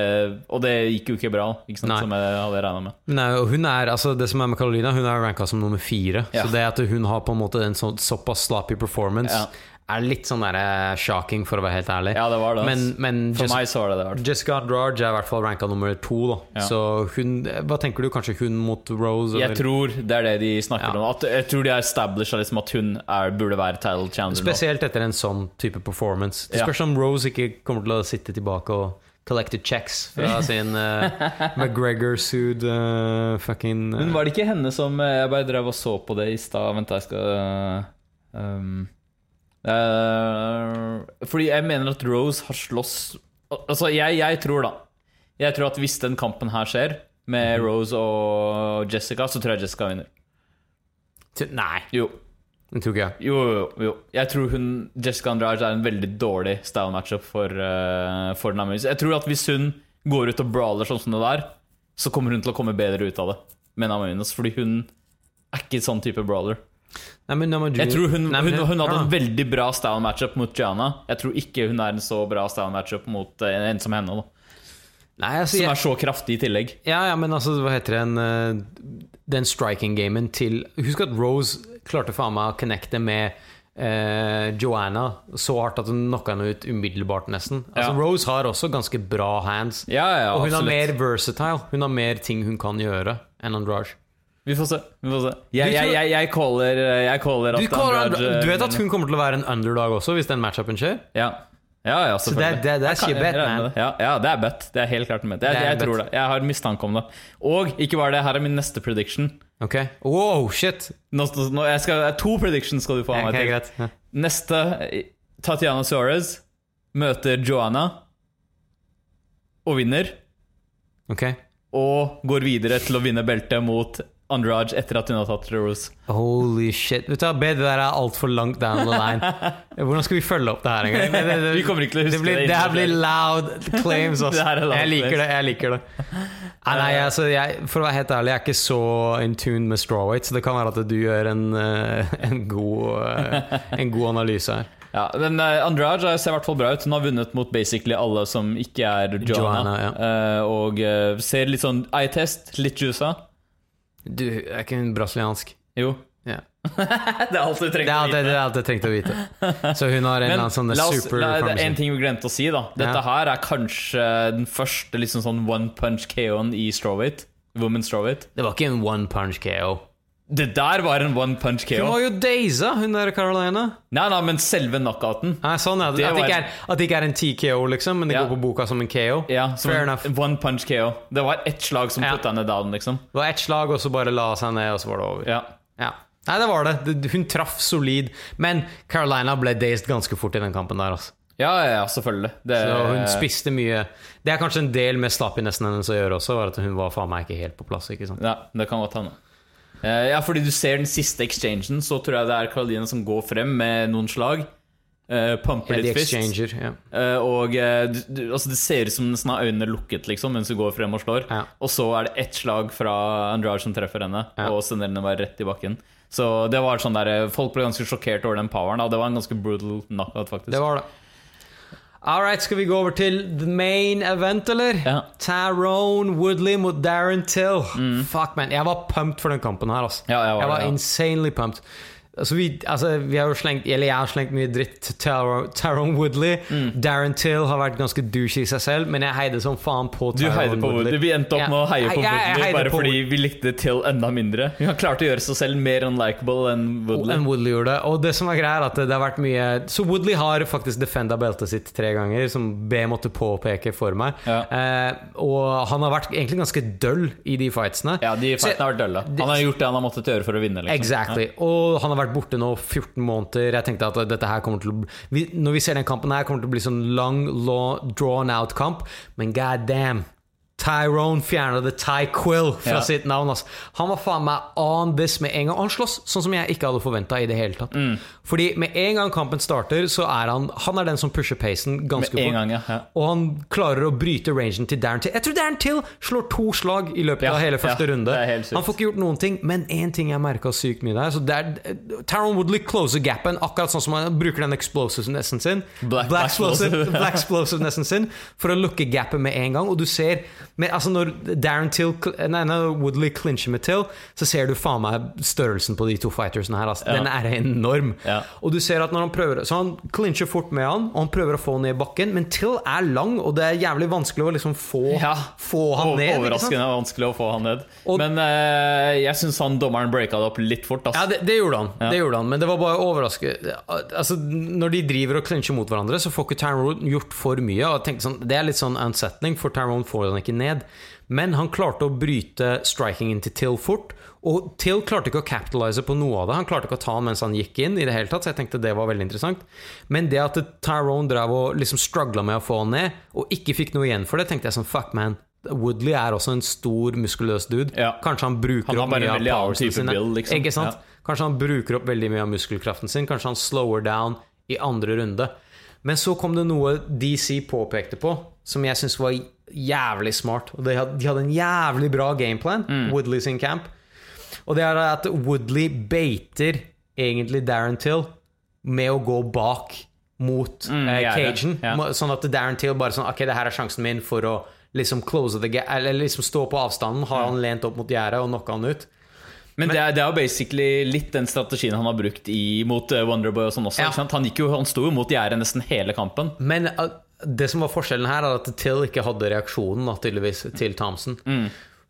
og det gikk jo ikke bra, ikke sant, som jeg hadde regna med. Nei, hun er, altså det som er med Carolina, hun er ranka som nummer fire. Ja. Så det at hun har på en måte en så, såpass sloppy performance, Ja. Er litt sånn der, eh, shocking, for å være helt ærlig. Ja, det var det. Men, men For just, meg så var det det. Jessica Drarge er i hvert fall ranka nummer to. Da. Ja. Så hun Hva tenker du? Kanskje hun mot Rose? Jeg eller? tror det er det de snakker Ja. om. At, jeg tror de har established liksom, at hun er, burde være title challenger. Spesielt etter en sånn type performance. Det spørs om Rose ikke kommer til å sitte tilbake og collecte checks fra sin uh, McGregor-sued uh, fucking uh, Men var det ikke henne som eh, Jeg bare drev og så på det i stad. Vent, jeg skal um, eh, Fordi jeg mener at Rose har slåss Altså, jeg, jeg tror, da Jeg tror at hvis den kampen her skjer, med Mhm. Rose og Jessica, så tror jeg Jessica vinner. Nei, Jo, det tror ikke jeg. jo, jo. jo. Jeg tror hun Jessica Andrade er en veldig dårlig style matchup for, uh, for Naomi. Jeg tror at hvis hun går ut og brawler sånn som det der, så kommer hun til å komme bedre ut av det med Naomi, fordi hun er ikke sånn type brawler. Nei, men Nama Jeg tror hun, Nei, hun, hun, hun hadde ja. en veldig bra style matchup mot Gianna. Jeg tror ikke hun er en så bra style matchup mot uh, en som henne. Nei, altså, som jeg, er så kraftig i tillegg. Ja, ja, men altså, hva heter den uh, Den striking-gamen til Husk at Rose klarte faen meg å connecte med uh, Joanna så hardt at hun knocka henne ut umiddelbart, nesten. Altså, Ja. Rose har også ganske bra hands. Ja, ja, og hun absolutt. har mer versatile. Hun har mer ting hun kan gjøre enn Andrade. Vi får se. Vi får se. Jeg, jeg, jeg, jeg caller, jeg caller Du, Andrade- du vet at hun kommer til å være en underdog også, hvis den matchupen skjer? Ja, ja, ja Så det, det, det er ikke bet, man. det. Ja, ja, det er bet. Det er helt klart en bet. Jeg, Det jeg bet. tror det. Jeg har mistanke om det. Og ikke bare det, her er min neste prediction. Ok. Wow, shit! Nå, nå, jeg skal, to predictions skal du få av meg til. Ja. Neste Tatiana Suarez møter Joanna og vinner. Ok. Og går videre til å vinne beltet mot Andrade etter at hun har tatt Rose. Holy shit. Vet du hva, Bet, det der er altfor langt down the line. Hvordan skal vi følge opp det her engang? Det, det, det, Vi kommer ikke til å huske det. Blir, det her blir loud claims, altså. Jeg liker det. jeg liker det ah, nei, altså, jeg, For å være helt ærlig, jeg er ikke så in tune med strawweight, så det kan være at du gjør en, eh, en, god, eh, en god analyse her. Ja, men Andrade ser i hvert fall bra ut. Hun har vunnet mot basically alle som ikke er Joanna. Joanna, ja. Eh, og eh, ser litt sånn eye-test, litt juica. Du er ikke hun brasiliansk? Jo. Ja. det er alt du trengte å vite. det er alt jeg trengte å vite. Så hun har en eller annen sånn super la, det er en ting vi glemte å si. da Dette Ja. her er kanskje den første liksom sånn one punch KO-en i strawweight. Women's strawweight. Det var ikke en one punch KO. Det der var en one punch KO. Hun var jo daisa, hun der Carolina. Nei, nei, men selve knockouten. Nei, sånn, er Det At, det ikke er, at det ikke er en TKO, liksom, men det Ja. går på boka som en KO. Ja, som Fair en enough. One punch KO. Det var ett slag som Ja. putta henne down, liksom. Det var ett slag, og så bare la seg ned, og så var det over. Ja. Ja. Nei, det var det. Det- Hun traff solid. Men Carolina ble dazed ganske fort i den kampen der. Altså. Ja, ja, selvfølgelig. Det, Så hun spiste mye Det er kanskje en del med slappinessen hennes å gjøre også, var at hun var faen meg ikke helt på plass. ikke sant? Ja, det kan godt hende. Eh, ja, fordi du ser den siste exchangen, så tror jeg det er Karolina som går frem med noen slag. Uh, pumper litt fist. Ja. Eh, og uh, du, altså det ser ut som den har øynene lukket liksom mens hun går frem og slår. Ja. Og så er det ett slag fra Andrade som treffer henne, Ja. og sender henne bare rett i bakken. Så det var sånn der Folk ble ganske sjokkert over den poweren. Da. Det var en ganske brutal knockout, faktisk. Det var det. All right, skal vi gå over til the main event, eller? Ja. Tyrone Woodley mot Darren Till. Fuck, man. Jeg var pumped for den kampen her. Altså. Mm. Ja, jeg var det, ja. insanely pumped. Altså vi, altså vi har jo slengt Eller jeg har slengt mye dritt til Taro- Tyrone Woodley. Mm. Darren Till har vært ganske douche i seg selv, men jeg heide som faen på heide på Woodley. Vi endte opp med å heie på Jeg- jeg- Woodley bare på fordi vi likte Till enda mindre. Han klarte å gjøre seg selv mer unlikable enn Woodley. enn Woodley gjorde. Og det som er greia er at det har vært mye Så Woodley har faktisk defenda beltet sitt tre ganger, som B måtte påpeke for meg. Ja. Eh, og han har vært egentlig ganske døll i de fightsene. Ja, de fightene har vært dølle. Han har gjort det han har måttet gjøre for å vinne. Liksom. Exactly. Og han har vært borte nå 14 måneder. Jeg tenkte at dette her kommer til å vi, Når vi ser den kampen her, kommer det til å bli sånn lang, long, drawn out kamp. Men god damn. Tyrone fjerna the Ty Quill fra Ja. sitt navn. Altså. Han var faen meg on this med en gang. Og han slåss sånn som jeg ikke hadde forventa i det hele tatt. Mm. Fordi med en gang kampen starter, så er han Han er den som pusher pacen ganske Med en fort. gang, ja. ja. Og han klarer å bryte rangen til Darren Till. Jeg tror Darren Till slår to slag i løpet av hele første runde. Han får ikke gjort noen ting, men én ting jeg merka sykt mye der så det er, Taron Woodley closer gapen akkurat sånn som han bruker den explosivenessen sin. Black- Black, explosive, explosive. black explosivenessen sin for å lukke gapet med en gang. Og du ser men, altså Når Darren Till Nei, når Woodley clincher med Till, så ser du faen meg størrelsen på de to fightersene her. Altså. Den er enorm. Ja. Og du ser at når han prøver Så han clincher fort med han, og han prøver å få han ned i bakken, men Till er lang, og det er jævlig vanskelig å liksom få, Ja. få han ned. Overraskende vanskelig å få han ned. Og- Men eh, jeg syns han dommeren breaka det opp litt fort. Altså. Ja, det, det gjorde han. Ja. Det gjorde han Men det var bare overraskende altså, Når de driver og clincher mot hverandre, så får ikke Tyrone gjort for mye. Og jeg tenkte sånn, Det er litt sånn unsettling, for Tyrone får han ikke ned. Men han klarte å bryte strikingen til Till fort. Og Till klarte ikke å capitalize på noe av det. Han klarte ikke å ta han mens han gikk inn. i det hele tatt Så jeg tenkte det var veldig interessant Men det at Tyrone drev og liksom struggla med å få han ned, og ikke fikk noe igjen for det, tenkte jeg sånn Fuck, man. Woodley er også en stor, muskuløs dude. Ja. Kanskje han bruker Han opp mye av powersen build, liksom. Ikke sant? Ja. Kanskje han bruker opp veldig mye av muskelkraften sin. Kanskje han slower down i andre runde. Men så kom det noe DC påpekte på, som jeg syns var jævlig smart. Og de hadde, de hadde en jævlig bra gameplan, Mm. Woodley sin camp. Og det er at Woodley beiter egentlig Darren Till med å gå bak mot eh, cagen. Mm, ja. Sånn at Darren Till bare sånn Ok, det her er sjansen min for å liksom close the gap, eller liksom stå på avstanden. Har han lent opp mot gjerdet og knocka han ut? Men, det, er, det er jo basically litt den strategien han har brukt i, mot eh, Wonderboy og sånn også. Ja. Han, gikk jo, han sto jo mot gjerdet nesten hele kampen. Men uh, det som var forskjellen her, er at Till ikke hadde reaksjonen da, tydeligvis til Thompson.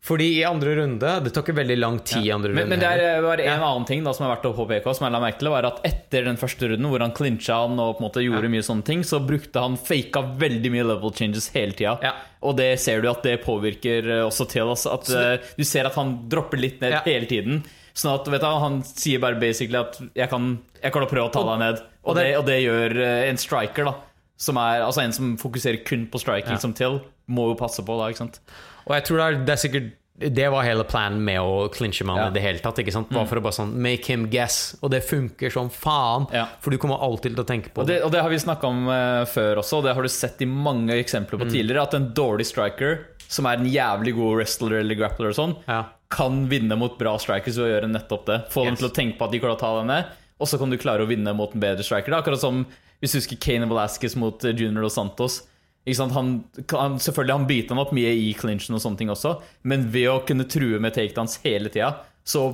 Fordi i andre runde Det tok ikke veldig lang tid i andre runde. Men, men det er bare en annen ting da som er verdt å påpeke, som jeg la merke til, var at etter den første runden, hvor han clincha han og på en måte gjorde mye sånne ting, så brukte han faka veldig mye level changes hele tida. Ja. Og det ser du at det påvirker eh, også til oss. At eh, du ser at han dropper litt ned Ja. hele tiden. Sånn at du, Han sier bare basically at 'jeg kan, jeg kan prøve å ta deg ned'. Og, og det, det- og det gjør eh, en striker, da. Som er, altså En som fokuserer kun på striking, som til, må jo passe på da. ikke sant? Og jeg tror det er, det er sikkert det var hele planen med å clinche med om Ja. Mm. i det hele tatt. ikke sant? Var for å bare sånn make him guess. Og det funker som faen. Ja. For du kommer alltid til å tenke på Og det, og det har vi snakka om uh, før også, og det har du sett i mange eksempler Mm. på tidligere. At en dårlig striker, som er en jævlig god wrestler eller grappler, og sånn Ja. kan vinne mot bra strikers ved å gjøre nettopp det. Få dem til å tenke på at de klarer å ta deg ned, og så kan du klare å vinne mot en bedre striker. Det er akkurat som hvis du husker Kane Velasquez mot eh, Junior og Santos. Han, han, selvfølgelig han biter han opp mye i clinchen og sånne ting også, men ved å kunne true med takedowns hele tida, så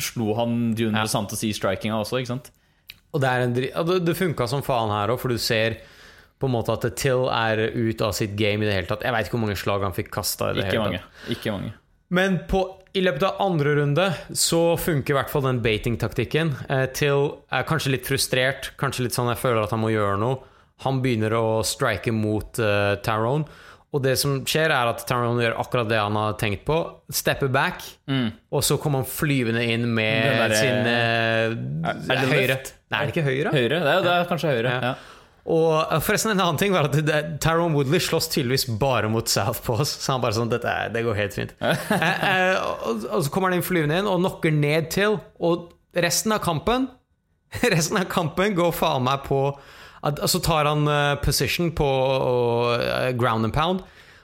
slo han Junior ja. Santos i strikinga også, ikke sant? Og det, er en dri ja, det, det funka som faen her òg, for du ser på en måte at Till er ut av sitt game i det hele tatt. Jeg veit ikke hvor mange slag han fikk kasta. Ikke mange. Ikke mange. Men på, i løpet av andre runde så funker i hvert fall den baiting-taktikken. Eh, Till er kanskje litt frustrert, kanskje litt sånn jeg føler at han må gjøre noe. Han begynner å strike mot uh, Tyrone. Og det som skjer, er at Tyrone gjør akkurat det han har tenkt på. Stepper back, og så kommer han flyvende inn med der, sin uh, Er det høyre. Nei, er det ikke høyre? Høyre? Det er, det er kanskje høyre. Ja. Ja. Og eh, forresten en annen ting var at Tyrone Woodley slåss tydeligvis bare mot Southpaws. Så han bare sånn Dette er- det går helt fint. eh, eh, og, og så kommer han inn flyvende inn og knocker ned til, og resten av kampen Resten av kampen går faen meg på Så tar han eh, position på eh, ground and pound.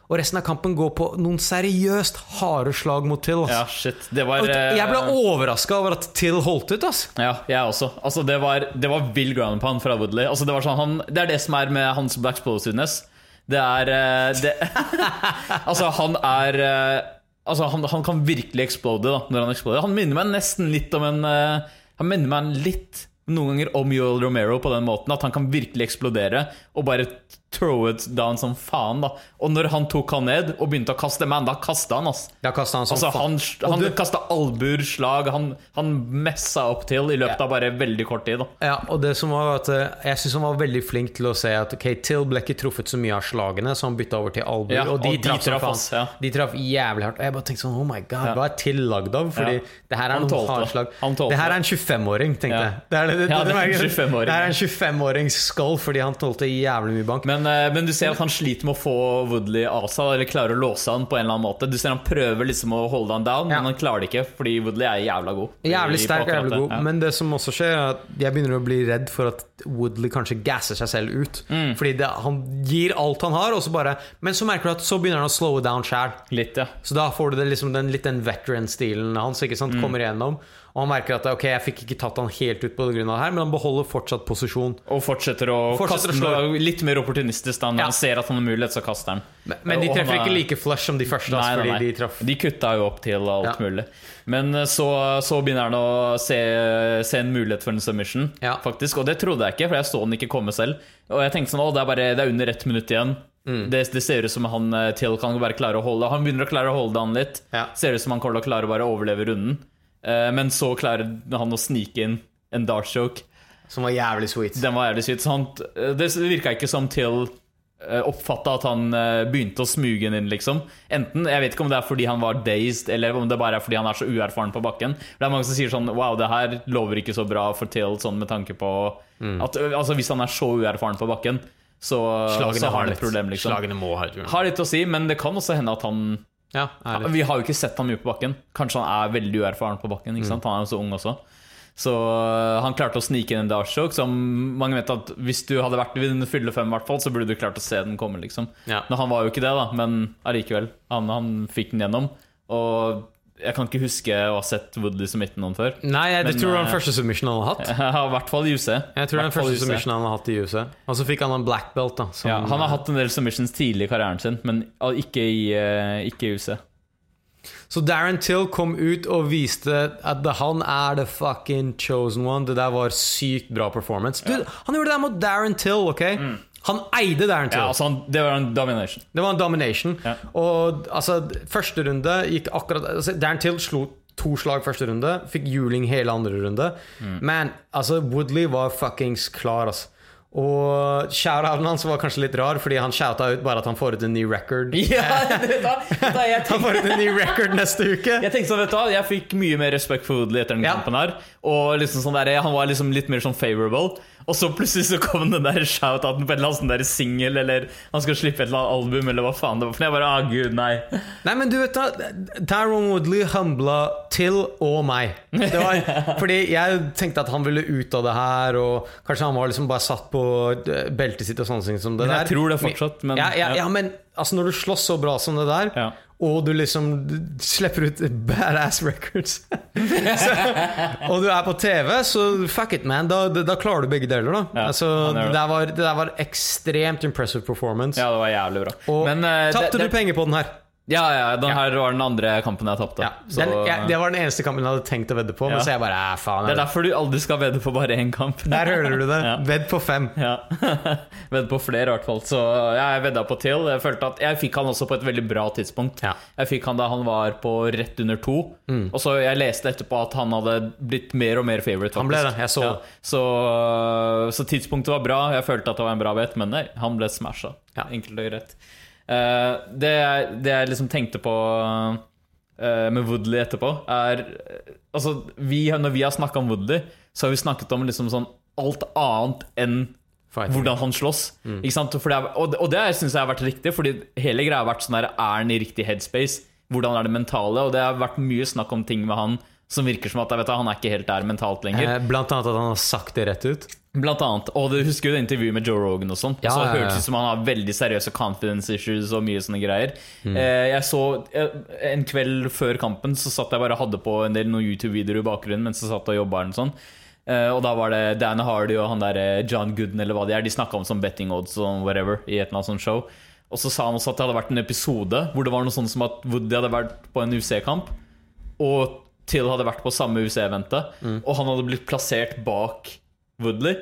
Og resten av kampen går på noen seriøst harde slag mot Till. ja, shit. Det var eh, jeg ble overraska over at Till holdt ut. ass Ja, jeg også. Altså, det var, det var vill ground pound fra Woodley. Altså, det, var sånn, han, det er det som er med hans black explosiveness. Det er det, Altså, han er Altså, han, han kan virkelig eksplode da, når han eksploderer. Han minner meg nesten litt om en Han minner meg litt noen ganger om Joel Romero på den måten at han kan virkelig eksplodere og bare throw it down som faen. da Og når han tok han ned og begynte å kaste Man, da kasta han, ass. Da kastet han som Altså, faen. han han du- kasta albuer, slag Han, han messa opp til i løpet av bare veldig kort tid. da Ja, og det som var at eh, Jeg synes han var veldig flink til å se at Ok, Till ble ikke truffet så mye av slagene, så han bytta over til albuer. Ja, og de og de de traff oss, ja. De traff jævlig hardt. Og jeg bare tenkte sånn Oh my god, Ja. hva er Till lagd av? Fordi Ja. det her er noen harde det. slag. Det her er en 25-åring, tenkte jeg. Det er, det, det, Ja, det er en 25-åring. det er en 25-årings skull fordi han tålte jævlig mye bank. Men, eh, men du ser at han sliter med å få Woodley av seg, eller klarer å låse han på en eller annen måte. Du ser han prøver liksom å holde han down, Ja. men han klarer det ikke, fordi Woodley er jævla god. Jævlig sterk og jævlig god. Ja. Men det som også skjer, er at jeg begynner å bli redd for at Woodley kanskje gasser seg selv ut. Mm. Fordi det, han gir alt han har, og så bare Men så merker du at så begynner han å slowe down sjæl. Ja. Så da får du det liksom den, litt den veteran-stilen hans ikke Mm. kommer igjennom. Og han merker at ok, jeg fikk ikke tatt han helt ut på grunn av det her, men han beholder fortsatt posisjon. Og fortsetter å Fortsetter kaste å. Litt mer opportunistisk da når Ja. han ser at han har mulighet, så kaster han. Men, men de treffer er- ikke like flush som de første, Nei, altså, nei, fordi nei. de traff De kutta jo opp til alt Ja. mulig. Men eh, så, så begynner han å se, se en mulighet for en submission, Ja. faktisk. Og det trodde jeg ikke, for jeg så den ikke komme selv. Og jeg tenkte sånn, å, det er bare det er under ett minutt igjen. Mm. Det, det ser ut som han til Till kan bare klare å holde Han begynner å klare å holde han litt. Ser ut som han kommer til å klare å bare overleve runden. Eh, Men så klarer han å snike inn en dart joke. Som var jævlig sweet. Den var jævlig sweet han, det virka ikke som Till oppfatta at han eh, begynte å smuge den inn, liksom. Enten, Jeg vet ikke om det er fordi han var dazed, eller om det bare er fordi han er så uerfaren på bakken. Det er mange som sier sånn Wow, det her lover ikke så bra for Till, sånn med tanke på Mm. at altså, Hvis han er så uerfaren på bakken, så, så har han et problem, liksom. Slagene må ha Har litt å si, men det kan også hende at han Ja. Vi har jo ikke sett han mye på bakken. Kanskje han er veldig uerfaren på bakken. Mm. Han er jo så ung også. Så øh, han klarte å snike inn en dart som mange vet at hvis du hadde vært ved den fylle fem, fall, så burde du klart å se den komme, liksom. Ja. Men han var jo ikke det, da. Men allikevel. Han, han fikk den gjennom. Og jeg kan ikke huske å ha sett Woodley submitte noen før. Nei, jeg, Men, det tror det var den eh, første submission han har hatt. Ja, I hvert fall i UC. Jeg tror den første UC. submission han har hatt i USA. Og så fikk han en black belt, da. Som, Ja, han har hatt en del submissions tidlig i karrieren sin, men ikke i, øh, ikke i UC. Så Darren Till kom ut og viste at han er the fucking chosen one. Det der var sykt bra performance. Du, Han gjorde det der mot Darren Till, ok? Han eide Till. Mm. Ja, altså, han- det var en domination. Det var en domination. Ja. Og altså, første runde gikk akkurat altså, Darren Till slo to slag første runde, fikk juling hele andre runde. Mm. Men altså, Woodley var fuckings klar, altså. Og shout-outen hans var kanskje litt rar, fordi han shouta ut bare at han får ut en ny record. Ja, vet du hva? Vet da, Han får ut en ny record neste uke! Jeg tenkte sånn, vet du hva Jeg fikk mye mer respekt for Woodley etter den Ja. kampen her Og liksom sånn der, han var liksom litt mer sånn favorable Og så plutselig så kom den der shout-outen på en eller annen sånn single Eller han skal slippe et eller annet album Eller hva faen det var For jeg bare, ah gud, nei Nei, men du vet da Tyron Woodley humbla til og meg. Det var, fordi jeg tenkte at han ville ut av det her, og kanskje han var liksom bare satt på eh, beltet sitt og sånne ting som det Men der. jeg tror det fortsatt, men- ja, ja, ja. men altså når du slåss så bra som det der, Ja. og du liksom slipper ut badass records så, Og du er på TV, så fuck it, man. Da, da klarer du begge deler, da. Altså, det, der var, det der var ekstremt impressive performance. Ja, det var jævlig bra Og Men eh, tapte det, du penger på den her? Ja, ja, den her var den andre kampen jeg tappte Ja, ja, det var den eneste kampen jeg hadde tenkt å vedde på, men så jeg bare eh, faen. Det er derfor du aldri skal vedde på bare én kamp. Der hører du det. Vedd på fem. Ja, Vedde på flere i hvert fall. Så jeg vedda på Till Jeg følte at jeg fikk han også på et veldig bra tidspunkt. Mm. Jeg fikk han da han var på rett under to. Og så jeg leste etterpå at han hadde blitt mer og mer favorite Han ble det, jeg så så, så tidspunktet var bra. Jeg følte at det var en bra bet Men nei, han ble smashet Ja. Enkelt og greit det, jeg- det jeg liksom tenkte på eh, med Woodley etterpå, er eh, Altså, vi, når vi har snakka om Woodley, så har vi snakket om liksom sånn alt annet enn Fighting. hvordan han slåss. For er, og, og det syns jeg har vært riktig, Fordi hele greia har vært sånn der, Er han i riktig headspace? Hvordan er det mentale? Og det har vært mye snakk om ting med han som virker som at vet, han er ikke helt der mentalt lenger. Eh, Blant annet at han har sagt det rett ut. Blant annet, og du husker jo det intervjuet med Joe Rogan og sånn. Ja, så ja, ja. hørtes ut som han har veldig seriøse confidence issues og mye sånne greier. Mm. Eh, jeg så eh, En kveld før kampen så satt jeg bare hadde på en del noen YouTube-videoer i bakgrunnen mens jeg satt og jobba. Sånn. sånt. Eh, og da var det Dan Hardy og han der John Gooden eller hva de er. De snakka om sånn betting odds og whatever i et eller annet sånt show. Og så sa han også at det hadde vært en episode hvor det var noe sånt som at Woody hadde vært på en UC-kamp. Og Till hadde vært på samme UC-eventet, Mm. og han hadde blitt plassert bak Woodley.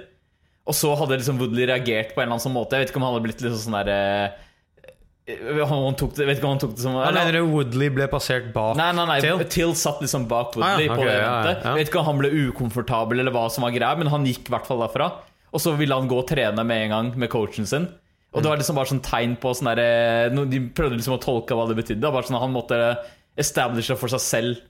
Og så hadde liksom Woodley reagert på en eller annen sånn måte. Jeg vet ikke om han hadde blitt litt sånn der eh, han tok det, Vet ikke om han tok det som mener du Woodley ble passert bak Nei, nei, nei, Till? Till satt liksom bak Woodley Ah, ja, på det ja, ja. Vet ikke om han ble ukomfortabel eller hva som var greia, men han gikk i hvert fall derfra. Og så ville han gå og trene med en gang med coachen sin. Og det var liksom bare sånn tegn på sånn derre De prøvde liksom å tolke hva det betydde. Bare sånn at Han måtte establish det for seg selv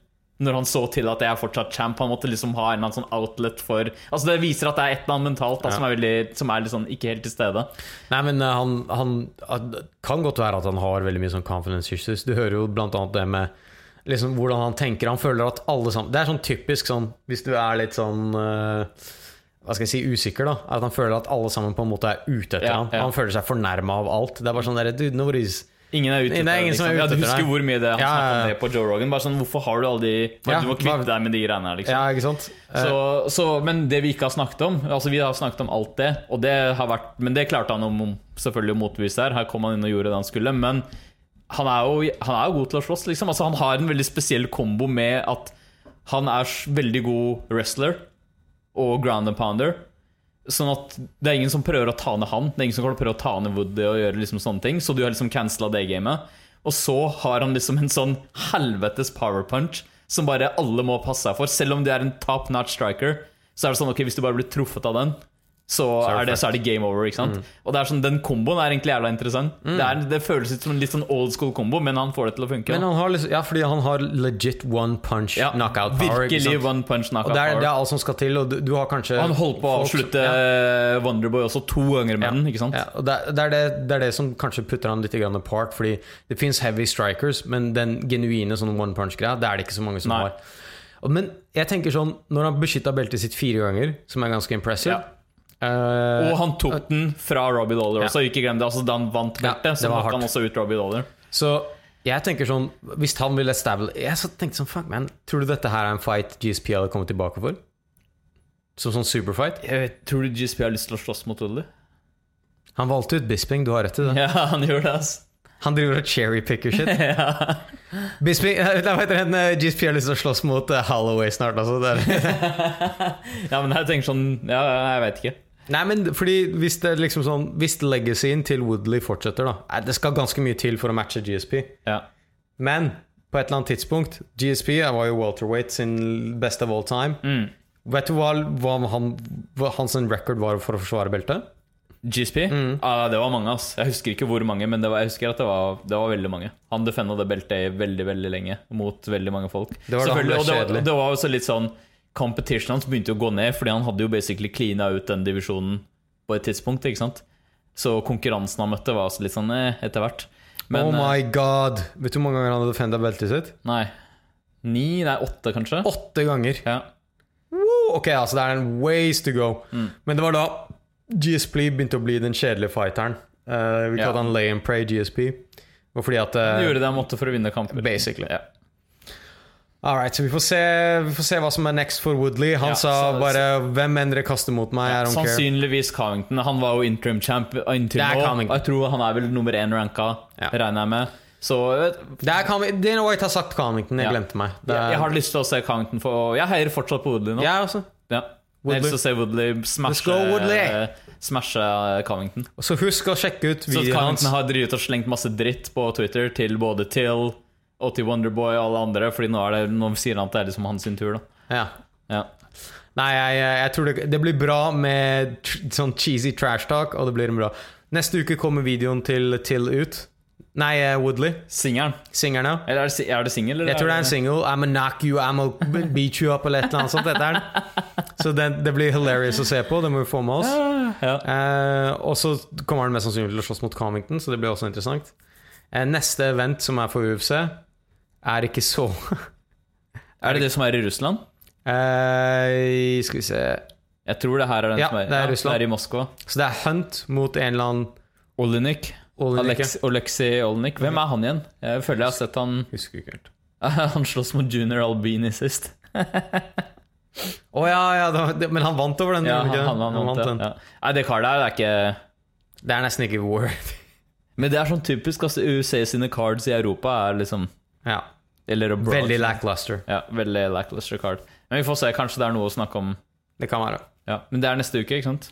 når han så til at jeg er fortsatt champ. Han måtte liksom ha en eller annen sånn outlet for Altså Det viser at det er et eller annet mentalt da, som er veldig Som er sånn ikke helt til stede. Nei, men eh, han, han kan godt være at han har veldig mye sånn confidence issues. Du hører jo blant annet det med liksom hvordan han tenker. Han føler at alle sammen Det er sånn typisk sånn hvis du er litt sånn uh, hva skal jeg si, usikker, da. At han føler at alle sammen på en måte er ute etter Ja, ham. ja. Han føler seg fornærma av alt. Det er bare sånn der, dude, nobody's Ingen er ute Det er etter det, som er liksom. ja, Du husker hvor mye det han Ja, snakket ja, om det på Joe Rogan. Bare sånn, Hvorfor har du alle de Ja, Du må kvitte deg med de greiene her, liksom. Ja, ikke sant? Så, så, men det vi ikke har snakket om Altså Vi har snakket om alt det, og det har vært, men det klarte han om, selvfølgelig å motbevise her. Her kom han inn og gjorde det han skulle. Men han er jo, han er jo god til å slåss. Liksom. Altså, han har en veldig spesiell kombo med at han er veldig god wrestler og ground and pounder. Sånn at det er ingen som prøver å ta ned han. Det er ingen som prøver å ta ned Woody og gjøre liksom sånne ting. Så du har liksom cancela det gamet. Og så har han liksom en sånn helvetes power punch som bare alle må passe seg for. Selv om det er en top notch striker, så er det sånn ok, hvis du bare blir truffet av den, så, er det så er det game over. ikke sant? Og det er sånn, Den komboen er egentlig jævla interessant. Det, er, det føles ut som en litt sånn old school kombo, men han får det til å funke. Men han har liksom, ja, fordi han har legit one punch ja, knockout power. Virkelig one punch Og knockout det er, power. det er alt som skal til, og du, du har kanskje han holdt på å avslutte ja. Wonderboy også to ganger med den. ikke sant? Ja, og det, er det, det er det som kanskje putter han litt apart, fordi det fins heavy strikers, men den genuine sånn one punch-greia, det er det ikke så mange som Nei. har. Men jeg tenker sånn, når han beskytta beltet sitt fire ganger, som er ganske impressive Ja. Eh, Og han tok den fra Robbie Dollar Ja. også. Ikke glem det, altså Da han vant Ja, beltet, det så tok han også ut Robbie Dollar. Så jeg tenker sånn Hvis han vil establish Jeg tenkte sånn, fuck man Tror du dette her er en fight GSP hadde kommet tilbake for? Som sånn superfight? Vet, tror du GSP har lyst til å slåss mot Woodley? Han valgte ut Bisping, du har rett i det. Ja, han gjør det, ass. Han driver og cherrypicker shit. ja. Bisping, eh, vet eh, GSP har lyst til å slåss mot eh, Holloway snart, altså. Ja, men jeg tenker sånn Ja, jeg vet ikke. Nei, men fordi hvis det liksom sånn Hvis legacyen til Woodley fortsetter, da Det skal ganske mye til for å matche GSP. Ja. Men på et eller annet tidspunkt GSP var jo welterweight sin best of all time. Mm. Vet du hva, hva, han, hva hans record var for å forsvare beltet? GSP? Ah, det var mange, ass. Jeg husker ikke hvor mange, men det var, jeg husker at det var, det var veldig mange. Han defenda det beltet veldig veldig lenge mot veldig mange folk. Det var det, det, var- det var også litt sånn Competition hans begynte å gå ned, fordi han hadde jo basically cleana ut den divisjonen på et tidspunkt. ikke sant? Så konkurransen han møtte, var litt sånn eh, etter hvert. Men oh eh, my god! Vet du hvor mange ganger han hadde defenda beltet sitt? nei. Ni? Nei, åtte, kanskje? Åtte ganger! Ja. Woo! Ok, altså det er en ways to go. Mm. Men det var da GSP begynte å bli den kjedelige fighteren. Uh, vi Ja. han lay and pray GSP. Og fordi at uh, Han gjorde det han måtte for å vinne kamper. Basically. Ja. Alright, så vi får, se, vi får se hva som er next for Woodley. Han Ja, sa så- bare 'Hvem enn dere kaster mot meg, I don't care'. Sannsynligvis Covington. Han var jo interim champ inntil nå. Jeg tror han er vel nummer én ranka, Ja. regner jeg med. Så Det er Coving- Dana White har sagt Covington, jeg Ja. glemte meg. Er, jeg har lyst til å se Covington få Jeg heier fortsatt på Woodley nå. Jeg også. Ja. Jeg har lyst til å se Woodley smashe, go, Woodley! smashe Covington. Så husk å sjekke ut videoen hans. Covington har drivet og slengt masse dritt på Twitter til både Till og til Wonderboy og alle andre, Fordi nå, det, nå sier han at det er liksom hans sin tur. da Ja. ja. Nei, jeg, jeg, tror det, det blir bra med sånn cheesy trash talk, og det blir bra. Neste uke kommer videoen til Till ut. Nei, eh, Woodley. Singelen. Singeren, ja. Eller er det, er det singel? Jeg tror det er en single. I'm a knock you, I'm a beat you up, eller et eller annet sånt. Dette er den. Så det, det blir hilarious å se på. Det må vi få med oss. Ja. Eh, og så kommer han mest sannsynlig til å slåss mot Comington, så det blir også interessant. Eh, neste event som er for UFC, er ikke så Er det det som er i Russland? Uh, Skal vi se Jeg tror det her er den Ja, som er, det er Russland. det er i Moskva. Så det er Hunt mot en eller annen Olenik. Olenek, Alex, Olenik. Hvem er han igjen? Jeg føler jeg har sett han Husker ikke helt. Han slåss mot Junior Albini sist. Å ja, ja det, var- men han vant over den? Ja, han, han, han, han vant, den. ja. Ja. Nei, det karet der det er ikke Det er nesten ikke worth. Men det er sånn typisk altså, USA sine cards i Europa er liksom ja. Eller Abroad. Veldig lackluster. Ja, veldig lackluster card. Men vi får se. Kanskje det er noe å snakke om. Det kan være. Ja, Men det er neste uke, ikke sant?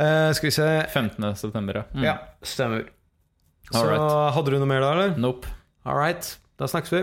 Uh, skal vi se 15. september, ja. Mm. Ja, stemmer. Så right. hadde du noe mer da, eller? Nope. All right. Da snakkes vi.